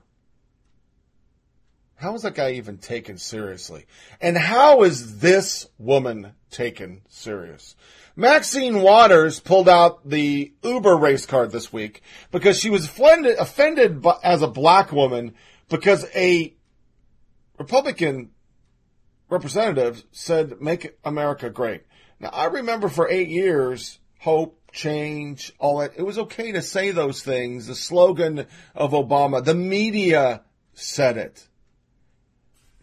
Speaker 2: How is that guy even taken seriously? And how is this woman taken serious? Maxine Waters pulled out the Uber race card this week because she was offended, offended by, as a black woman because a Republican representative said, make America great. Now, I remember for eight years, hope, change, all that. It was okay to say those things. The slogan of Obama, the media said it.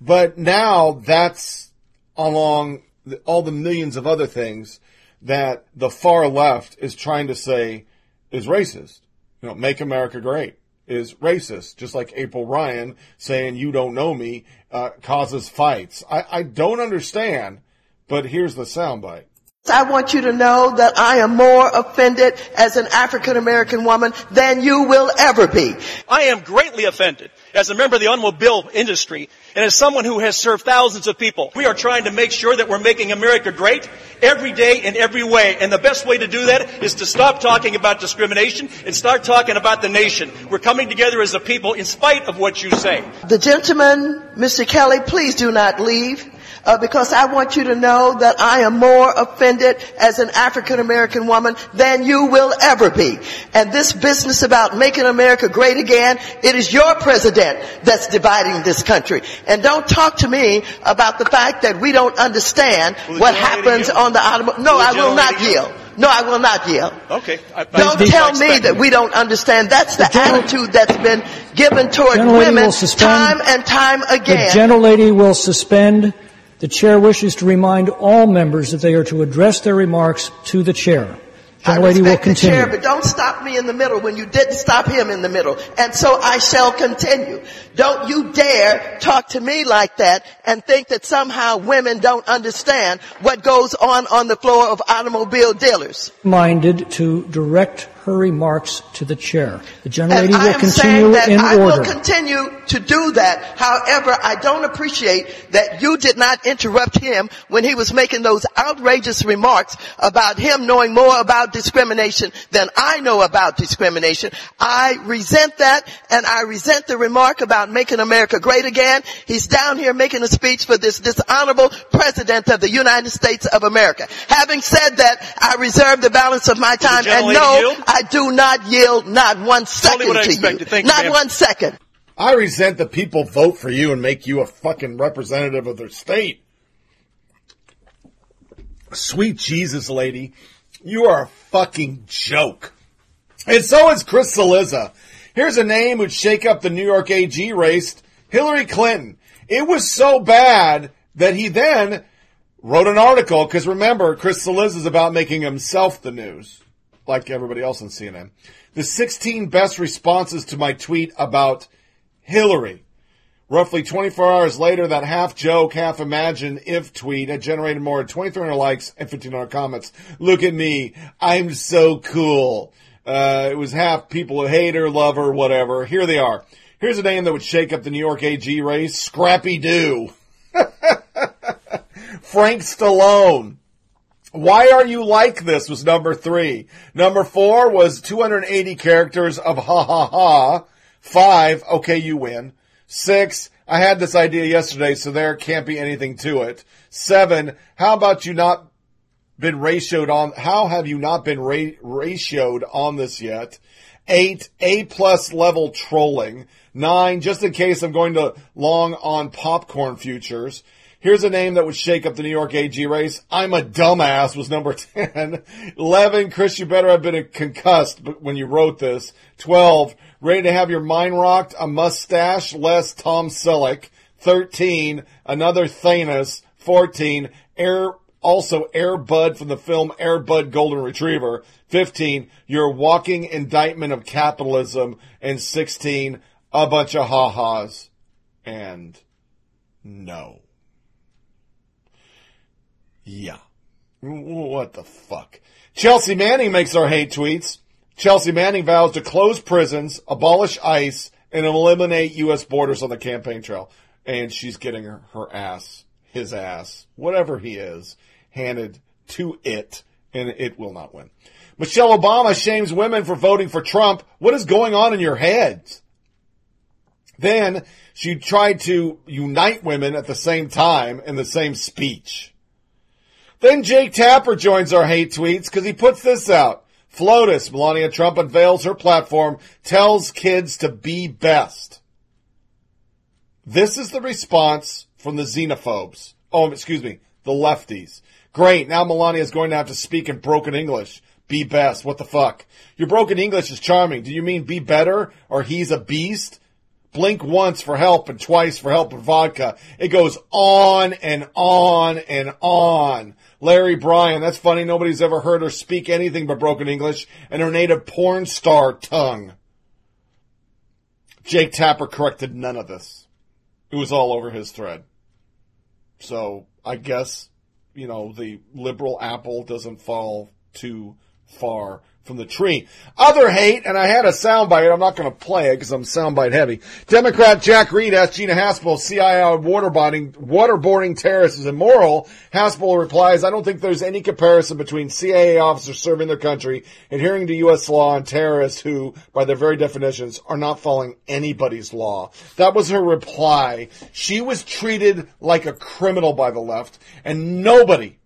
Speaker 2: But now that's along the, all the millions of other things that the far left is trying to say is racist. You know, make America great is racist, just like April Ryan saying you don't know me uh, causes fights. I, I don't understand, but here's the soundbite.
Speaker 44: I want you to know that I am more offended as an African American woman than you will ever be.
Speaker 45: I am greatly offended
Speaker 46: as a member of the automobile industry and as someone who has served thousands of people, we are trying to make sure that we're making America great every day in every way. And the best way to do that is to stop talking about discrimination and start talking about the nation. We're coming together as a people in spite of what you say.
Speaker 44: The gentleman, Mr. Kelly, please do not leave. Uh, because I want you to know that I am more offended as an African American woman than you will ever be. And this business about making America great again, it is your president that's dividing this country. And don't talk to me about the fact that we don't understand what happens on the automobile. No,
Speaker 46: Will
Speaker 44: I will not
Speaker 46: yield?
Speaker 44: yield. No, I will not yield.
Speaker 46: Okay. I,
Speaker 44: Don't tell me
Speaker 46: expect
Speaker 44: that we don't understand. That's the attitude that's been given toward women time and time again.
Speaker 47: The
Speaker 44: again.
Speaker 47: gentlelady will suspend. The chair wishes to remind all members that they are to address their remarks to the chair.
Speaker 44: I
Speaker 47: Gentlelady will
Speaker 44: respect the chair,
Speaker 47: continue.
Speaker 44: but don't stop me in the middle when you didn't stop him in the middle. And so I shall continue. Don't you dare talk to me like that and think that somehow women don't understand what goes on on the floor of automobile dealers.
Speaker 47: Minded to direct her remarks to the chair. The
Speaker 44: And
Speaker 47: gentlelady
Speaker 44: I
Speaker 47: will
Speaker 44: am
Speaker 47: continue
Speaker 44: saying that
Speaker 47: in
Speaker 44: I
Speaker 47: order.
Speaker 44: will continue to do that. However, I don't appreciate that you did not interrupt him when he was making those outrageous remarks about him knowing more about discrimination than I know about discrimination. I resent that and I resent the remark about making America great again. He's down here making a speech for this dishonorable president of the United States of America. Having said that, I reserve the balance of my time and no,
Speaker 46: yield?
Speaker 44: I do not yield not one second
Speaker 46: what
Speaker 44: to you.
Speaker 46: Thank
Speaker 44: not
Speaker 46: ma'am.
Speaker 44: one second.
Speaker 2: I resent that people vote for you and make you a fucking representative of their state. Sweet Jesus, lady. You are a fucking joke. And so is Chris Cillizza. Here's a name who'd shake up the New York AG race Hillary Clinton. It was so bad that he then wrote an article, because remember, Chris Cillizza is about making himself the news, like everybody else on CNN. The 16 best responses to my tweet about Hillary. Roughly 24 hours later, that half joke, half imagine if tweet had generated more than 2,300 likes and 1,500 comments. Look at me. I'm so cool. Uh, it was half people who hate her, love her, whatever. Here they are. Here's a name that would shake up the New York AG race. Scrappy Doo. <laughs> Frank Stallone. Why are you like this was number three. Number four was 280 characters of ha ha ha. Five, okay, you win. Six, I had this idea yesterday, so there can't be anything to it. Seven, how about you not been ratioed on, how have you not been ra- ratioed on this yet? Eight, A plus level trolling. Nine, just in case I'm going to long on popcorn futures. Here's a name that would shake up the New York AG race. I'm a dumbass was number <laughs> 10. 11, Chris, you better have been concussed when you wrote this. 12, ready to have your mind rocked, a mustache less Tom Selleck. 13, another Thanos. 14, Air, also Air Bud from the film Air Bud Golden Retriever. 15, your walking indictment of capitalism. And 16, a bunch of ha-has. And no. Yeah. What the fuck? Chelsea Manning makes our hate tweets. Chelsea Manning vows to close prisons, abolish ICE, and eliminate U.S. borders on the campaign trail. And she's getting her, her ass, his ass, whatever he is, handed to it, and it will not win. Michelle Obama shames women for voting for Trump. What is going on in your heads? Then she tried to unite women at the same time in the same speech. Then Jake Tapper joins our hate tweets because he puts this out. FLOTUS, Melania Trump unveils her platform, tells kids to be best. This is the response from the xenophobes. Oh, excuse me, the lefties. Great, now Melania is going to have to speak in broken English. Be best. What the fuck? Your broken English is charming. Do you mean be better or he's a beast? Blink once for help and twice for help with vodka. It goes on and on and on. Larry Bryan, that's funny. Nobody's ever heard her speak anything but broken English and her native porn star tongue. Jake Tapper corrected none of this. It was all over his thread. So I guess, you know, the liberal apple doesn't fall too far from the tree. Other hate, and I had a soundbite. I'm not going to play it because I'm soundbite heavy. Democrat Jack Reed asked Gina Haspel, CIA waterboarding, waterboarding terrorists is immoral. Haspel replies, I don't think there's any comparison between CIA officers serving their country, adhering to U.S. law, and terrorists who, by their very definitions, are not following anybody's law. That was her reply. She was treated like a criminal by the left, and nobody,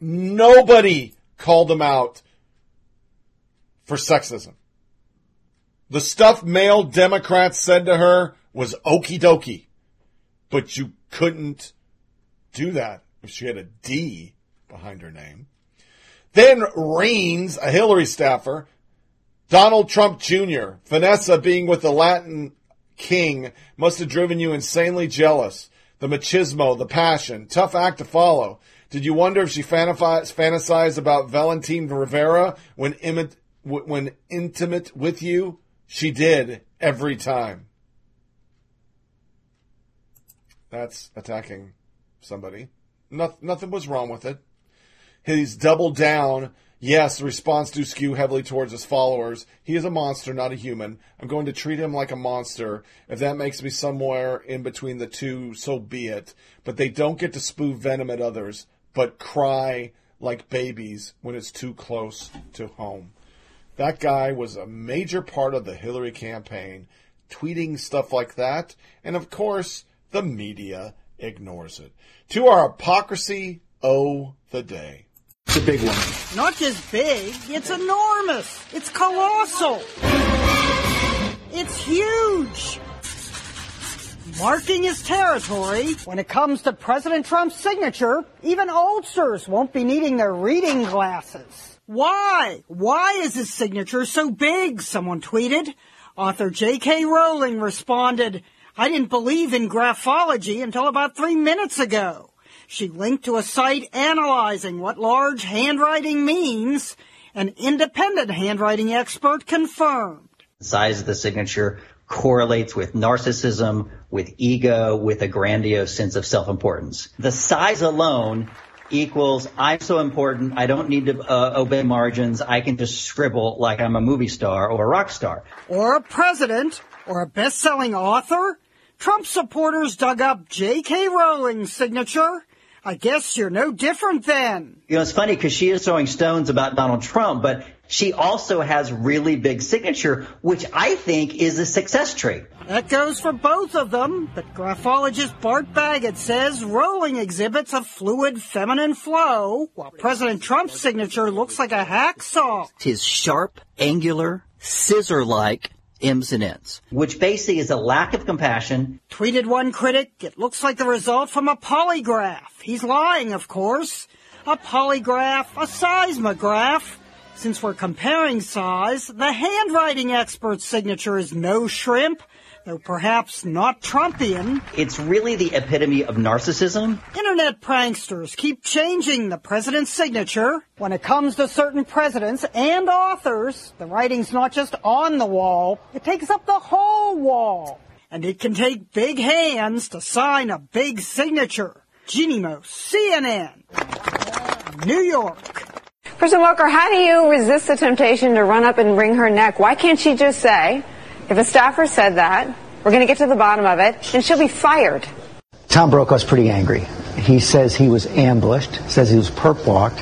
Speaker 2: nobody called them out for sexism. The stuff male Democrats said to her was okie dokie, but you couldn't do that if she had a D behind her name. Then Reines, a Hillary staffer, Donald Trump Jr., Vanessa being with the Latin king must have driven you insanely jealous. The machismo, the passion, tough act to follow. Did you wonder if she fantasized about Valentin Rivera when, imi- when intimate with you? She did every time. That's attacking somebody. No, nothing was wrong with it. He's doubled down. Yes, the response do skew heavily towards his followers. He is a monster, not a human. I'm going to treat him like a monster. If that makes me somewhere in between the two, so be it. But they don't get to spew venom at others, but cry like babies when it's too close to home. That guy was a major part of the Hillary campaign, tweeting stuff like that. And of course, the media ignores it. To our hypocrisy, oh, the day.
Speaker 48: It's a big one.
Speaker 49: Not just big, it's enormous. It's colossal. It's huge. Marking his territory, when it comes to President Trump's signature, even oldsters won't be needing their reading glasses. Why? Why is his signature so big? Someone tweeted. Author J.K. Rowling responded, I didn't believe in graphology until about three minutes ago. She linked to a site analyzing what large handwriting means. An independent handwriting expert confirmed.
Speaker 45: The size of the signature correlates with narcissism, with ego, with a grandiose sense of self-importance. The size alone equals I'm so important, I don't need to uh, obey margins, I can just scribble like I'm a movie star or a rock star.
Speaker 49: Or a president, or a best-selling author. Trump supporters dug up J.K. Rowling's signature. I guess you're no different then.
Speaker 45: You know, it's funny because she is throwing stones about Donald Trump, but she also has really big signature, which I think is a success trait.
Speaker 49: That goes for both of them, but graphologist Bart Baggett says Rowling exhibits a fluid feminine flow, while President Trump's signature looks like a hacksaw.
Speaker 45: His sharp, angular, scissor-like M's and N's. Which basically is a lack of compassion.
Speaker 49: Tweeted one critic, it looks like the result from a polygraph. He's lying, of course. A polygraph, a seismograph. Since we're comparing size, the handwriting expert's signature is no shrimp, though perhaps not Trumpian.
Speaker 45: It's really the epitome of narcissism.
Speaker 49: Internet pranksters keep changing the president's signature. When it comes to certain presidents and authors, the writing's not just on the wall, it takes up the whole wall. And it can take big hands to sign a big signature. Jeanne Moos, CNN, New York.
Speaker 50: President Walker, how do you resist the temptation to run up and wring her neck? Why can't she just say, if a staffer said that, we're going to get to the bottom of it, and she'll be fired?
Speaker 48: Tom Brokaw's pretty angry. He says he was ambushed, says he was perp walked.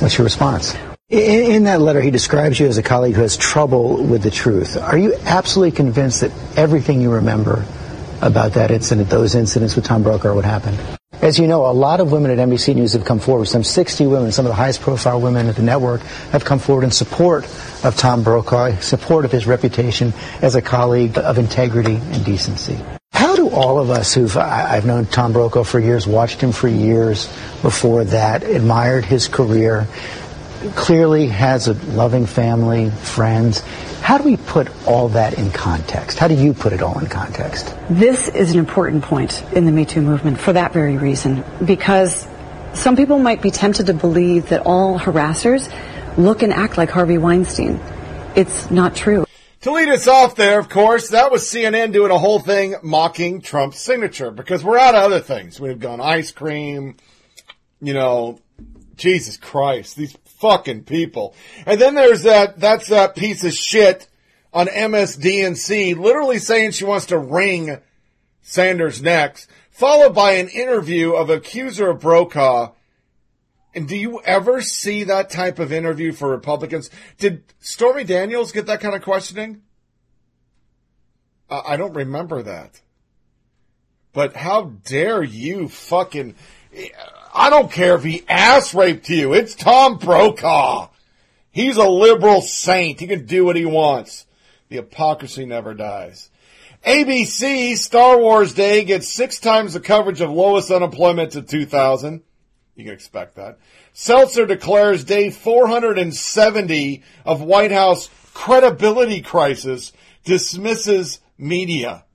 Speaker 48: What's your response? In, in, that letter, he describes you as a colleague who has trouble with the truth. Are you absolutely convinced that everything you remember about that incident, those incidents with Tom Brokaw, what happened? As you know, a lot of women at NBC News have come forward. Some 60 women, some of the highest profile women at the network, have come forward in support of Tom Brokaw, support of his reputation as a colleague of integrity and decency. How do all of us who've, I've known Tom Brokaw for years, watched him for years before that, admired his career, clearly has a loving family, friends. How do we put all that in context? How do you put it all in context?
Speaker 51: This is an important point in the Me Too movement for that very reason, because some people might be tempted to believe that all harassers look and act like Harvey Weinstein. It's not true.
Speaker 2: To lead us off there, of course, that was CNN doing a whole thing mocking Trump's signature because we're out of other things. We've gone ice cream, you know, Jesus Christ, these fucking people. And then there's that, that's that piece of shit on MSDNC literally saying she wants to wring Sanders' neck, followed by an interview of accuser of Brokaw. And do you ever see that type of interview for Republicans? Did Stormy Daniels get that kind of questioning? I don't remember that. But how dare you fucking. I don't care if he ass raped you. It's Tom Brokaw. He's a liberal saint. He can do what he wants. The hypocrisy never dies. ABC Star Wars Day gets six times the coverage of lowest unemployment to 2000. You can expect that. Stelter declares day 470 of White House credibility crisis, dismisses media.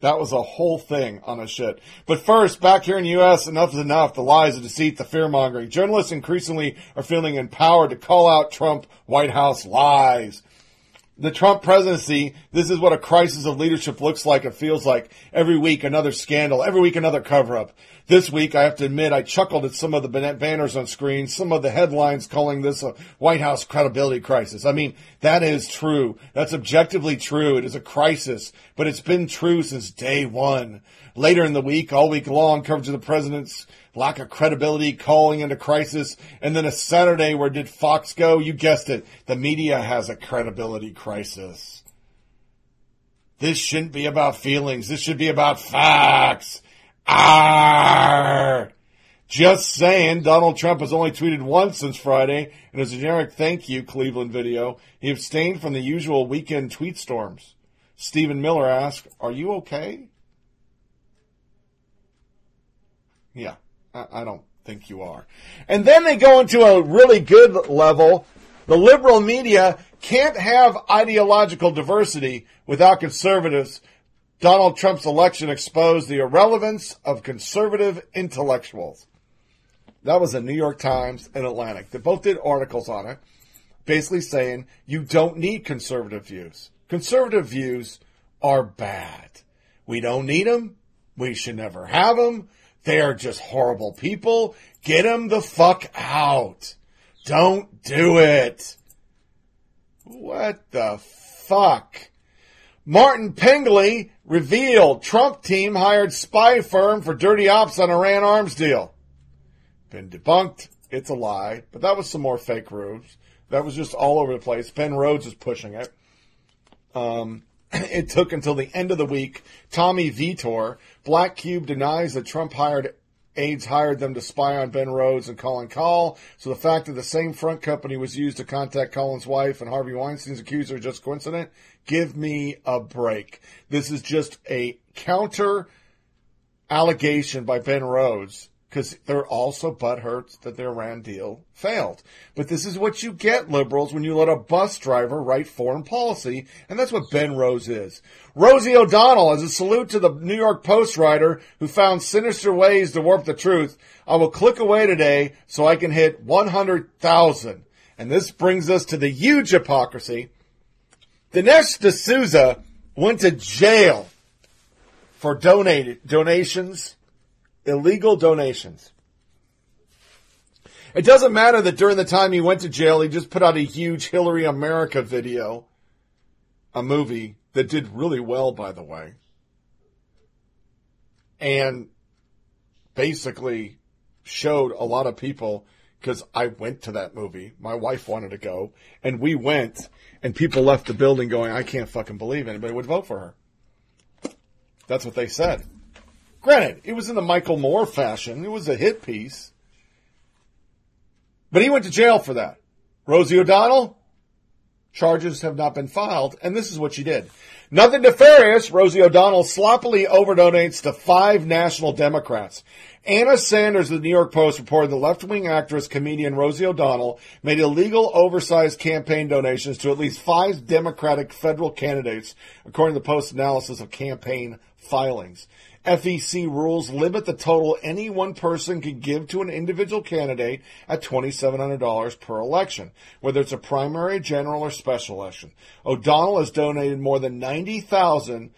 Speaker 2: That was a whole thing on a shit. But first, back here in the U.S., enough is enough. The lies, the deceit, the fear mongering. Journalists increasingly are feeling empowered to call out Trump White House lies the Trump presidency, this is what a crisis of leadership looks like. It feels like every week another scandal, every week another cover up. This week, I have to admit, I chuckled at some of the banners on screen, some of the headlines calling this a White House credibility crisis. I mean, that is true. That's objectively true. It is a crisis, but it's been true since day one. Later in the week, all week long, coverage of the president's lack of credibility, calling into crisis, and then a Saturday where did Fox go? You guessed it. The media has a credibility crisis. This shouldn't be about feelings. This should be about facts. Arr! Just saying, Donald Trump has only tweeted once since Friday, and as a generic thank you Cleveland video, he abstained from the usual weekend tweet storms. Stephen Miller asked, Are you okay? Yeah, I, I don't think you are. And then they go into a really good level. The liberal media can't have ideological diversity without conservatives Donald Trump's election exposed the irrelevance of conservative intellectuals. That was the New York Times and Atlantic. They both did articles on it, basically saying you don't need conservative views. Conservative views are bad. We don't need them. We should never have them. They are just horrible people. Get them the fuck out. Don't do it. What the fuck? Martin Pengelly revealed Trump team hired spy firm for dirty ops on Iran arms deal. Been debunked. It's a lie. But that was some more fake rubes. That was just all over the place. Ben Rhodes is pushing it. Um, <clears throat> it took until the end of the week. Tommy Vietor, Black Cube denies that Trump hired aides hired them to spy on Ben Rhodes and Colin Kahl. So the fact that the same front company was used to contact Colin's wife and Harvey Weinstein's accuser is just coincident? Give me a break. This is just a counter allegation by Ben Rhodes because they're also butthurt that their Iran deal failed. But this is what you get, liberals, when you let a bus driver write foreign policy, and that's what Ben Rhodes is. Rosie O'Donnell, as a salute to the New York Post writer who found sinister ways to warp the truth, I will click away today so I can hit 100,000. And this brings us to the huge hypocrisy Dinesh D'Souza went to jail for donated donations, illegal donations. It doesn't matter that during the time he went to jail, he just put out a huge Hillary America video, a movie that did really well, by the way, and basically showed a lot of people because I went to that movie. My wife wanted to go, and we went, and people left the building going, I can't fucking believe anybody would vote for her. That's what they said. Granted, it was in the Michael Moore fashion. It was a hit piece. But he went to jail for that. Rosie O'Donnell, charges have not been filed, and this is what she did. Nothing nefarious, Rosie O'Donnell sloppily overdonates to five national Democrats. Anna Sanders of the New York Post reported the left-wing actress comedian Rosie O'Donnell made illegal oversized campaign donations to at least five Democratic federal candidates, according to the Post analysis of campaign filings. FEC rules limit the total any one person can give to an individual candidate at $2,700 per election, whether it's a primary, general, or special election. O'Donnell has donated more than 90,000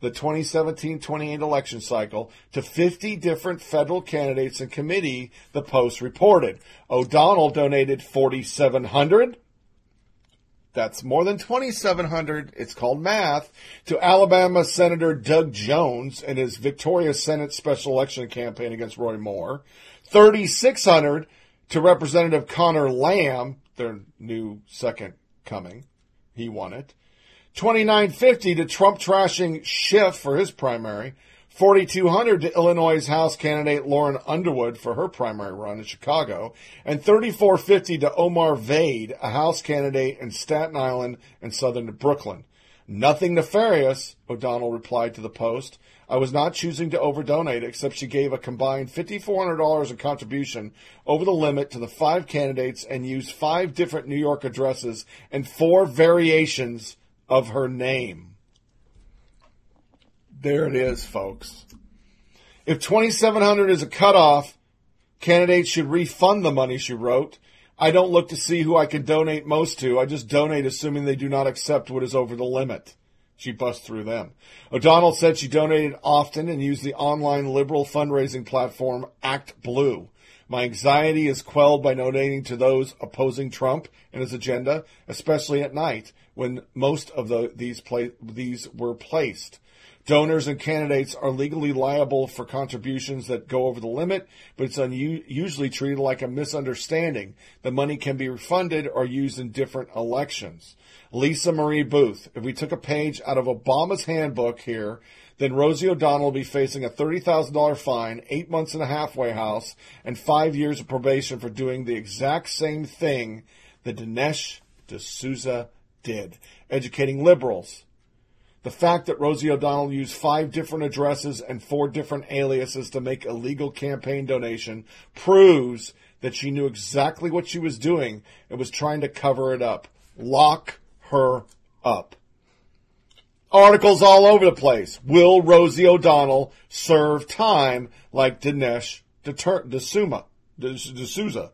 Speaker 2: the 2017-28 election cycle to 50 different federal candidates and committee, the Post reported. O'Donnell donated 4,700. That's more than 2,700. It's called math to Alabama Senator Doug Jones in his Victoria Senate special election campaign against Roy Moore. 3,600 to Representative Conor Lamb, their new second coming. He won it. 2950 to Trump trashing Schiff for his primary. 4200 to Illinois House candidate Lauren Underwood for her primary run in Chicago. And 3450 to Omar Vaid, a House candidate in Staten Island and southern Brooklyn. Nothing nefarious, O'Donnell replied to the Post. I was not choosing to overdonate, except she gave a combined $5,400 in contribution over the limit to the five candidates and used five different New York addresses and four variations of her name. There it is, folks. If 2700 is a cutoff, candidates should refund the money, she wrote. I don't look to see who I can donate most to. I just donate assuming they do not accept what is over the limit. She busts through them. O'Donnell said she donated often and used the online liberal fundraising platform ActBlue. My anxiety is quelled by donating to those opposing Trump and his agenda, especially at night when most of the, these pla- these were placed. Donors and candidates are legally liable for contributions that go over the limit, but it's usually treated like a misunderstanding. The money can be refunded or used in different elections. Lisa Marie Boothe, if we took a page out of Obama's handbook here, then Rosie O'Donnell will be facing a $30,000 fine, eight months in a halfway house, and five years of probation for doing the exact same thing that Dinesh D'Souza did, educating liberals. The fact that Rosie O'Donnell used five different addresses and four different aliases to make a legal campaign donation proves that she knew exactly what she was doing and was trying to cover it up. Lock her up. Articles all over the place. Will Rosie O'Donnell serve time like Dinesh D'Souza? D'Souza?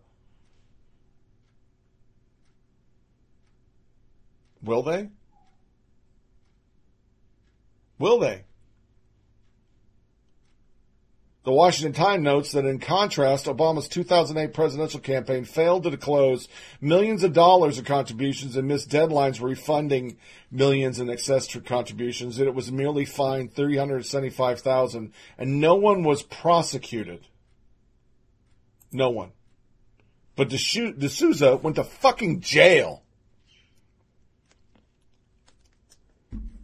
Speaker 2: Will they? Will they? The Washington Times notes that in contrast, Obama's 2008 presidential campaign failed to disclose millions of dollars of contributions and missed deadlines refunding millions in excess contributions, that it was merely fined 375000 and no one was prosecuted. No one. But D'Souza went to fucking jail.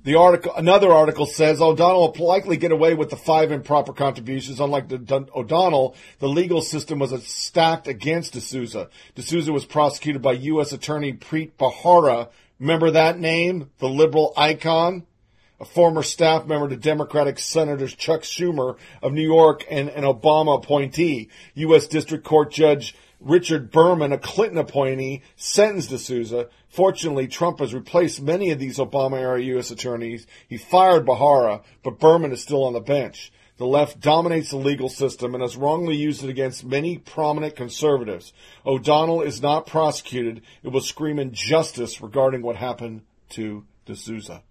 Speaker 2: The article, another article says O'Donnell will likely get away with the five improper contributions. Unlike the, O'Donnell, the legal system was stacked against D'Souza. D'Souza was prosecuted by U.S. Attorney Preet Bharara. Remember that name? The liberal icon? A former staff member to Democratic Senators Chuck Schumer of New York and an Obama appointee. U.S. District Court Judge Richard Berman, a Clinton appointee, sentenced D'Souza. Fortunately, Trump has replaced many of these Obama era U.S. attorneys. He fired Bharara, but Berman is still on the bench. The left dominates the legal system and has wrongly used it against many prominent conservatives. O'Donnell is not prosecuted. It will scream injustice regarding what happened to D'Souza.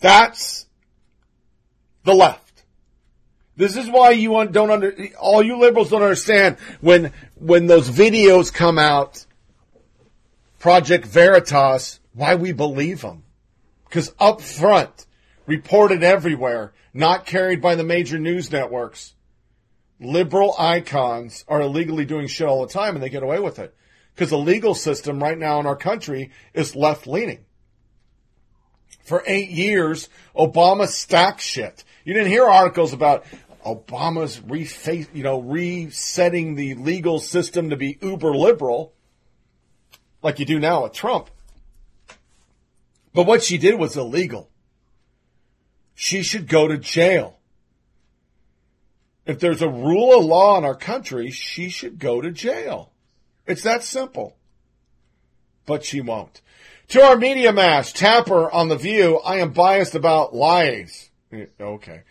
Speaker 2: That's the left. This is why you don't under, all you liberals don't understand when, when those videos come out, Project Veritas, why we believe them. Because up front, reported everywhere, not carried by the major news networks, liberal icons are illegally doing shit all the time and they get away with it. Because the legal system right now in our country is left leaning. For eight years, Obama stacked shit. You didn't hear articles about, Obama's reface, you know, resetting the legal system to be uber liberal, like you do now with Trump. But what she did was illegal. She should go to jail. If there's a rule of law in our country, she should go to jail. It's that simple. But she won't. To our media mash, Tapper on The View, I am biased about lies. Okay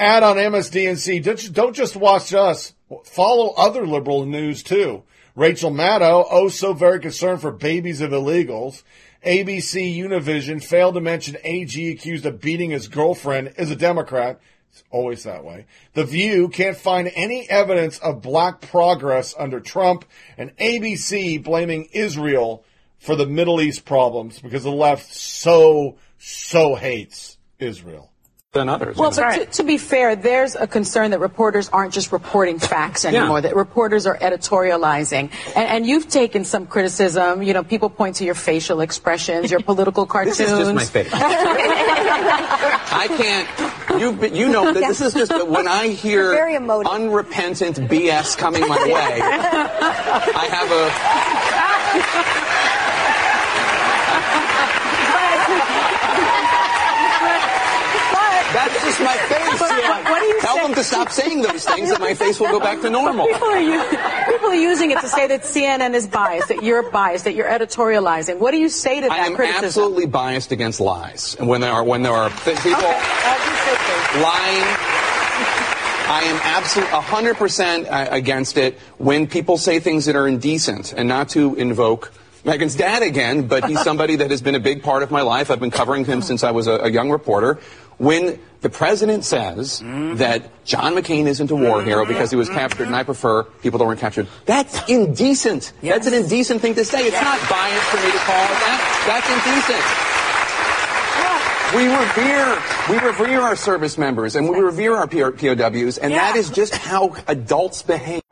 Speaker 2: ad on MSDNC. Don't, just watch us. Follow other liberal news too. Rachel Maddow, oh so very concerned for babies of illegals. ABC Univision failed to mention AG accused of beating his girlfriend is a Democrat. It's always that way. The View can't find any evidence of black progress under Trump, and ABC blaming Israel for the Middle East problems because the left so, so hates Israel
Speaker 52: than others.
Speaker 53: Well, but to, to, be fair, there's a concern that reporters aren't just reporting facts anymore, yeah. that reporters are editorializing. And, and, you've taken some criticism. You know, people point to your facial expressions, your political cartoons. <laughs>
Speaker 52: this is just my face. I can't, you, you know, that <laughs> this is just, when I hear unrepentant BS coming my <laughs> way, I have a... My face. Yeah. What do you Tell them to stop saying those things, and my face will go back to normal.
Speaker 53: People are, using, people are using it to say that CNN is biased, that you're biased, that you're editorializing. What do you say to that
Speaker 52: I am
Speaker 53: criticism?
Speaker 52: absolutely biased against lies, and when there are when there are people okay. lying. I am absolutely 100% uh, against it when people say things that are indecent and not to invoke Meghan's dad again, but he's <laughs> somebody that has been a big part of my life. I've been covering him since I was a, a young reporter. When the president says mm-hmm. that John McCain isn't a war hero because he was captured and I prefer people that weren't captured, that's indecent. Yes. That's an indecent thing to say. It's not biased for me to call it that. That's indecent. We revere, we revere our service members and we revere our POWs, and yeah. that is just how adults behave.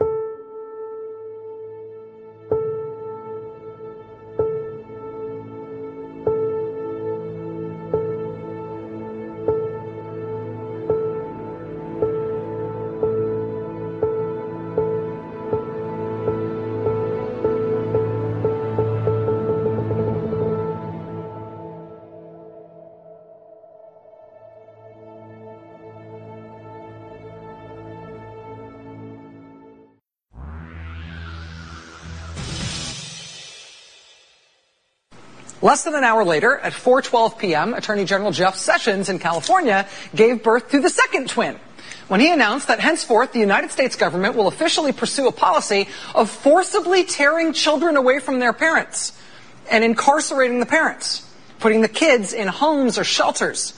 Speaker 54: Less than an hour later, at 4:12 p.m., Attorney General Jeff Sessions in California gave birth to the second twin when he announced that henceforth the United States government will officially pursue a policy of forcibly tearing children away from their parents and incarcerating the parents, putting the kids in homes or shelters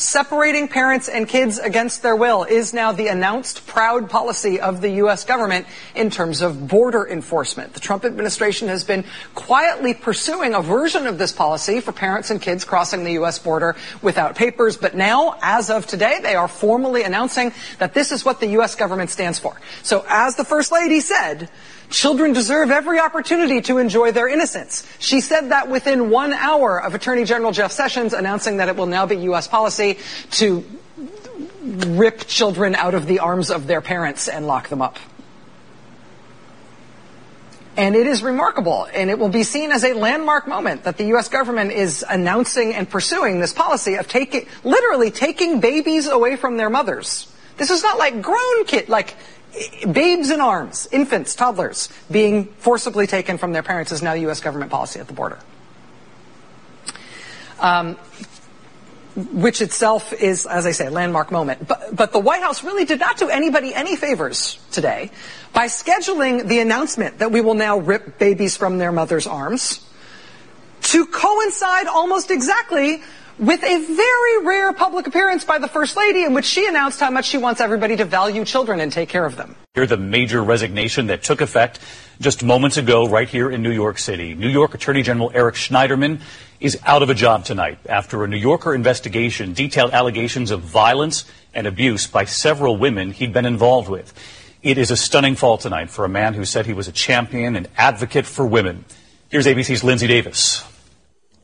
Speaker 54: separating parents and kids against their will is now the announced proud policy of the U.S. government in terms of border enforcement. The Trump administration has been quietly pursuing a version of this policy for parents and kids crossing the U.S. border without papers, but now, as of today, they are formally announcing that this is what the U.S. government stands for. So as the First Lady said, Children deserve every opportunity to enjoy their innocence. She said that within one hour of Attorney General Jeff Sessions announcing that it will now be U.S. policy to rip children out of the arms of their parents and lock them up. And it is remarkable, and it will be seen as a landmark moment that the U.S. government is announcing and pursuing this policy of taking, literally taking babies away from their mothers. This is not like grown kid, like babes in arms, infants, toddlers, being forcibly taken from their parents is now U.S. government policy at the border. Um, which itself is, as I say, a landmark moment. But, but the White House really did not do anybody any favors today by scheduling the announcement that we will now rip babies from their mother's arms to coincide almost exactly with a very rare public appearance by the First Lady in which she announced how much she wants everybody to value children and take care of them.
Speaker 55: Here, the major resignation that took effect just moments ago right here in New York City. New York Attorney General Eric Schneiderman is out of a job tonight after a New Yorker investigation detailed allegations of violence and abuse by several women he'd been involved with. It is a stunning fall tonight for a man who said he was a champion and advocate for women. Here's ABC's Linsey Davis.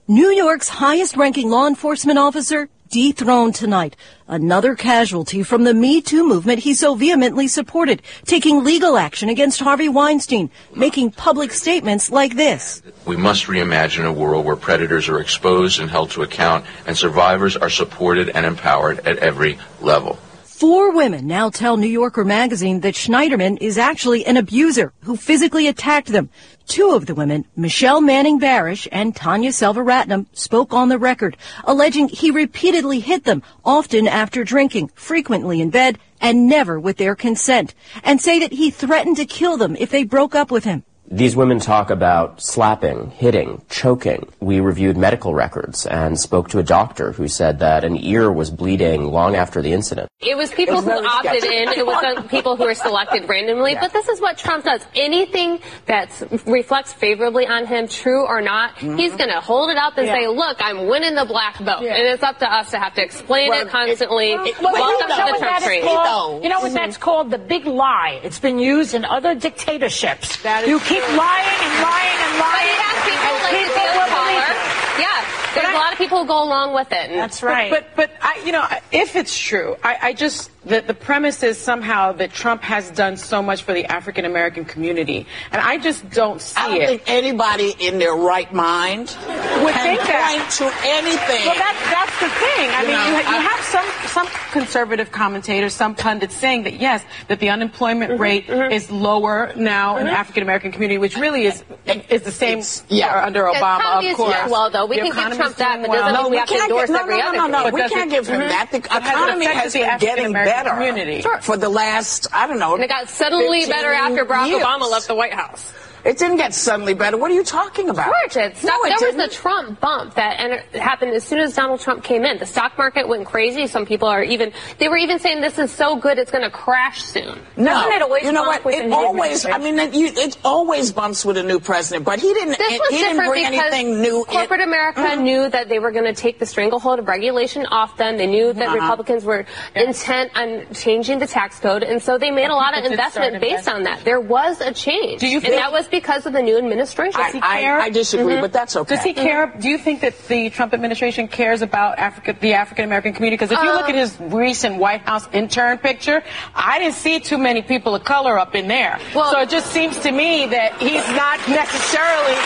Speaker 56: New York's highest ranking law enforcement officer dethroned tonight. Another casualty from the Me Too movement he so vehemently supported, taking legal action against Harvey Weinstein, making public statements like this.
Speaker 57: We must reimagine a world where predators are exposed and held to account and survivors are supported and empowered at every level.
Speaker 56: Four women now tell New Yorker magazine that Schneiderman is actually an abuser who physically attacked them. Two of the women, Michelle Manning Barish and Tanya Selvaratnam, spoke on the record, alleging he repeatedly hit them, often after drinking, frequently in bed, and never with their consent, and say that he threatened to kill them if they broke up with him.
Speaker 58: These women talk about slapping, hitting, choking. We reviewed medical records and spoke to a doctor who said that an ear was bleeding long after the incident.
Speaker 59: It was people
Speaker 58: It's
Speaker 59: who
Speaker 58: really
Speaker 59: opted
Speaker 58: sketchy.
Speaker 59: in. It was people who were selected randomly. But this is what Trump does. Anything that reflects favorably on him, true or not, mm-hmm. he's going to hold it up and
Speaker 60: Yeah.
Speaker 59: say, "Look, I'm winning the black vote,"
Speaker 60: Yeah.
Speaker 59: and it's up to us to have to explain
Speaker 60: Well,
Speaker 59: it constantly.
Speaker 60: Well,
Speaker 59: Welcome
Speaker 60: you know
Speaker 59: to the
Speaker 60: what
Speaker 59: Trump
Speaker 60: that is called? You know what mm-hmm. that's called? The big lie. It's been used in other dictatorships. you keep lying and lying and lying.
Speaker 59: But he people
Speaker 60: and
Speaker 59: like
Speaker 60: people will believe it.
Speaker 59: Yeah, there's a lot of people who go along with it. and-
Speaker 60: That's right.
Speaker 61: But, but, but I, you know, if it's true, I, I just the, the premise is somehow that Trump has done so much for the African American community, and I just don't see it.
Speaker 62: I don't
Speaker 61: it.
Speaker 62: think anybody in their right mind
Speaker 61: would
Speaker 62: can
Speaker 61: think that.
Speaker 62: point to anything.
Speaker 61: Well, that, that's the thing. I
Speaker 62: You
Speaker 61: mean,
Speaker 62: know,
Speaker 61: you, you
Speaker 62: I-
Speaker 61: have some some conservative commentators, some pundits saying that yes, that the unemployment
Speaker 62: Mm-hmm,
Speaker 61: rate mm-hmm. is lower now in the mm-hmm. African American community, which really is is the same
Speaker 62: yeah.
Speaker 61: Uh,
Speaker 59: under
Speaker 61: Obama,
Speaker 59: economy
Speaker 61: of
Speaker 59: is
Speaker 61: course.
Speaker 59: doing well, though. We
Speaker 61: The
Speaker 59: can give Trump that,
Speaker 61: doing
Speaker 59: but doesn't
Speaker 61: well.
Speaker 59: mean we have to endorse
Speaker 62: give, no,
Speaker 59: every
Speaker 62: no,
Speaker 59: other
Speaker 62: no, no,
Speaker 59: thing.
Speaker 62: We can't give
Speaker 61: it-
Speaker 62: him that. The
Speaker 61: But has it
Speaker 62: economy
Speaker 61: affected
Speaker 62: has been getting
Speaker 61: African-American
Speaker 62: better
Speaker 61: community?
Speaker 62: Sure. for the last, I don't know.
Speaker 59: And it got suddenly better after Barack
Speaker 62: years.
Speaker 59: Obama left the White House.
Speaker 62: It didn't get suddenly better. What are you talking about?
Speaker 59: George, it
Speaker 62: No,
Speaker 59: stock,
Speaker 62: it
Speaker 59: there was
Speaker 62: didn't.
Speaker 59: the Trump bump that enter- happened as soon as Donald Trump came in. The stock market went crazy. Some people are even, they were even saying this is so good it's going to crash soon.
Speaker 62: No,
Speaker 59: it always
Speaker 62: you know what? It always. I mean, it, you, it always bumps with a new president. But he didn't.
Speaker 59: This
Speaker 62: he
Speaker 59: was
Speaker 62: didn't
Speaker 59: different
Speaker 62: bring
Speaker 59: because
Speaker 62: anything new. in-
Speaker 59: corporate America knew that they were going to take the stranglehold of regulation off them. They knew that
Speaker 62: Uh-huh.
Speaker 59: Republicans were intent on changing the tax code, and so they made a lot of
Speaker 61: People did
Speaker 59: investment based on that. There was a change,
Speaker 61: Do you
Speaker 59: and that was because of the new administration.
Speaker 62: I- I- I disagree, mm-hmm. but that's okay.
Speaker 61: Does he care? Do you think that the Trump administration cares about Africa, the African American community? Because if you look at um, his recent White House intern picture, I didn't see too many people of color up in there. so it just seems to me that he's not necessarily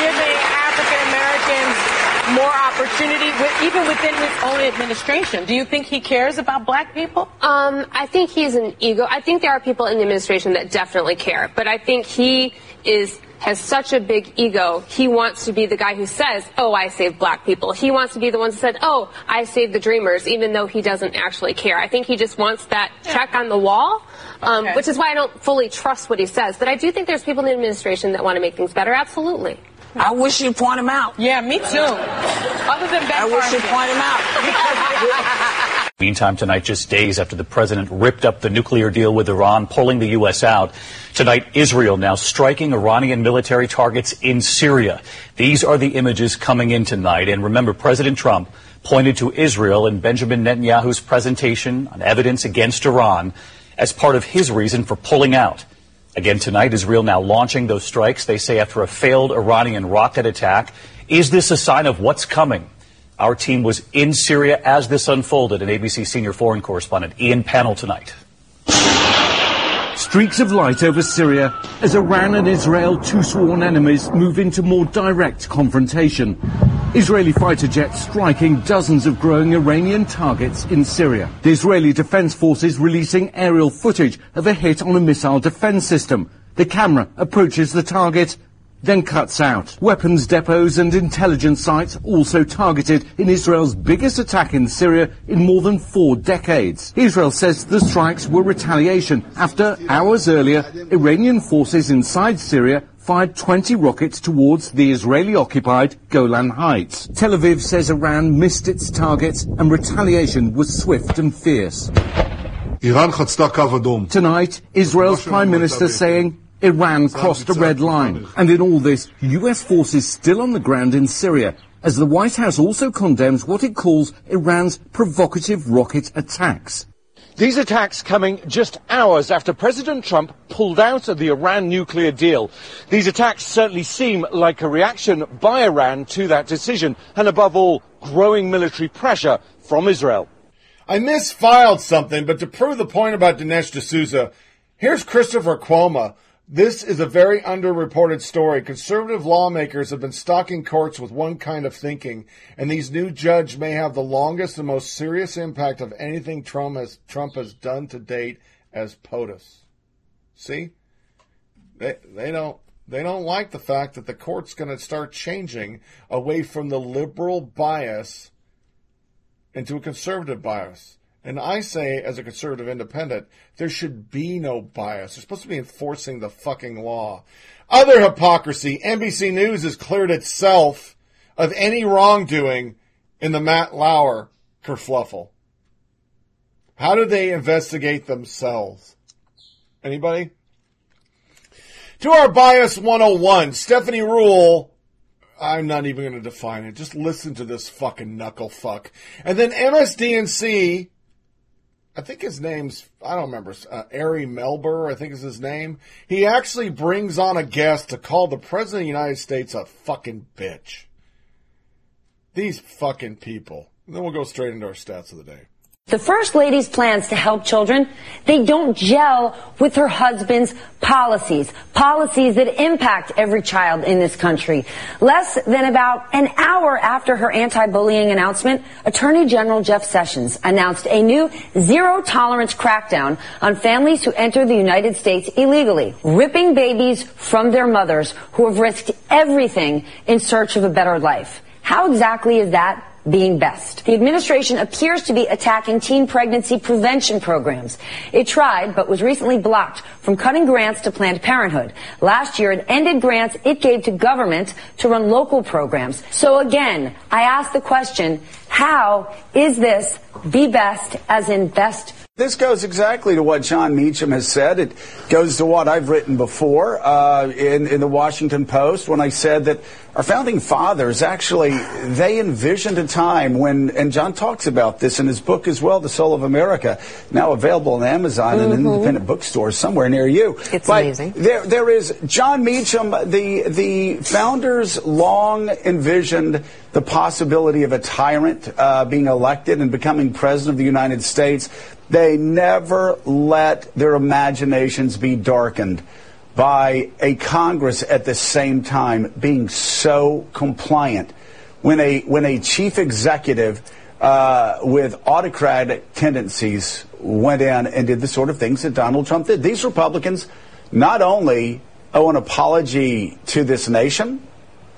Speaker 61: giving African Americans more opportunity, with, even within his own administration. Do you think he cares about black people?
Speaker 59: Um, I think he's an ego. I think there are people in the administration that definitely care, but I think he is has such a big ego. He wants to be the guy who says, "Oh, I saved black people." He wants to be the one who said, "Oh, I saved the dreamers," even though he doesn't actually care. I think he just wants that check on the wall, um,
Speaker 61: Okay.
Speaker 59: which is why I don't fully trust what he says. But I do think there's people in the administration that want to make things better. Absolutely.
Speaker 62: I wish you'd point him out.
Speaker 61: Yeah, me too. Other than Ben
Speaker 62: I wish you'd point him out.
Speaker 55: Meantime, tonight, just days after the president ripped up the nuclear deal with Iran, pulling the U.S. out, tonight, Israel now striking Iranian military targets in Syria. These are the images coming in tonight. And remember, President Trump pointed to Israel in Benjamin Netanyahu's presentation on evidence against Iran as part of his reason for pulling out. Again tonight, Israel now launching those strikes, they say, after a failed Iranian rocket attack. Is this a sign of what's coming? Our team was in Syria as this unfolded, and ABC senior foreign correspondent Ian Pannell tonight.
Speaker 63: Streaks of light over Syria as Iran and Israel, two sworn enemies, move into more direct confrontation. Israeli fighter jets striking dozens of growing Iranian targets in Syria. The Israeli Defense Forces releasing aerial footage of a hit on a missile defense system. The camera approaches the target, then cuts out. Weapons depots and intelligence sites also targeted in Israel's biggest attack in Syria in more than four decades. Israel says the strikes were retaliation after hours earlier Iranian forces inside Syria fired 20 rockets towards the Israeli-occupied Golan Heights. Tel Aviv says Iran missed its targets and retaliation was swift and fierce. Tonight, Israel's Prime Minister saying Iran crossed a red line. And in all this, US forces still on the ground in Syria, as the White House also condemns what it calls Iran's provocative rocket attacks.
Speaker 64: These attacks coming just hours after President Trump pulled out of the Iran nuclear deal. These attacks certainly seem like a reaction by Iran to that decision, and above all, growing military pressure from Israel.
Speaker 2: I misfiled something, but to prove the point about Dinesh D'Souza, here's Christopher Cuomo. This is a very underreported story. Conservative lawmakers have been stocking courts with one kind of thinking, and these new judge may have the longest and most serious impact of anything Trump has, Trump has done to date as POTUS. See? They, they don't, they don't like the fact that the court's going to start changing away from the liberal bias into a conservative bias. And I say, as a conservative independent, there should be no bias. They're supposed to be enforcing the fucking law. Other hypocrisy NBC News has cleared itself of any wrongdoing in the Matt Lauer kerfluffle. How do they investigate themselves? Anybody? To our bias 101, Stephanie Ruhle I'm not even going to define it. Just listen to this fucking knuckle fuck. And then MSDNC, I think his name's, I don't remember, uh, Ari Melber, I think is his name. He actually brings on a guest to call the President of the United States a fucking bitch. These fucking people. And then we'll go straight into our stats of the day.
Speaker 65: The First Lady's plans to help children, they don't gel with her husband's policies. Policies that impact every child in this country. Less than about an hour after her anti-bullying announcement, Attorney General Jeff Sessions announced a new zero tolerance crackdown on families who enter the United States illegally, ripping babies from their mothers who have risked everything in search of a better life. How exactly is that being best. The administration appears to be attacking teen pregnancy prevention programs. It tried, but was recently blocked from cutting grants to Planned Parenthood. Last year, it ended grants it gave to government to run local programs. So again, I ask the question, how is this be best as in best
Speaker 66: this goes exactly to what Jon Meacham has said. It goes to what I've written before uh, in, in the Washington Post when I said that our founding fathers actually they envisioned a time when, and Jon talks about this in his book as well, The Soul of America, now available on Amazon mm-hmm. and independent bookstores somewhere near you.
Speaker 65: It's but amazing.
Speaker 66: There, there is Jon Meacham. The the founders long envisioned the possibility of a tyrant uh, being elected and becoming president of the United States. They never let their imaginations be darkened by a Congress at the same time being so compliant. When a, when a chief executive uh, with autocratic tendencies went in and did the sort of things that Donald Trump did, these Republicans not only owe an apology to this nation,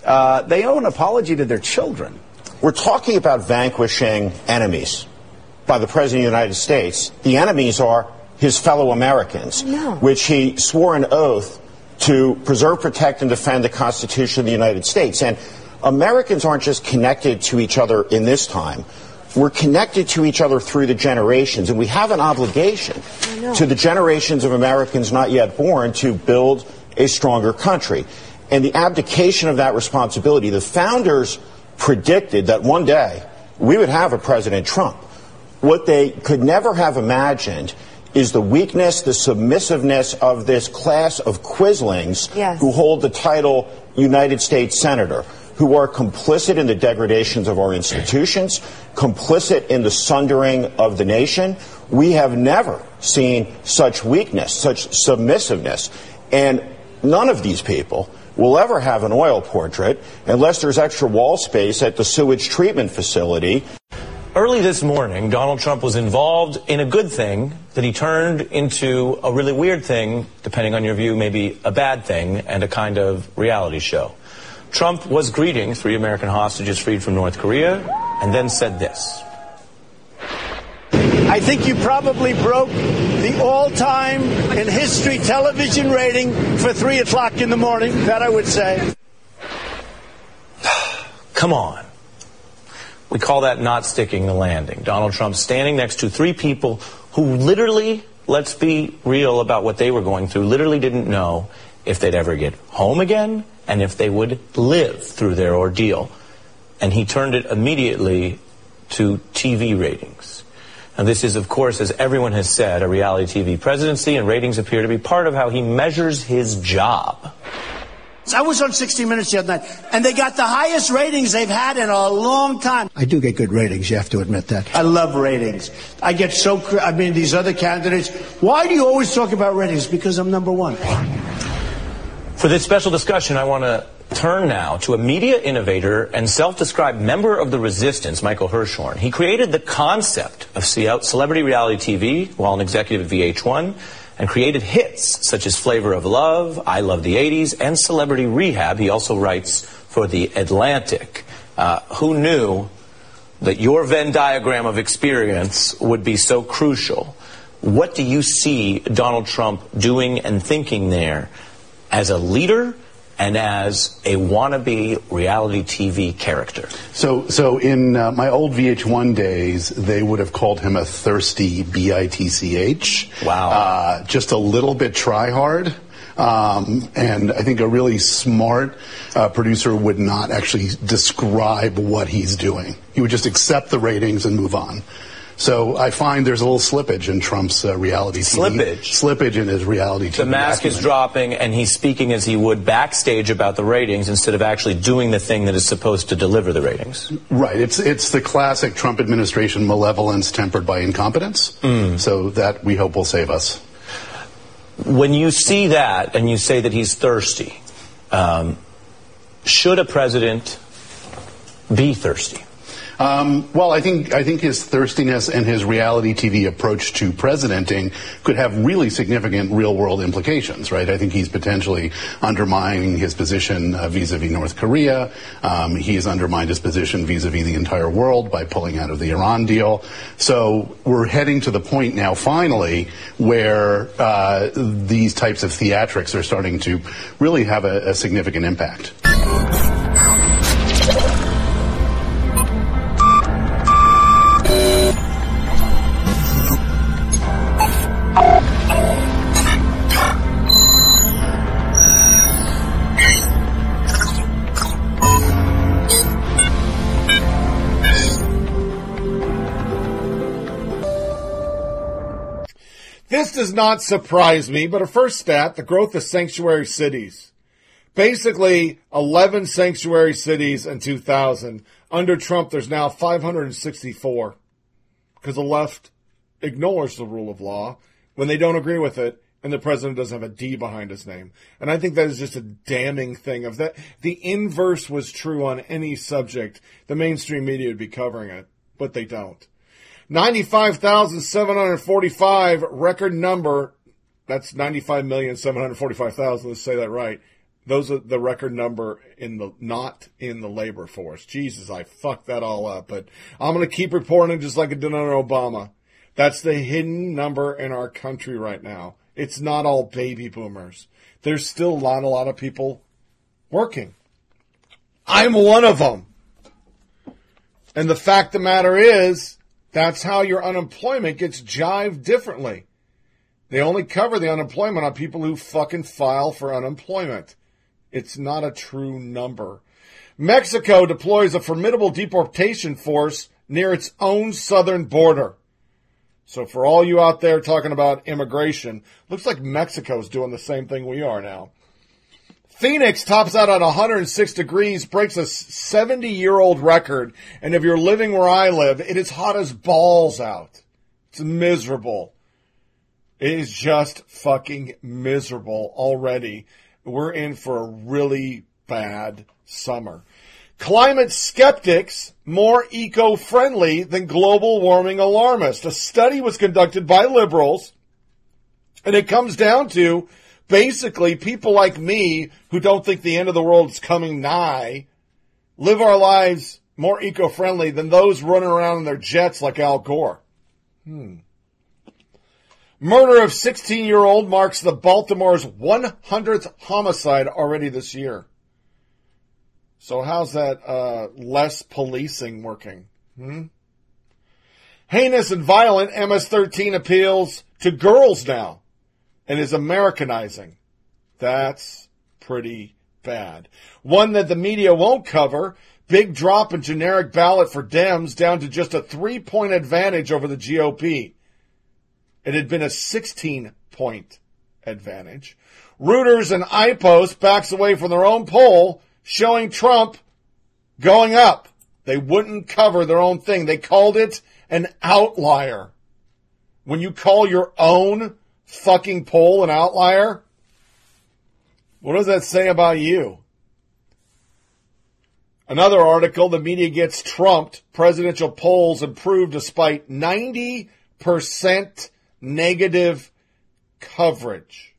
Speaker 66: uh, they owe an apology to their children.
Speaker 67: We're talking about vanquishing enemies by the President of the United States, the enemies are his fellow Americans, which he swore an oath to preserve, protect, and defend the Constitution of the United States. And Americans aren't just connected to each other in this time. We're connected to each other through the generations, and we have an obligation to the generations of Americans not yet born to build a stronger country. And the abdication of that responsibility, the founders predicted that one day we would have a President Trump. What they could never have imagined is the weakness, the submissiveness of this class of quislings
Speaker 65: yes.
Speaker 67: who hold the title United States Senator, who are complicit in the degradations of our institutions, complicit in the sundering of the nation. We have never seen such weakness, such submissiveness. And none of these people will ever have an oil portrait unless there's extra wall space at the sewage treatment facility
Speaker 68: Early this morning, Donald Trump was involved in a good thing that he turned into a really weird thing, depending on your view, maybe a bad thing, and a kind of reality show. Trump was greeting three American hostages freed from North Korea and then said this.
Speaker 69: I think you probably broke the all-time in history television rating for 3 o'clock in the morning, that I would say. <sighs>
Speaker 68: Come on. We call that not sticking the landing. Donald Trump standing next to three people who literally, let's be real about what they were going through, literally didn't know if they'd ever get home again and if they would live through their ordeal. And he turned it immediately to TV ratings. Now, this is, of course, as everyone has said, a reality TV presidency, and ratings appear to be part of how he measures his job.
Speaker 69: I was on 60 Minutes the other night, and they got the highest ratings they've had in a long time.
Speaker 70: I do get good ratings, you have to admit that.
Speaker 69: I love ratings. I get so, I mean, these other candidates, why do you always talk about ratings? Because I'm number one.
Speaker 68: For this special discussion, I want to turn now to a media innovator and self-described member of the resistance, Michael Hirschorn. He created the concept of celebrity reality TV while an executive at VH1 and created hits such as Flavor of Love, I Love the 80s, and Celebrity Rehab. He also writes for The Atlantic. Uh, who knew that your Venn diagram of experience would be so crucial. What do you see Donald Trump doing and thinking there as a leader and as a wannabe reality TV character?
Speaker 71: So, so in uh, my old VH1 days, they would have called him a thirsty B-I-T-C-H.
Speaker 68: Wow.
Speaker 71: Uh, just a little bit try hard. Um, and I think a really smart uh, producer would not actually describe what he's doing. He would just accept the ratings and move on. So I find there's a little slippage in Trump's uh, reality TV.
Speaker 68: Slippage?
Speaker 71: Slippage in his reality TV.
Speaker 68: The mask is dropping, and he's speaking as he would backstage about the ratings instead of actually doing the thing that is supposed to deliver the ratings.
Speaker 71: Right. It's it's the classic Trump administration malevolence tempered by incompetence. So that we hope will save us.
Speaker 68: When you see that and you say that he's thirsty, um, should a president be thirsty?
Speaker 71: Um, well, I think I think his thirstiness and his reality TV approach to presidenting could have really significant real world implications, right? I think he's potentially undermining his position uh, vis-a-vis North Korea. Um, he has undermined his position vis-a-vis the entire world by pulling out of the Iran deal. So we're heading to the point now, finally, where uh, these types of theatrics are starting to really have a, a significant impact.
Speaker 2: This does not surprise me, but a first stat, the growth of sanctuary cities. Basically, 11 sanctuary cities in 2000. Under Trump, there's now 564. Because the left ignores the rule of law when they don't agree with it, and the president doesn't have a D behind his name. And I think that is just a damning thing. of that the inverse was true on any subject, the mainstream media would be covering it, but they don't. 95,745 record number. That's 95,745,000. Let's say that right. Those are the record number in the, not in the labor force. Jesus, I fucked that all up, but I'm going to keep reporting just like I did under Obama. That's the hidden number in our country right now. It's not all baby boomers. There's still a lot, a lot of people working. I'm one of them. And the fact of the matter is, that's how your unemployment gets jived differently. They only cover the unemployment on people who fucking file for unemployment. It's not a true number. Mexico deploys a formidable deportation force near its own southern border. So for all you out there talking about immigration, looks like Mexico's doing the same thing we are now. Phoenix tops out at 106 degrees, breaks a 70 year old record. And if you're living where I live, it is hot as balls out. It's miserable. It is just fucking miserable already. We're in for a really bad summer. Climate skeptics more eco-friendly than global warming alarmists. A study was conducted by liberals and it comes down to basically people like me who don't think the end of the world is coming nigh live our lives more eco-friendly than those running around in their jets like Al Gore. Hmm. Murder of 16 year old marks the Baltimore's 100th homicide already this year. So how's that uh, less policing working? Hmm? Heinous and violent MS-13 appeals to girls now and is Americanizing. That's pretty bad. One that the media won't cover. Big drop in generic ballot for Dems down to just a three point advantage over the GOP. It had been a 16 point advantage. Reuters and Ipsos backs away from their own poll showing Trump going up. They wouldn't cover their own thing. They called it an outlier. When you call your own fucking poll an outlier, what does that say about you? Another article, the media gets trumped. Presidential polls improved despite 90% negative coverage.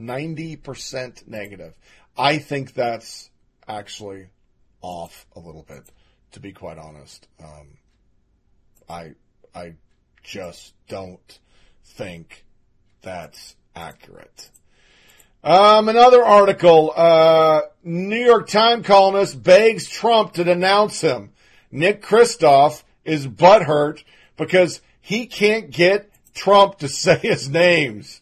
Speaker 2: 90% negative. I think that's actually off a little bit. to be quite honest. Um, I I just don't think that's accurate. Um, another article, uh, New York Times columnist begs Trump to denounce him. Nick Kristof is butthurt because he can't get Trump to <laughs> say his names.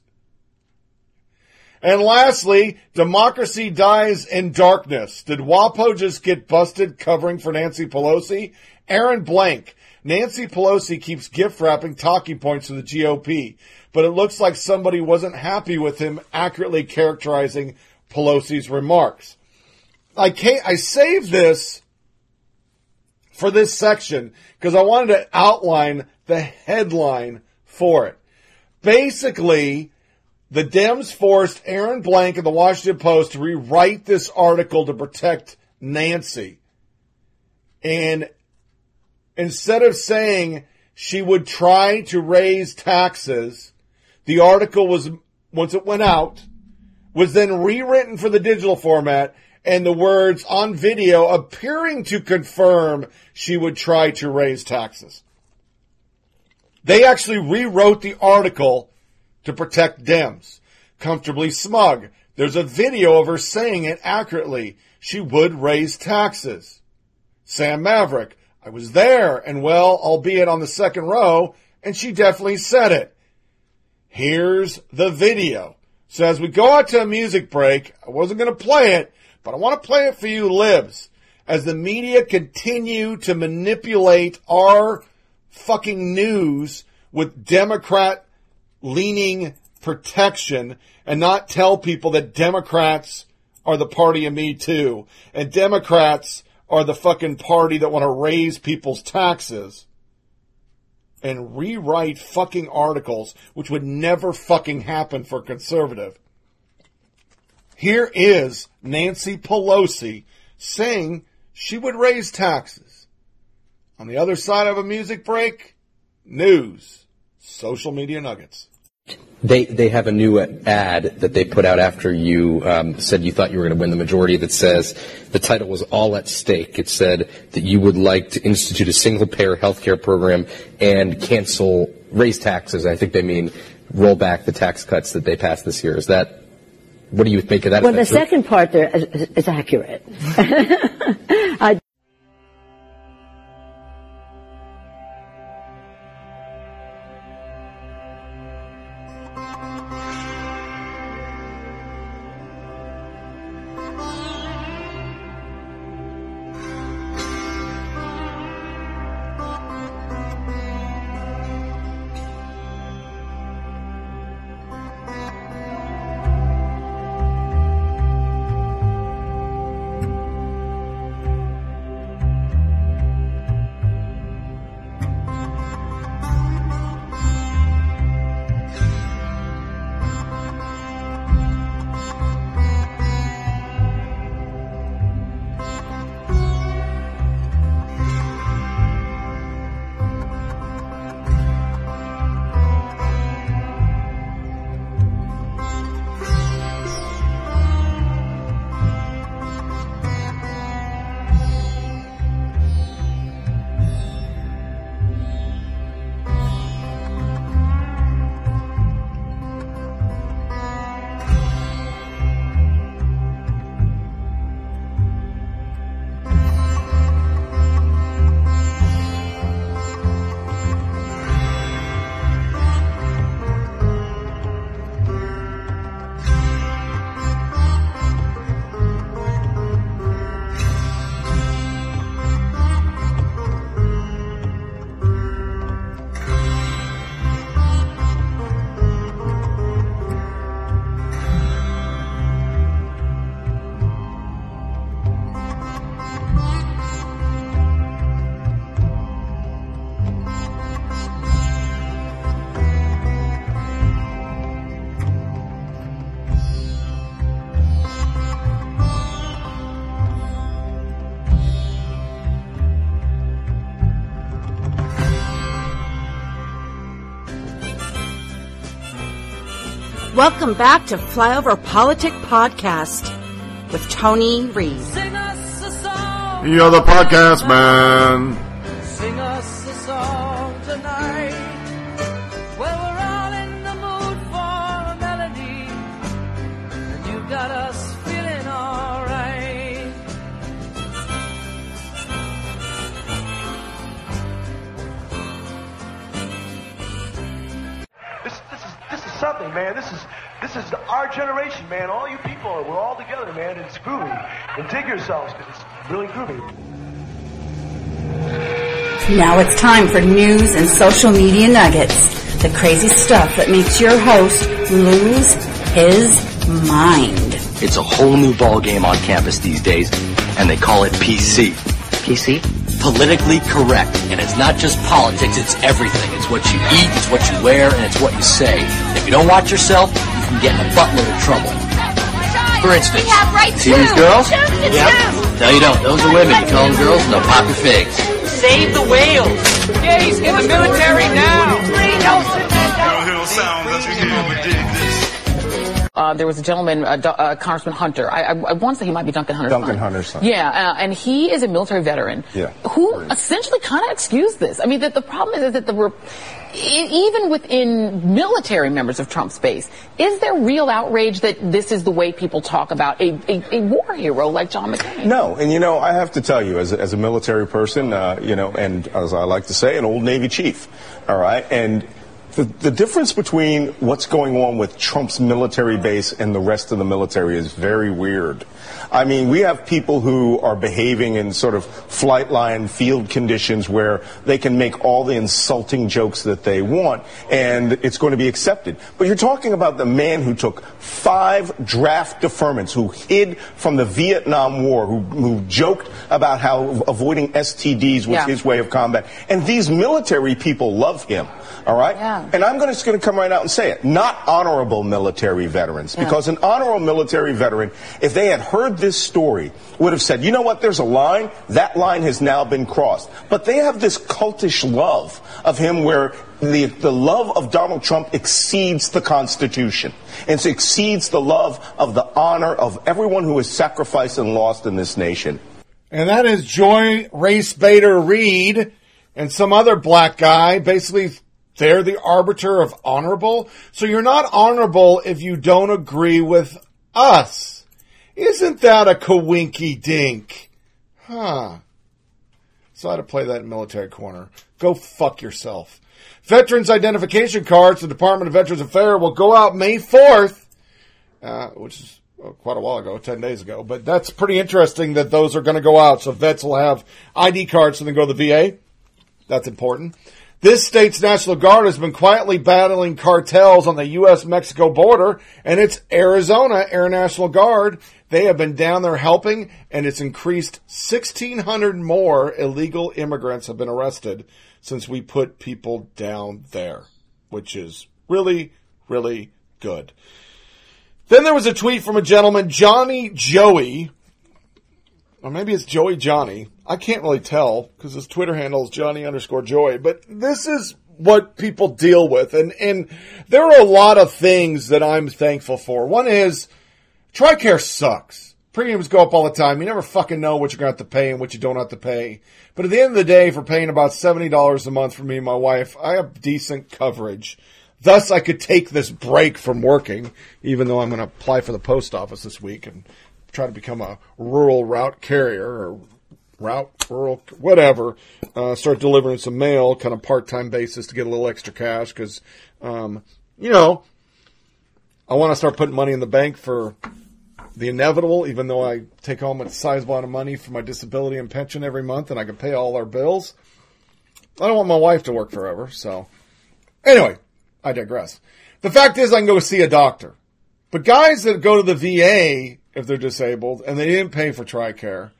Speaker 2: And lastly, democracy dies in darkness. Did WAPO just get busted covering for Nancy Pelosi? Aaron Blake. Nancy Pelosi keeps gift wrapping talking points to the GOP, but it looks like somebody wasn't happy with him accurately characterizing Pelosi's remarks. I can't, I saved this for this section because I wanted to outline the headline for it. Basically, the Dems forced Aaron Blake of the Washington Post to rewrite this article to protect Nancy. And instead of saying she would try to raise taxes, the article was, once it went out, was then rewritten for the digital format and the words on video appearing to confirm she would try to raise taxes. They actually rewrote the article to protect Dems. Comfortably smug. There's a video of her saying it accurately. She would raise taxes. Sam Maverick. I was there and well, albeit on the second row, and she definitely said it. Here's the video. So as we go out to a music break, I wasn't going to play it, but I want to play it for you libs. As the media continue to manipulate our fucking news with Democrat leaning protection and not tell people that Democrats are the party of me too. And Democrats are the fucking party that want to raise people's taxes and rewrite fucking articles, which would never fucking happen for conservative. Here is Nancy Pelosi saying she would raise taxes. On the other side of a music break, news, social media nuggets.
Speaker 72: They they have a new ad that they put out after you um, said you thought you were going to win the majority that says the title was all at stake. It said that you would like to institute a single payer health care program and cancel raise taxes. I think they mean roll back the tax cuts that they passed this year. Is that what do you make of that?
Speaker 73: Well, the second part there is, is accurate. <laughs> I
Speaker 74: Welcome back to Flyover Politic Podcast with Tony Reed.
Speaker 2: You're the podcast man.
Speaker 75: Our generation, man. All you people, we're all together, man. It's groovy. And dig yourselves because it's really groovy.
Speaker 74: Now it's time for news and social media nuggets. The crazy stuff that makes your host lose his mind.
Speaker 76: It's a whole new ball game on campus these days, and they call it PC. PC? Politically correct. And it's not just politics, it's everything. It's what you eat, it's what you wear, and it's what you say. If you don't watch yourself, you can get in a buttload of trouble. For instance,
Speaker 77: We have rights
Speaker 76: see
Speaker 77: too.
Speaker 76: these girls?
Speaker 77: Too, too, too.
Speaker 76: No, you don't. Those are women. You call them girls, and they'll pop your figs.
Speaker 60: Save the whales. Gays in the military now.
Speaker 78: Uh, there was a gentleman, uh, uh, Congressman Hunter. I, I, I want to say he might be Duncan Hunter's
Speaker 79: Duncan
Speaker 78: son.
Speaker 79: Hunter's son.
Speaker 78: Yeah, uh, and he is a military veteran
Speaker 79: Yeah.
Speaker 78: who essentially kind of excused this. I mean, the, the problem is that the re- even within military members of Trump's base, is there real outrage that this is the way people talk about a, a, a war hero like John McCain?
Speaker 79: No, and you know, I have to tell you, as a, as a military person, uh, you know, and as I like to say, an old Navy chief, all right, and the, the difference between what's going on with Trump's military base and the rest of the military is very weird. I mean, we have people who are behaving in sort of flight line field conditions where they can make all the insulting jokes that they want and it's going to be accepted. But you're talking about the man who took five draft deferments, who hid from the Vietnam War, who, who joked about how avoiding STDs was
Speaker 78: Yeah.
Speaker 79: his way of combat. And these military people love him. All right? Yeah. And I'm gonna, just going to come right out and say it. Not honorable military veterans.
Speaker 78: Yeah.
Speaker 79: Because an honorable military veteran, if they had heard this story, would have said, you know what, there's a line. That line has now been crossed. But they have this cultish love of him where the, the love of Donald Trump exceeds the Constitution. And exceeds the love of the honor of everyone who has sacrificed and lost in this nation.
Speaker 2: And that is Joy Race Bader Reed and some other black guy. Basically, they're the arbiter of honorable. So you're not honorable if you don't agree with us. Isn't that a kawinky dink? Huh. So I had to play that in military corner. Go fuck yourself. Veterans identification cards, the Department of Veterans Affairs will go out May 4th, uh, which is quite a while ago, 10 days ago. But that's pretty interesting that those are going to go out. So vets will have ID cards and then go to the VA. That's important. This state's National Guard has been quietly battling cartels on the U.S. Mexico border, and it's Arizona Air National Guard. They have been down there helping, and it's increased 1,600 more illegal immigrants have been arrested since we put people down there, which is really, really good. Then there was a tweet from a gentleman, Johnny Joey, or maybe it's Joey Johnny. I can't really tell because his Twitter handle is Johnny underscore Joy. But this is what people deal with, and and there are a lot of things that I'm thankful for. One is TRICARE sucks. Premiums go up all the time. You never fucking know what you're going to have to pay and what you don't have to pay. But at the end of the day, for paying about $70 a month for me and my wife, I have decent coverage. Thus, I could take this break from working, even though I'm going to apply for the post office this week and try to become a rural route carrier or route rural whatever. Uh, start delivering some mail, kind of part time basis to get a little extra cash because, um, you know, I want to start putting money in the bank for the inevitable. Even though I take home a sizable amount of money for my disability and pension every month, and I can pay all our bills. I don't want my wife to work forever, so anyway. I digress. The fact is, I can go see a doctor. But guys that go to the VA if they're disabled and they didn't pay for TRICARE,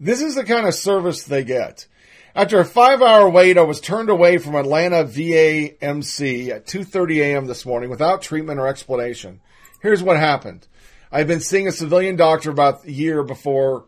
Speaker 2: this is the kind of service they get. After a five-hour wait, I was turned away from Atlanta VAMC at 2:30 a.m. this morning without treatment or explanation. Here's what happened: I've been seeing a civilian doctor about a year before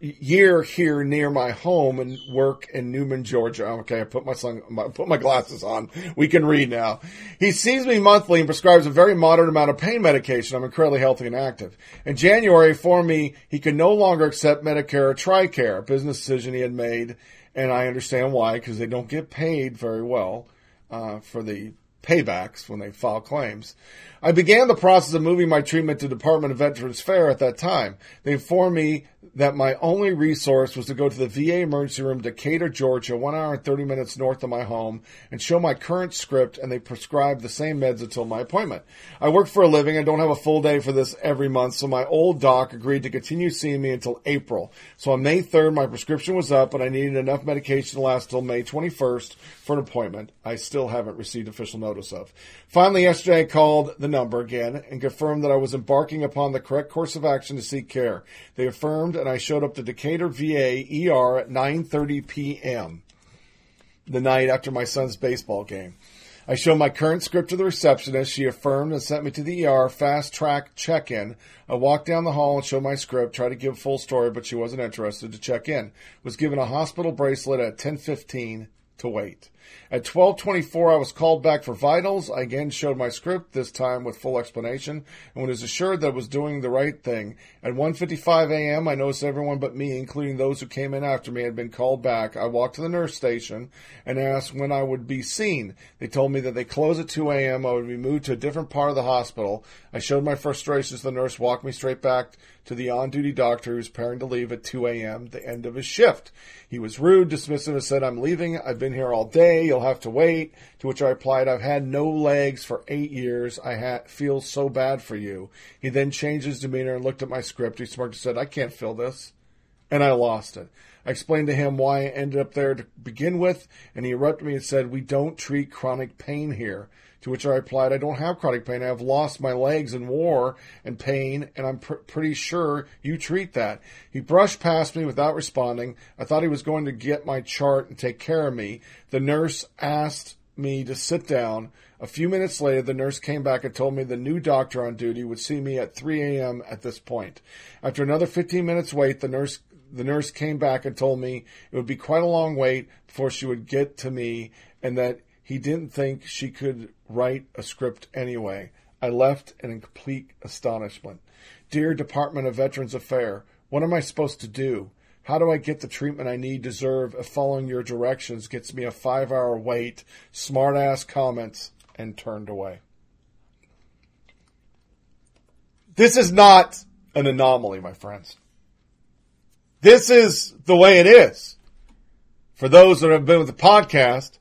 Speaker 2: year here near my home and work in Newnan, Georgia. Okay, I put my sun, my, put my glasses on. We can read now. He sees me monthly and prescribes a very moderate amount of pain medication. I'm incredibly healthy and active. In January, for me, he could no longer accept Medicare or TRICARE, a business decision he had made, and I understand why because they don't get paid very well uh, for the paybacks when they file claims. I began the process of moving my treatment to Department of Veterans Affairs at that time. They informed me that my only resource was to go to the VA emergency room, Decatur, Georgia, one hour and 30 minutes north of my home, and show my current script, and they prescribed the same meds until my appointment. I work for a living. I don't have a full day for this every month, so my old doc agreed to continue seeing me until April. So on May 3rd, my prescription was up, but I needed enough medication to last till May 21st for an appointment. I still haven't received official of. Finally, yesterday I called the number again and confirmed that I was embarking upon the correct course of action to seek care. They affirmed and I showed up to Decatur VA ER at 9:30 p.m. the night after my son's baseball game. I showed my current script to the receptionist. She affirmed and sent me to the ER fast track check in. I walked down the hall and showed my script, tried to give full story, but she wasn't interested to check in. Was given a hospital bracelet at 10:15 to wait. At 12:24 I was called back for vitals. I again showed my script this time with full explanation and was assured that I was doing the right thing. At 1:55 a.m. I noticed everyone but me, including those who came in after me, had been called back. I walked to the nurse station and asked when I would be seen. They told me that they close at 2 a.m. I would be moved to a different part of the hospital. I showed my frustrations. The nurse walked me straight back to the on-duty doctor who was preparing to leave at 2 a.m., the end of his shift. He was rude, dismissive, and said, I'm leaving. I've been here all day. You'll have to wait. To which I replied, I've had no legs for eight years. I ha- feel so bad for you. He then changed his demeanor and looked at my script. He smirked and said, I can't fill this. And I lost it. I explained to him why I ended up there to begin with, and he interrupted me and said, We don't treat chronic pain here. To which I replied, I don't have chronic pain. I have lost my legs in war and pain, and I'm pr- pretty sure you treat that. He brushed past me without responding. I thought he was going to get my chart and take care of me. The nurse asked me to sit down. A few minutes later, the nurse came back and told me the new doctor on duty would see me at 3 a.m. at this point. After another 15 minutes wait, the nurse the nurse came back and told me it would be quite a long wait before she would get to me and that he didn't think she could write a script anyway. I left in complete astonishment. Dear Department of Veterans Affairs, what am I supposed to do? How do I get the treatment I need, deserve, if following your directions gets me a five hour wait, smart ass comments, and turned away? This is not an anomaly, my friends. This is the way it is. For those that have been with the podcast,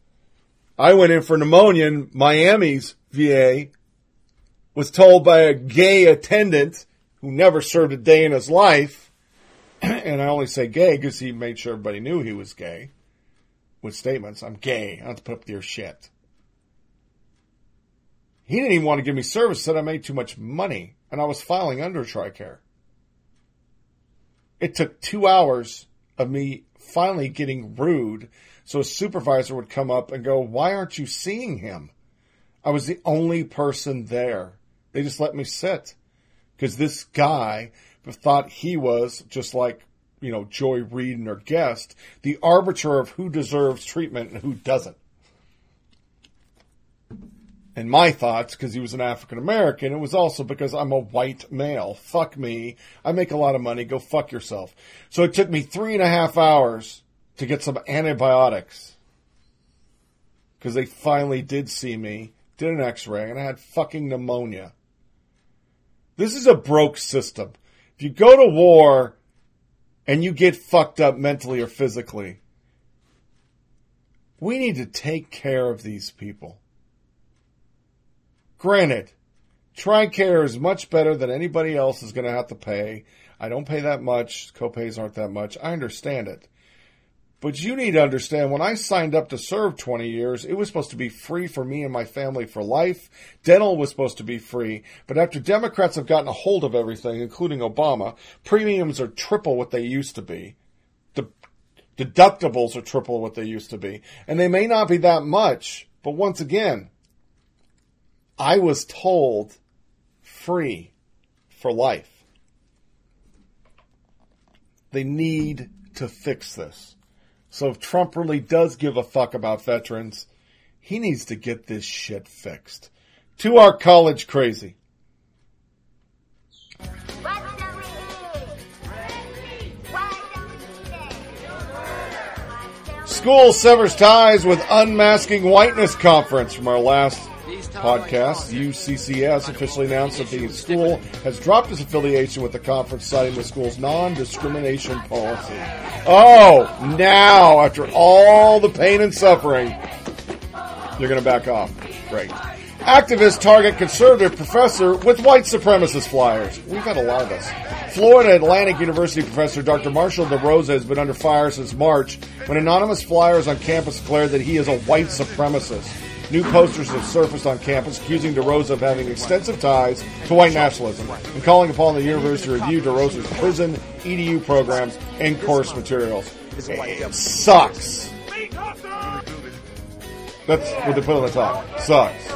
Speaker 2: I went in for pneumonia in Miami's VA, was told by a gay attendant who never served a day in his life, <clears throat> and I only say gay because he made sure everybody knew he was gay, with statements, I'm gay, I don't have to put up with your shit. He didn't even want to give me service, said I made too much money, and I was filing under TRICARE. It took two hours of me finally getting rude so a supervisor would come up and go, Why aren't you seeing him? I was the only person there. They just let me sit because this guy thought he was just like, you know, Joy Reid and her guest, the arbiter of who deserves treatment and who doesn't. And my thoughts, because he was an African American, it was also because I'm a white male. Fuck me. I make a lot of money. Go fuck yourself. So it took me three and a half hours to get some antibiotics. Because they finally did see me, did an x ray, and I had fucking pneumonia. This is a broke system. If you go to war and you get fucked up mentally or physically, we need to take care of these people. Granted, TRICARE is much better than anybody else is going to have to pay. I don't pay that much. Copays aren't that much. I understand it. But you need to understand when I signed up to serve 20 years, it was supposed to be free for me and my family for life. Dental was supposed to be free. But after Democrats have gotten a hold of everything, including Obama, premiums are triple what they used to be. The deductibles are triple what they used to be. And they may not be that much, but once again, I was told free for life. They need to fix this. So if Trump really does give a fuck about veterans, he needs to get this shit fixed. To our college crazy. School severs ties with Unmasking Whiteness Conference from our last podcast. UCCS officially announced that the school has dropped its affiliation with the conference, citing the school's non discrimination policy. Oh, now, after all the pain and suffering, you're going to back off. Great. Activists target conservative professor with white supremacist flyers. We've had a lot of this. Florida Atlantic University professor Dr. Marshall DeRosa has been under fire since March when anonymous flyers on campus declared that he is a white supremacist. New posters have surfaced on campus accusing DeRosa of having extensive ties to white nationalism and calling upon the university to review DeRosa's prison, EDU programs, and course materials. It sucks. That's what they put on the top. Sucks.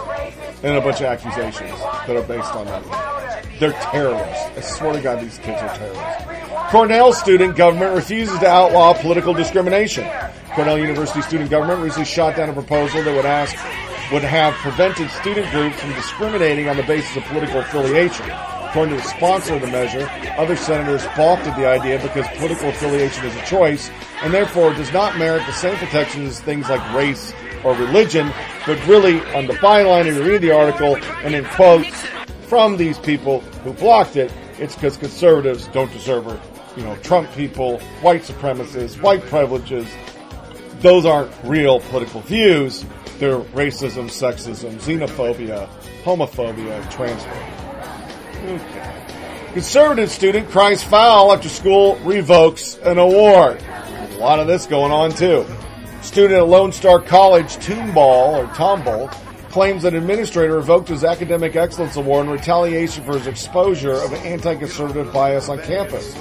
Speaker 2: And a bunch of accusations that are based on that. They're terrorists. I swear to God, these kids are terrorists. Cornell student government refuses to outlaw political discrimination. Cornell University student government recently shot down a proposal that would ask would have prevented student groups from discriminating on the basis of political affiliation. According to the sponsor of the measure, other senators balked at the idea because political affiliation is a choice and therefore does not merit the same protections as things like race or religion, but really on the byline, if you read the article, and in quotes from these people who blocked it, it's because conservatives don't deserve it. You know, Trump people, white supremacists, white privileges, those aren't real political views. They're racism, sexism, xenophobia, homophobia, transphobia. Okay. Conservative student cries foul after school revokes an award. A lot of this going on too. Student at Lone Star College, Tomball or Tomball, claims an administrator revoked his academic excellence award in retaliation for his exposure of anti-conservative bias on campus.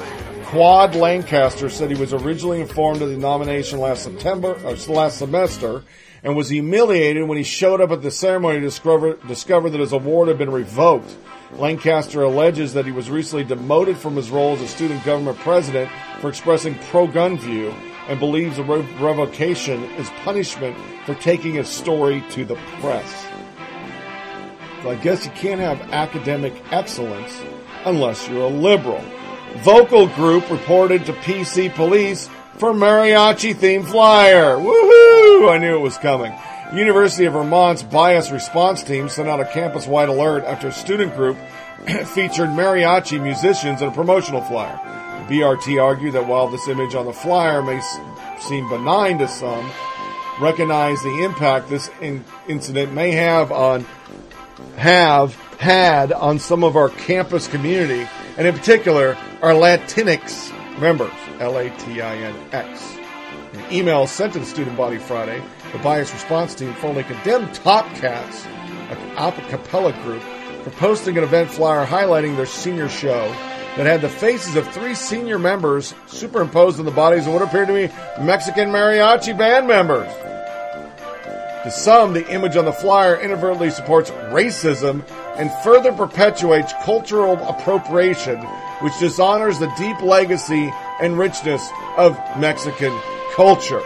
Speaker 2: Quad Lancaster said he was originally informed of the nomination last September, or last semester, and was humiliated when he showed up at the ceremony to discover, discover that his award had been revoked. Lancaster alleges that he was recently demoted from his role as a student government president for expressing pro-gun view and believes the re- revocation is punishment for taking his story to the press. So I guess you can't have academic excellence unless you're a liberal. Vocal group reported to PC police for mariachi themed flyer. Woohoo! I knew it was coming. University of Vermont's bias response team sent out a campus wide alert after a student group <clears throat> featured mariachi musicians in a promotional flyer. BRT argued that while this image on the flyer may seem benign to some, recognize the impact this in- incident may have on have had on some of our campus community, and in particular, our Latinx members, L-A-T-I-N-X. An email sent to the student body Friday, the bias response team formally condemned Top Cats, a cappella group, for posting an event flyer highlighting their senior show that had the faces of three senior members superimposed on the bodies of what appeared to be Mexican mariachi band members. To some, the image on the flyer inadvertently supports racism and further perpetuates cultural appropriation, which dishonors the deep legacy and richness of Mexican culture.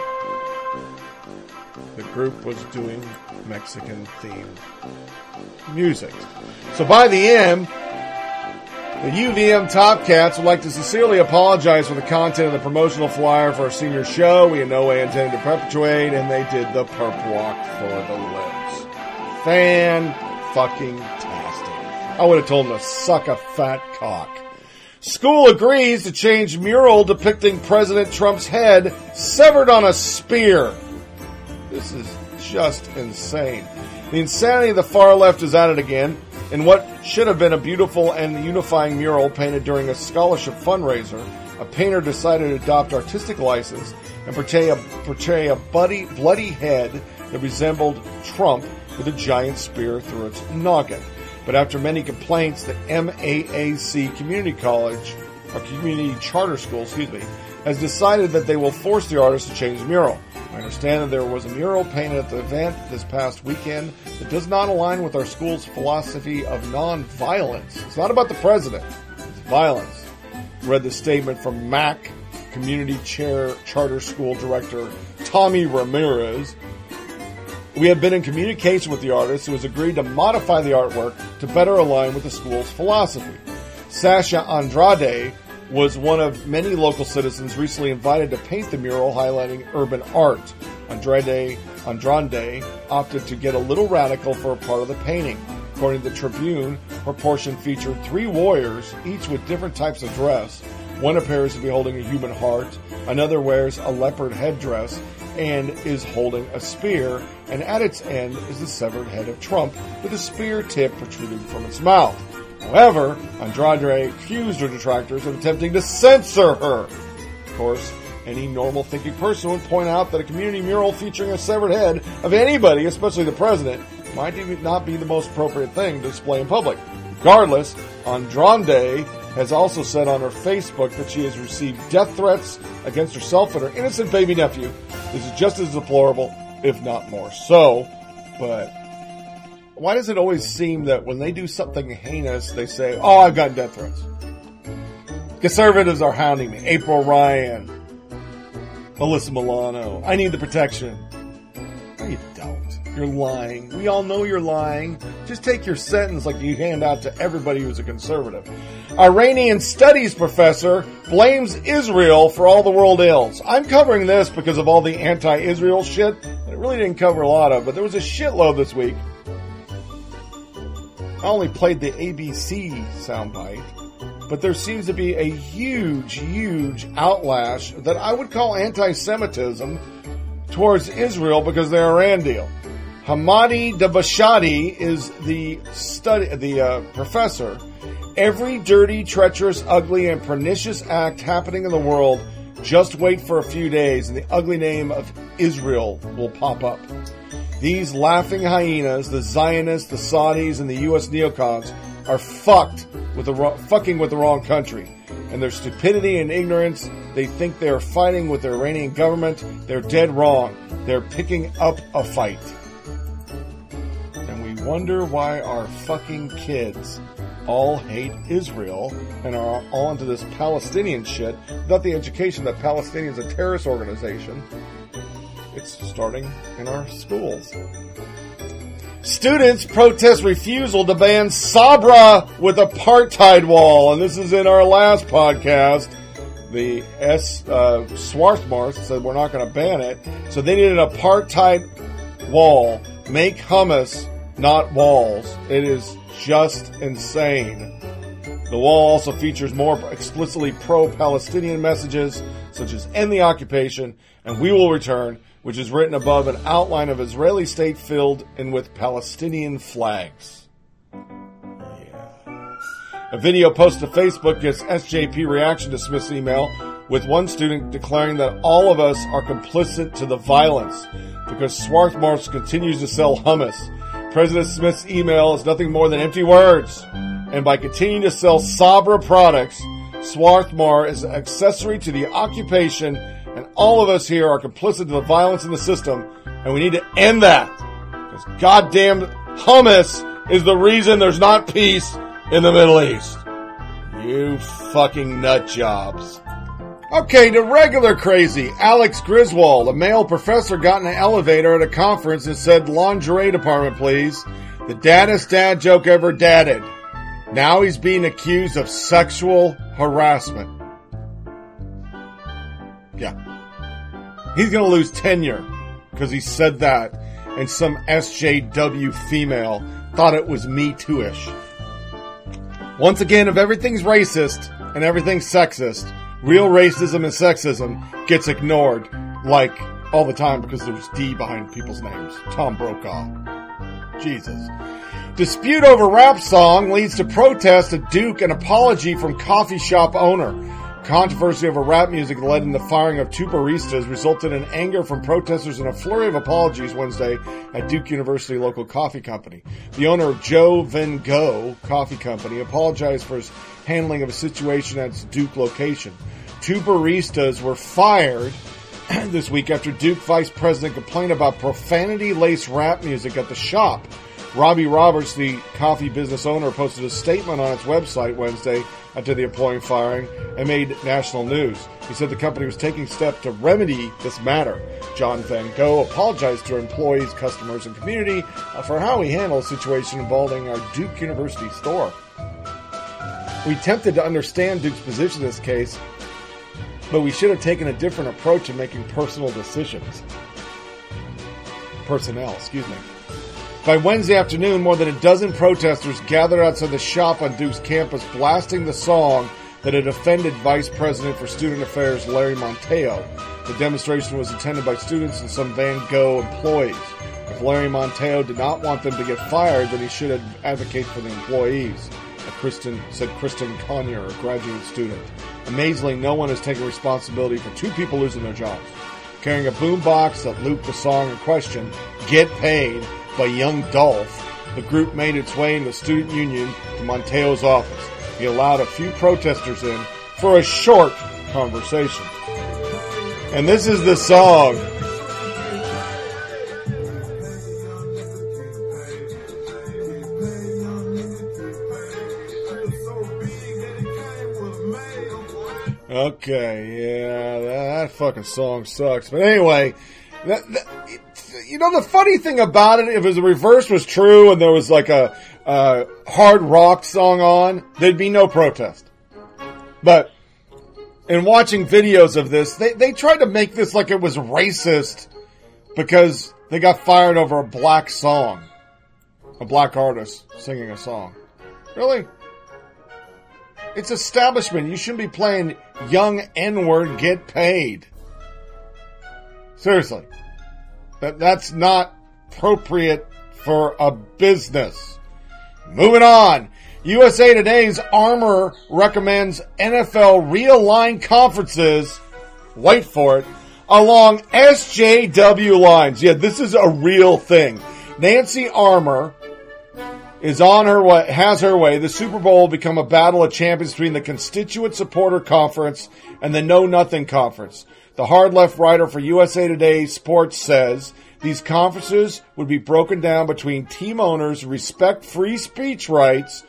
Speaker 2: The group was doing Mexican themed music. So by the end, the UVM Top Cats would like to sincerely apologize for the content of the promotional flyer for our senior show. We in no way intended to perpetuate, and they did the perp walk for the lips. Fan fucking tastic. I would have told them to suck a fat cock. School agrees to change mural depicting President Trump's head severed on a spear. This is just insane. The insanity of the far left is at it again in what should have been a beautiful and unifying mural painted during a scholarship fundraiser. A painter decided to adopt artistic license and portray a, portray a bloody, bloody head that resembled Trump with a giant spear through its noggin. But after many complaints, the MAAC Community College, or Community Charter School, excuse me, has decided that they will force the artist to change the mural. I understand that there was a mural painted at the event this past weekend that does not align with our school's philosophy of non-violence. It's not about the president, it's violence. Read the statement from MAAC Community Chair Charter School Director Tommy Ramirez. We have been in communication with the artist who has agreed to modify the artwork to better align with the school's philosophy. Sasha Andrade was one of many local citizens recently invited to paint the mural highlighting urban art. Andrade Andrade opted to get a little radical for a part of the painting. According to the Tribune, her portion featured three warriors, each with different types of dress. One appears to be holding a human heart, another wears a leopard headdress and is holding a spear, and at its end is the severed head of Trump with a spear tip protruding from its mouth. However, Andrade accused her detractors of attempting to censor her. Of course, any normal thinking person would point out that a community mural featuring a severed head of anybody, especially the president, might not be the most appropriate thing to display in public. Regardless, Andrade has also said on her Facebook that she has received death threats against herself and her innocent baby nephew. This is just as deplorable, if not more so. But why does it always seem that when they do something heinous, they say, Oh, I've gotten death threats? Conservatives are hounding me. April Ryan, Alyssa Milano. I need the protection. No, you don't. You're lying. We all know you're lying. Just take your sentence like you hand out to everybody who's a conservative. Iranian studies professor blames Israel for all the world ills. I'm covering this because of all the anti-Israel shit. that It really didn't cover a lot of, but there was a shitload this week. I only played the ABC soundbite, but there seems to be a huge, huge outlash that I would call anti-Semitism towards Israel because of the Iran deal. Hamadi Dabashadi is the study, the uh, professor. Every dirty, treacherous, ugly, and pernicious act happening in the world, just wait for a few days and the ugly name of Israel will pop up. These laughing hyenas, the Zionists, the Saudis, and the U.S. neocons are fucked with the wrong, fucking with the wrong country. And their stupidity and ignorance, they think they're fighting with the Iranian government. They're dead wrong. They're picking up a fight. And we wonder why our fucking kids all hate Israel and are all into this Palestinian shit without the education that Palestinians a terrorist organization. It's starting in our schools. Students protest refusal to ban Sabra with apartheid wall. And this is in our last podcast. The S, uh, Swarthmore said we're not going to ban it. So they need an apartheid wall. Make hummus, not walls. It is just insane. The wall also features more explicitly pro-Palestinian messages, such as end the occupation and we will return, which is written above an outline of Israeli state filled in with Palestinian flags. A video posted to Facebook gets SJP reaction to Smith's email, with one student declaring that all of us are complicit to the violence because Swarthmore continues to sell hummus. President Smith's email is nothing more than empty words. And by continuing to sell Sabra products, Swarthmore is accessory to the occupation, and all of us here are complicit to the violence in the system, and we need to end that. Because goddamn hummus is the reason there's not peace in the Middle East. You fucking nut jobs. Okay, to regular crazy. Alex Griswold, a male professor, got in an elevator at a conference and said, lingerie department, please. The daddest dad joke ever dadded. Now he's being accused of sexual harassment. Yeah. He's gonna lose tenure because he said that and some SJW female thought it was me too-ish. Once again, if everything's racist and everything's sexist, real racism and sexism gets ignored like all the time because there's D behind people's names. Tom Brokaw. Jesus. Dispute over rap song leads to protest at Duke and apology from coffee shop owner. Controversy over rap music led in the firing of two baristas resulted in anger from protesters and a flurry of apologies Wednesday at Duke University local coffee company. The owner of Joe Van Gogh Coffee Company apologized for his handling of a situation at its Duke location. Two baristas were fired <clears throat> this week after Duke Vice President complained about profanity-laced rap music at the shop. Robbie Roberts, the coffee business owner, posted a statement on its website Wednesday after the employee firing and made national news. He said the company was taking steps to remedy this matter. John Van Gogh apologized to employees, customers, and community uh, for how he handled a situation involving our Duke University store. We attempted to understand Duke's position in this case, but we should have taken a different approach in making personal decisions. Personnel, excuse me. By Wednesday afternoon, more than a dozen protesters gathered outside the shop on Duke's campus, blasting the song that had offended Vice President for Student Affairs Larry Moneta. The demonstration was attended by students and some Van Gogh employees. If Larry Moneta did not want them to get fired, then he should advocate for the employees, Kristen, said Kristen Conyer, a graduate student. Amazingly, no one has taken responsibility for two people losing their jobs. Carrying a boombox that looped the song in question, Get Paid, by Young Dolph, the group made its way in the student union to Moneta's office. He allowed a few protesters in for a short conversation. And this is the song. Okay, yeah, that fucking song sucks. But anyway, that, that, you know, the funny thing about it, if it was the reverse was true and there was like a, a hard rock song on, there'd be no protest. But in watching videos of this, they, they tried to make this like it was racist because they got fired over a black song. A black artist singing a song. Really? It's establishment. You shouldn't be playing young N word get paid. Seriously. That, that's not appropriate for a business. Moving on. USA Today's Armour recommends NFL realign conferences, wait for it, along SJW lines. Yeah, this is a real thing. Nancy Armour is on her way, has her way. The Super Bowl will become a battle of champions between the Constituent Supporter Conference and the Know Nothing Conference. The hard left writer for USA Today Sports says these conferences would be broken down between team owners who respect free speech rights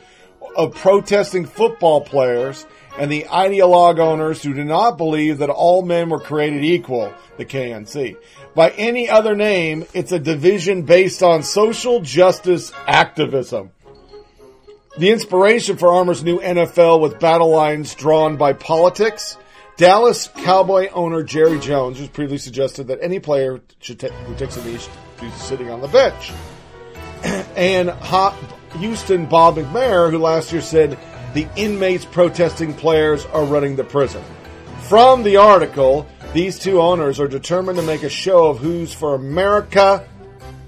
Speaker 2: of protesting football players and the ideologue owners who do not believe that all men were created equal, the KNC. By any other name, it's a division based on social justice activism. The inspiration for Armour's new NFL with battle lines drawn by politics. Dallas Cowboy owner Jerry Jones has previously suggested that any player ta- who takes a knee should be sitting on the bench. <clears throat> and Houston Bob McMahon, who last year said the inmates protesting players are running the prison. From the article, these two owners are determined to make a show of who's for America,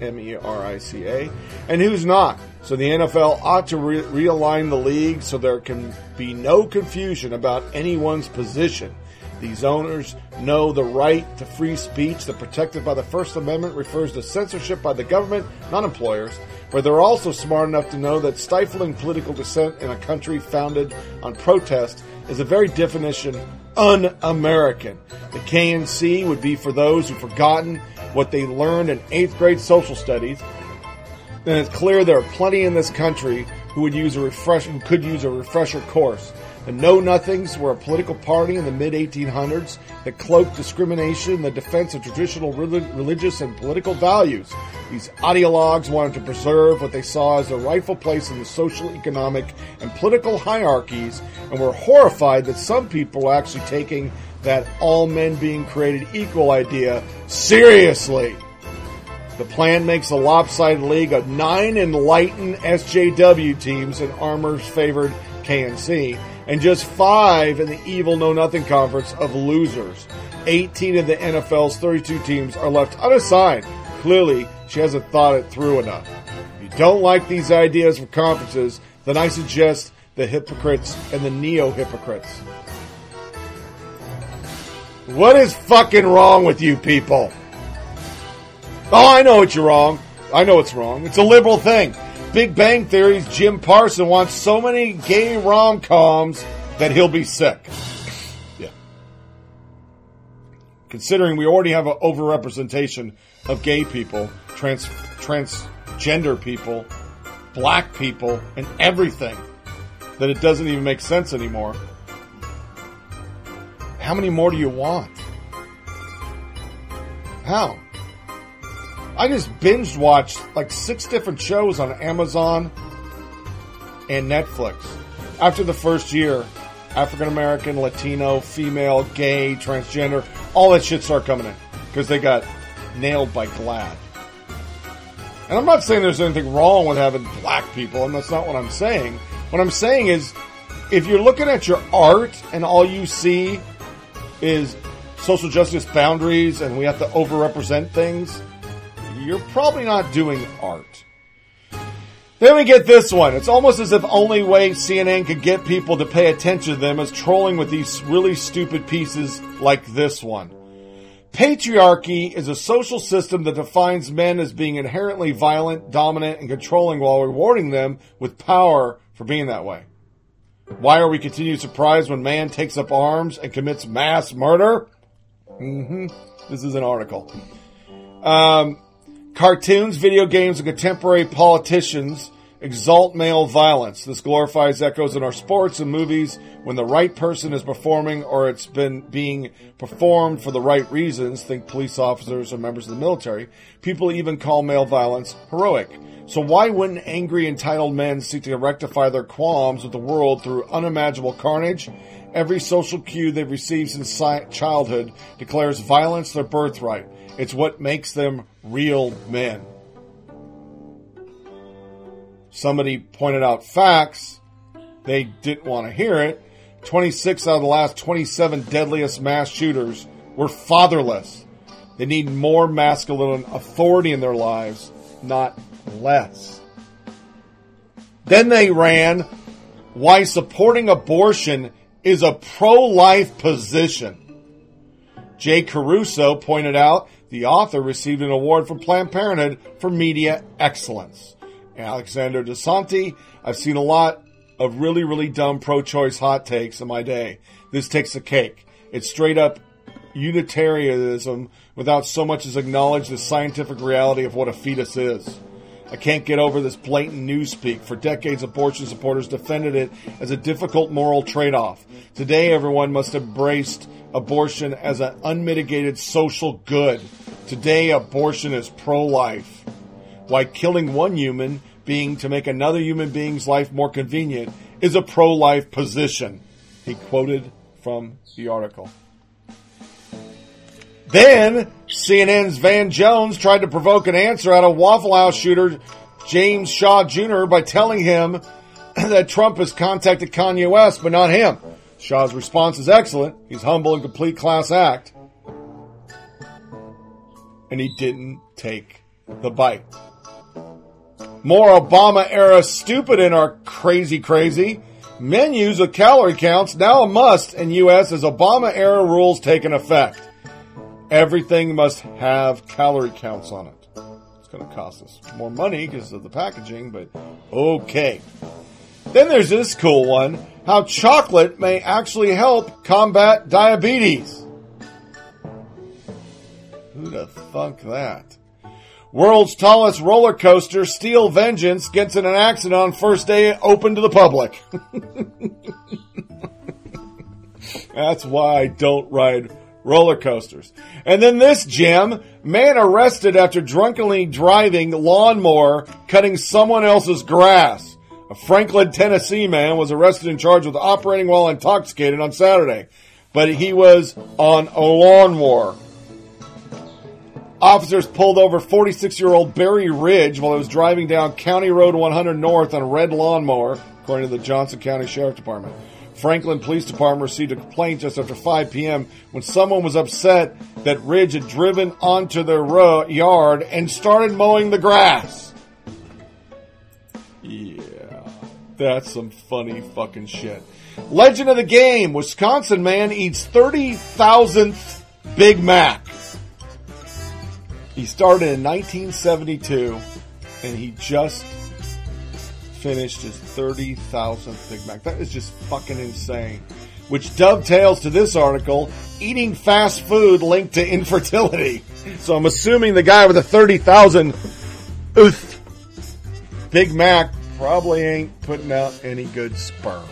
Speaker 2: M E R I C A, and who's not. So the NFL ought to re- realign the league so there can be no confusion about anyone's position. These owners know the right to free speech that protected by the First Amendment refers to censorship by the government, not employers, but they're also smart enough to know that stifling political dissent in a country founded on protest is a very definition un-American. The KNC would be for those who've forgotten what they learned in eighth grade social studies. And it's clear there are plenty in this country who would use a refresh, who could use a refresher course. The Know Nothings were a political party in the mid 1800s that cloaked discrimination in the defense of traditional religious and political values. These ideologues wanted to preserve what they saw as their rightful place in the social, economic, and political hierarchies and were horrified that some people were actually taking that all men being created equal idea seriously. The plan makes a lopsided league of nine enlightened SJW teams and Armour's favored KNC and just five in the evil know nothing conference of losers. 18 of the NFL's 32 teams are left unassigned. Clearly, she hasn't thought it through enough. If you don't like these ideas for conferences, then I suggest the hypocrites and the neo hypocrites. What is fucking wrong with you people? Oh, I know what you're wrong. I know what's wrong. It's a liberal thing. Big Bang Theory's Jim Parson wants so many gay rom coms that he'll be sick. yeah. Considering we already have an overrepresentation of gay people, trans transgender people, black people and everything that it doesn't even make sense anymore. How many more do you want? How? I just binge watched like six different shows on Amazon and Netflix. After the first year, African American, Latino, female, gay, transgender, all that shit started coming in because they got nailed by GLAAD. And I'm not saying there's anything wrong with having black people, and that's not what I'm saying. What I'm saying is, if you're looking at your art and all you see is social justice boundaries and we have to overrepresent things, you're probably not doing art. Then we get this one. It's almost as if only way CNN could get people to pay attention to them is trolling with these really stupid pieces like this one. Patriarchy is a social system that defines men as being inherently violent, dominant, and controlling while rewarding them with power for being that way. Why are we continually surprised when man takes up arms and commits mass murder? hmm This is an article. Um, cartoons, video games, and contemporary politicians exalt male violence. This glorifies echoes in our sports and movies when the right person is performing or it's been being performed for the right reasons. Think police officers or members of the military. People even call male violence heroic. So why wouldn't angry, entitled men seek to rectify their qualms with the world through unimaginable carnage? Every social cue they've received since childhood declares violence their birthright. It's what makes them real men. Somebody pointed out facts. They didn't want to hear it. 26 out of the last 27 deadliest mass shooters were fatherless. They need more masculine authority in their lives, not less. Then they ran why supporting abortion is a pro life position. Jay Caruso pointed out the author received an award from Planned Parenthood for media excellence. Alexandra DeSanctis, I've seen a lot of really, really dumb pro choice hot takes in my day. This takes the cake. It's straight up Unitarianism without so much as acknowledge the scientific reality of what a fetus is. I can't get over this blatant newspeak. For decades, abortion supporters defended it as a difficult moral trade off. Today, everyone must embrace abortion as an unmitigated social good. Today, abortion is pro life. Why killing one human being to make another human being's life more convenient is a pro life position. He quoted from the article. Then CNN's Van Jones tried to provoke an answer out of Waffle House shooter James Shaw Jr. by telling him <clears throat> that Trump has contacted Kanye West, but not him. Shaw's response is excellent. He's humble and complete class act. And he didn't take the bite. More Obama era stupid in our crazy crazy. Menus with calorie counts now a must in U.S. as Obama era rules take an effect. Everything must have calorie counts on it. It's going to cost us more money because of the packaging, but okay. Then there's this cool one how chocolate may actually help combat diabetes. Who'd have thunk that? World's tallest roller coaster, Steel Vengeance, gets in an accident on first day open to the public. <laughs> That's why I don't ride roller coasters. And then this gem, man arrested after drunkenly driving lawnmower cutting someone else's grass. A Franklin, Tennessee man was arrested and charged with operating while intoxicated on Saturday, but he was on a lawnmower. Officers pulled over 46 year old Barry Ridge while he was driving down County Road 100 North on a red lawnmower, according to the Johnson County Sheriff Department. Franklin Police Department received a complaint just after 5 p.m. when someone was upset that Ridge had driven onto their yard and started mowing the grass. Yeah, that's some funny fucking shit. Legend of the game: Wisconsin man eats 30,000th Big Mac. He started in 1972, and he just finished his 30,000th Big Mac. That is just fucking insane. Which dovetails to this article, eating fast food linked to infertility. So I'm assuming the guy with the 30,000 Big Mac probably ain't putting out any good sperm.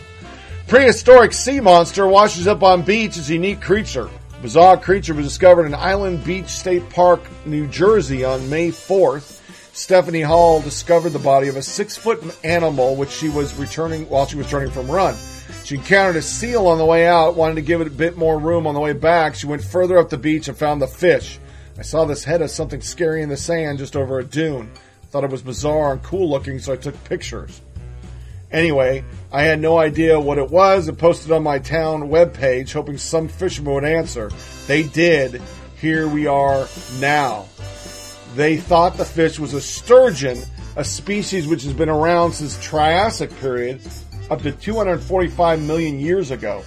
Speaker 2: Prehistoric sea monster washes up on beach as a unique creature. Bizarre creature was discovered in Island Beach State Park, New Jersey on May 4th. Stephanie Hall discovered the body of a six foot animal which she was returning while she was returning from run. She encountered a seal on the way out, wanted to give it a bit more room on the way back. She went further up the beach and found the fish. I saw this head of something scary in the sand just over a dune. Thought it was bizarre and cool looking, so I took pictures. Anyway, I had no idea what it was and posted on my town webpage, hoping some fisherman would answer. They did. Here we are now. They thought the fish was a sturgeon, a species which has been around since Triassic period, up to 245 million years ago.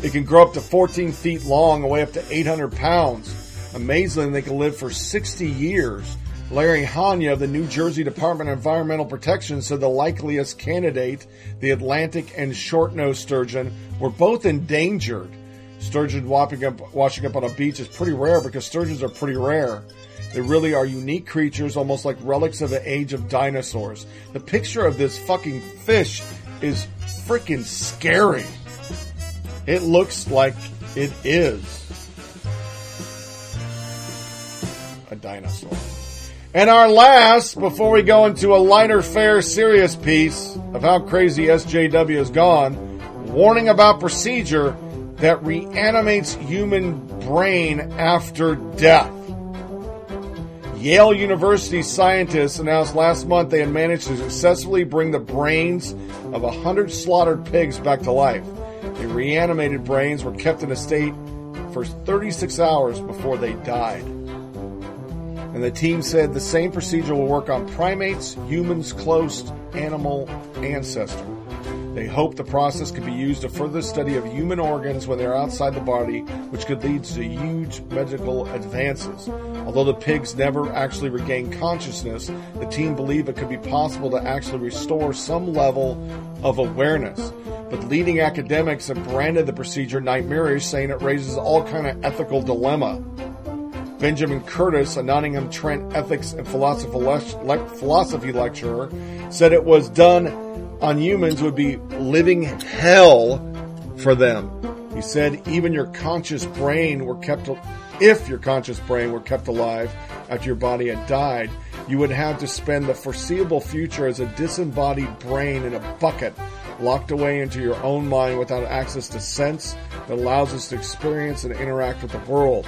Speaker 2: It can grow up to 14 feet long and weigh up to 800 pounds. Amazingly, they can live for 60 years. Larry Hajna of the New Jersey Department of Environmental Protection said the likeliest candidate, the Atlantic and short-nosed sturgeon, were both endangered. Sturgeon up, washing up on a beach is pretty rare because sturgeons are pretty rare. They really are unique creatures, almost like relics of the age of dinosaurs. The picture of this fucking fish is freaking scary. It looks like it is a dinosaur. And our last, before we go into a lighter, fair, serious piece of how crazy SJW has gone, warning about procedure that reanimates human brain after death. Yale University scientists announced last month they had managed to successfully bring the brains of 100 slaughtered pigs back to life. The reanimated brains were kept in a state for 36 hours before they died. And the team said the same procedure will work on primates, humans, close animal ancestor. They hope the process could be used to further study of human organs when they're outside the body, which could lead to huge medical advances. Although the pigs never actually regained consciousness, the team believe it could be possible to actually restore some level of awareness. But leading academics have branded the procedure nightmarish, saying it raises all kind of ethical dilemma. Benjamin Curtis, a Nottingham Trent ethics and philosophy, le- philosophy lecturer, said it was done on humans would be living hell for them. He said even your conscious brain were kept, if your conscious brain were kept alive after your body had died, you would have to spend the foreseeable future as a disembodied brain in a bucket, locked away into your own mind without access to sense that allows us to experience and interact with the world.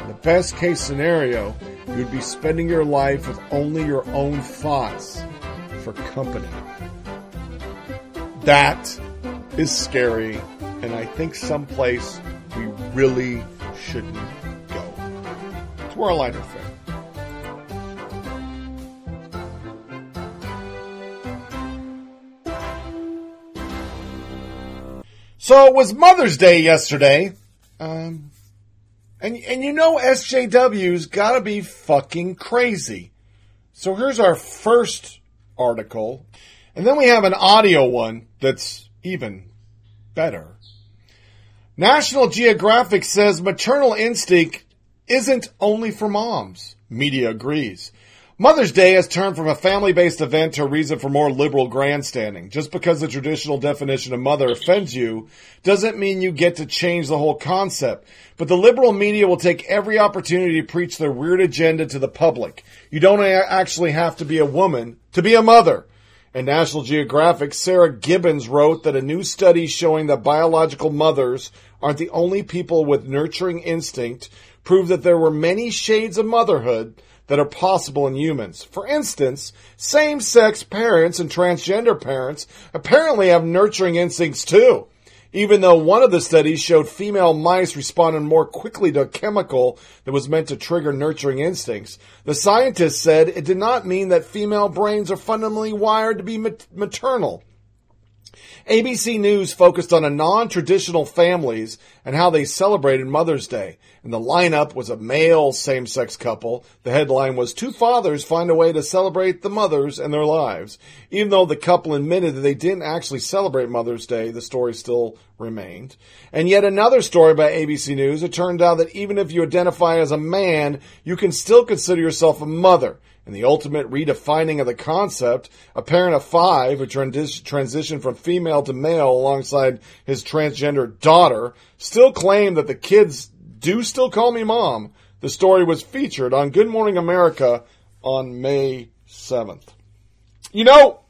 Speaker 2: In the best case scenario, you would be spending your life with only your own thoughts for company. That is scary, and I think someplace we really shouldn't go. To our lighter thing. So it was Mother's Day yesterday. Um, and, and you know SJW's gotta be fucking crazy. So here's our first article. And then we have an audio one that's even better. National Geographic says maternal instinct isn't only for moms. Media agrees. Mother's Day has turned from a family based event to a reason for more liberal grandstanding. Just because the traditional definition of mother offends you doesn't mean you get to change the whole concept. But the liberal media will take every opportunity to preach their weird agenda to the public. You don't actually have to be a woman to be a mother. In National Geographic, Sarah Gibbens wrote that a new study showing that biological mothers aren't the only people with nurturing instinct proved that there were many shades of motherhood that are possible in humans. For instance, same-sex parents and transgender parents apparently have nurturing instincts too. Even though one of the studies showed female mice responded more quickly to a chemical that was meant to trigger nurturing instincts, the scientists said it did not mean that female brains are fundamentally wired to be maternal. ABC News focused on a non-traditional families and how they celebrated Mother's Day. And the lineup was a male same-sex couple. The headline was two fathers find a way to celebrate the mothers and their lives. Even though the couple admitted that they didn't actually celebrate Mother's Day, the story still remained. And yet another story by ABC News, it turned out that even if you identify as a man, you can still consider yourself a mother. and the ultimate redefining of the concept, a parent of five who transi- transitioned from female to male alongside his transgender daughter, still claimed that the kids do still call me mom. The story was featured on Good Morning America on May 7th. You know,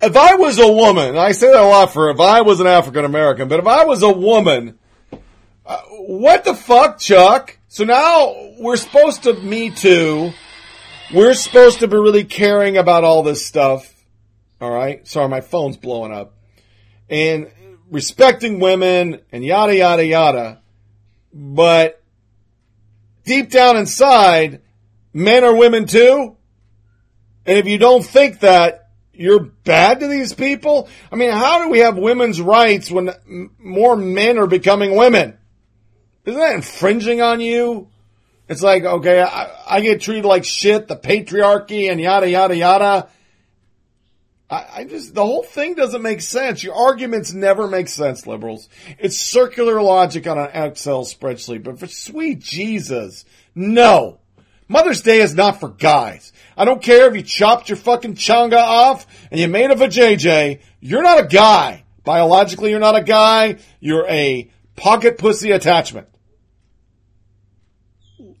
Speaker 2: if I was a woman, I say that a lot for if I was an African American, but if I was a woman, uh, what the fuck, Chuck? So now we're supposed to, me too, we're supposed to be really caring about all this stuff. All right. Sorry, my phone's blowing up. And respecting women and yada, yada, yada. But deep down inside, men are women too. And if you don't think that, you're bad to these people? I mean, how do we have women's rights when more men are becoming women? Isn't that infringing on you? It's like, okay, I, I get treated like shit, the patriarchy and yada, yada, yada. I, I just, the whole thing doesn't make sense. Your arguments never make sense, liberals. It's circular logic on an Excel spreadsheet, but for sweet Jesus, no. Mother's Day is not for guys. I don't care if you chopped your fucking changa off and you made a vajayjay. You're not a guy. Biologically, you're not a guy. You're a pocket pussy attachment.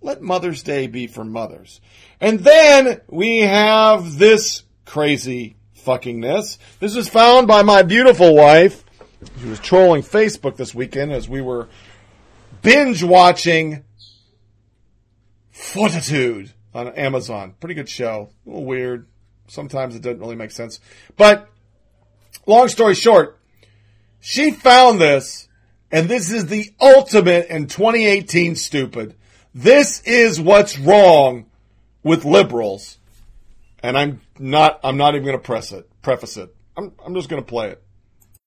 Speaker 2: Let Mother's Day be for mothers. And then we have this crazy fuckingness. This was found by my beautiful wife. She was trolling Facebook this weekend as we were binge watching Fortitude on Amazon. Pretty good show. A little weird. Sometimes it doesn't really make sense. But long story short, she found this, and this is the ultimate in 2018 stupid. This is what's wrong with liberals. And I'm not I'm not even gonna press it preface it. I'm I'm just gonna play it.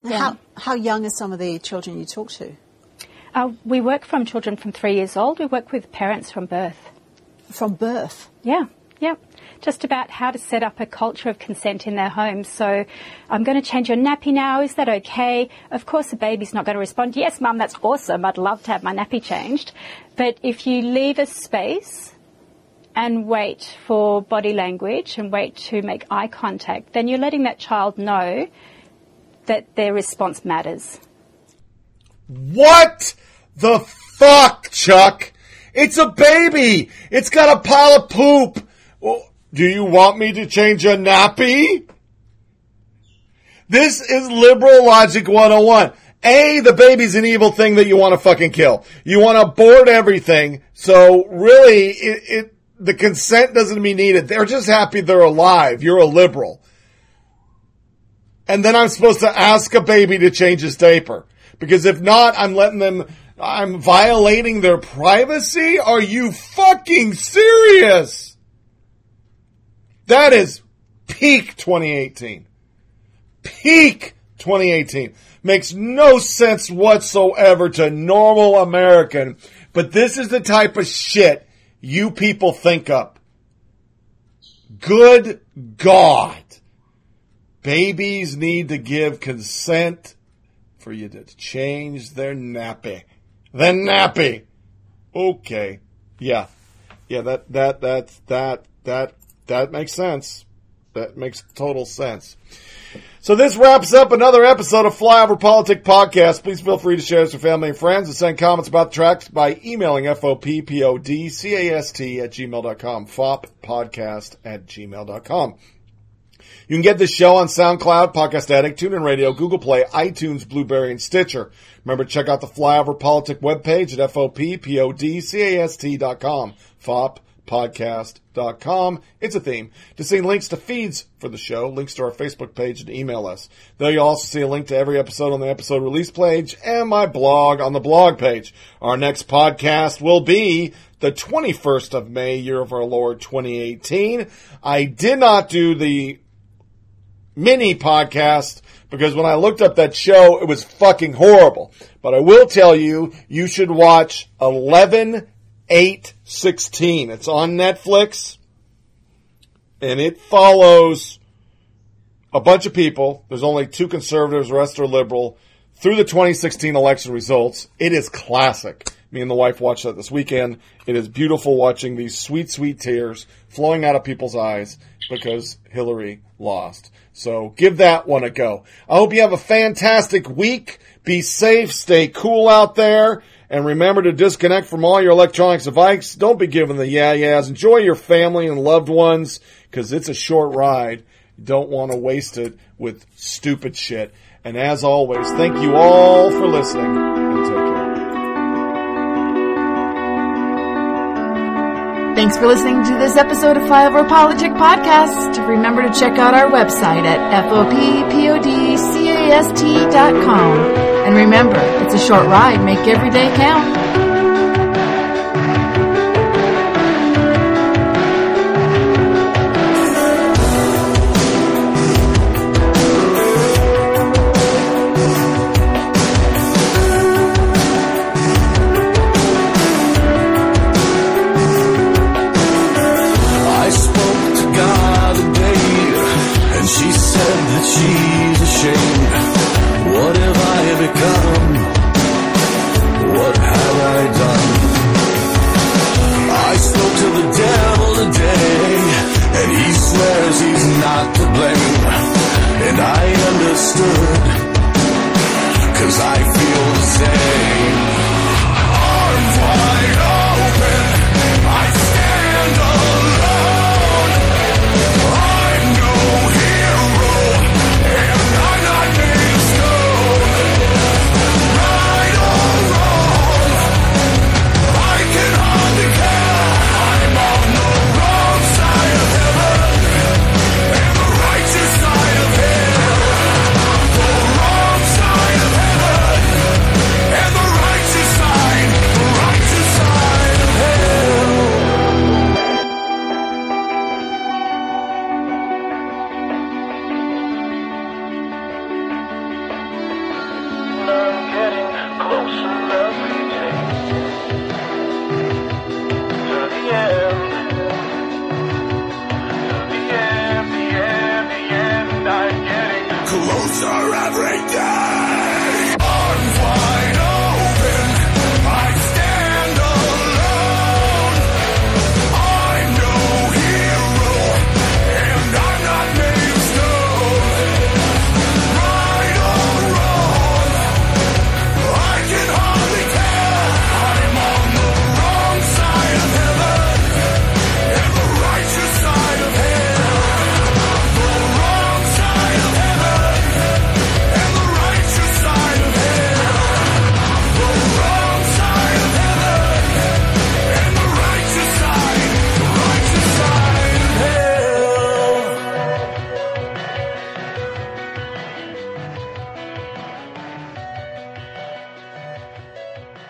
Speaker 80: How, how young are some of the children you talk to?
Speaker 81: Uh, we work from children from three years old. We work with parents from birth.
Speaker 80: From birth?
Speaker 81: Yeah, yeah. Just about how to set up a culture of consent in their homes. So, I'm going to change your nappy now. Is that okay? Of course, the baby's not going to respond. Yes, mum, that's awesome. I'd love to have my nappy changed. But if you leave a space and wait for body language and wait to make eye contact, then you're letting that child know that their response matters.
Speaker 2: What the fuck, Chuck? It's a baby. It's got a pile of poop. Do you want me to change a nappy? This is liberal logic 101. A, the baby's an evil thing that you want to fucking kill. You want to abort everything. So really, it, it, the consent doesn't be needed. They're just happy they're alive. You're a liberal. And then I'm supposed to ask a baby to change his diaper. Because if not, I'm letting them, I'm violating their privacy? Are you fucking serious? That is peak 2018. Peak 2018. Makes no sense whatsoever to normal American, but this is the type of shit you people think up. Good God. Babies need to give consent for you to change their nappy. The nappy. Okay. Yeah. Yeah, that, that, that, that, that, that makes sense. That makes total sense. So this wraps up another episode of Flyover Politic Podcast. Please feel free to share this with family and friends and send comments about the tracks by emailing FOPPODCAST at gmail.com, foppodcast at gmail.com. You can get this show on SoundCloud, Podcast Addict, TuneIn Radio, Google Play, iTunes, Blubrry, and Stitcher. Remember to check out the Flyover Politic webpage at FOPPODCAST.com, foppodcast.com. It's a theme. To see links to feeds for the show, links to our Facebook page, and email us. There you'll also see a link to every episode on the episode release page and my blog on the blog page. Our next podcast will be the 21st of May, year of our Lord 2018. I did not do the mini podcast because when I looked up that show, it was fucking horrible. But I will tell you, you should watch 11 8 16. It's on Netflix and it follows a bunch of people. There's only two conservatives, the rest are liberal through the 2016 election results. It is classic. Me and the wife watched that this weekend. It is beautiful watching these sweet, sweet tears flowing out of people's eyes because Hillary lost. So give that one a go. I hope you have a fantastic week. Be safe. Stay cool out there. And remember to disconnect from all your electronics devices. Don't be giving the yeah yeahs. Enjoy your family and loved ones because it's a short ride. Don't want to waste it with stupid shit. And as always, thank you all for listening and take care.
Speaker 74: Thanks for listening to this episode of Flyover Politic Podcast. Remember to check out our website at foppodcast.com. And remember, it's a short ride. Make every day count.
Speaker 82: Not to blame. And I understood, cause I feel the same. I'm fired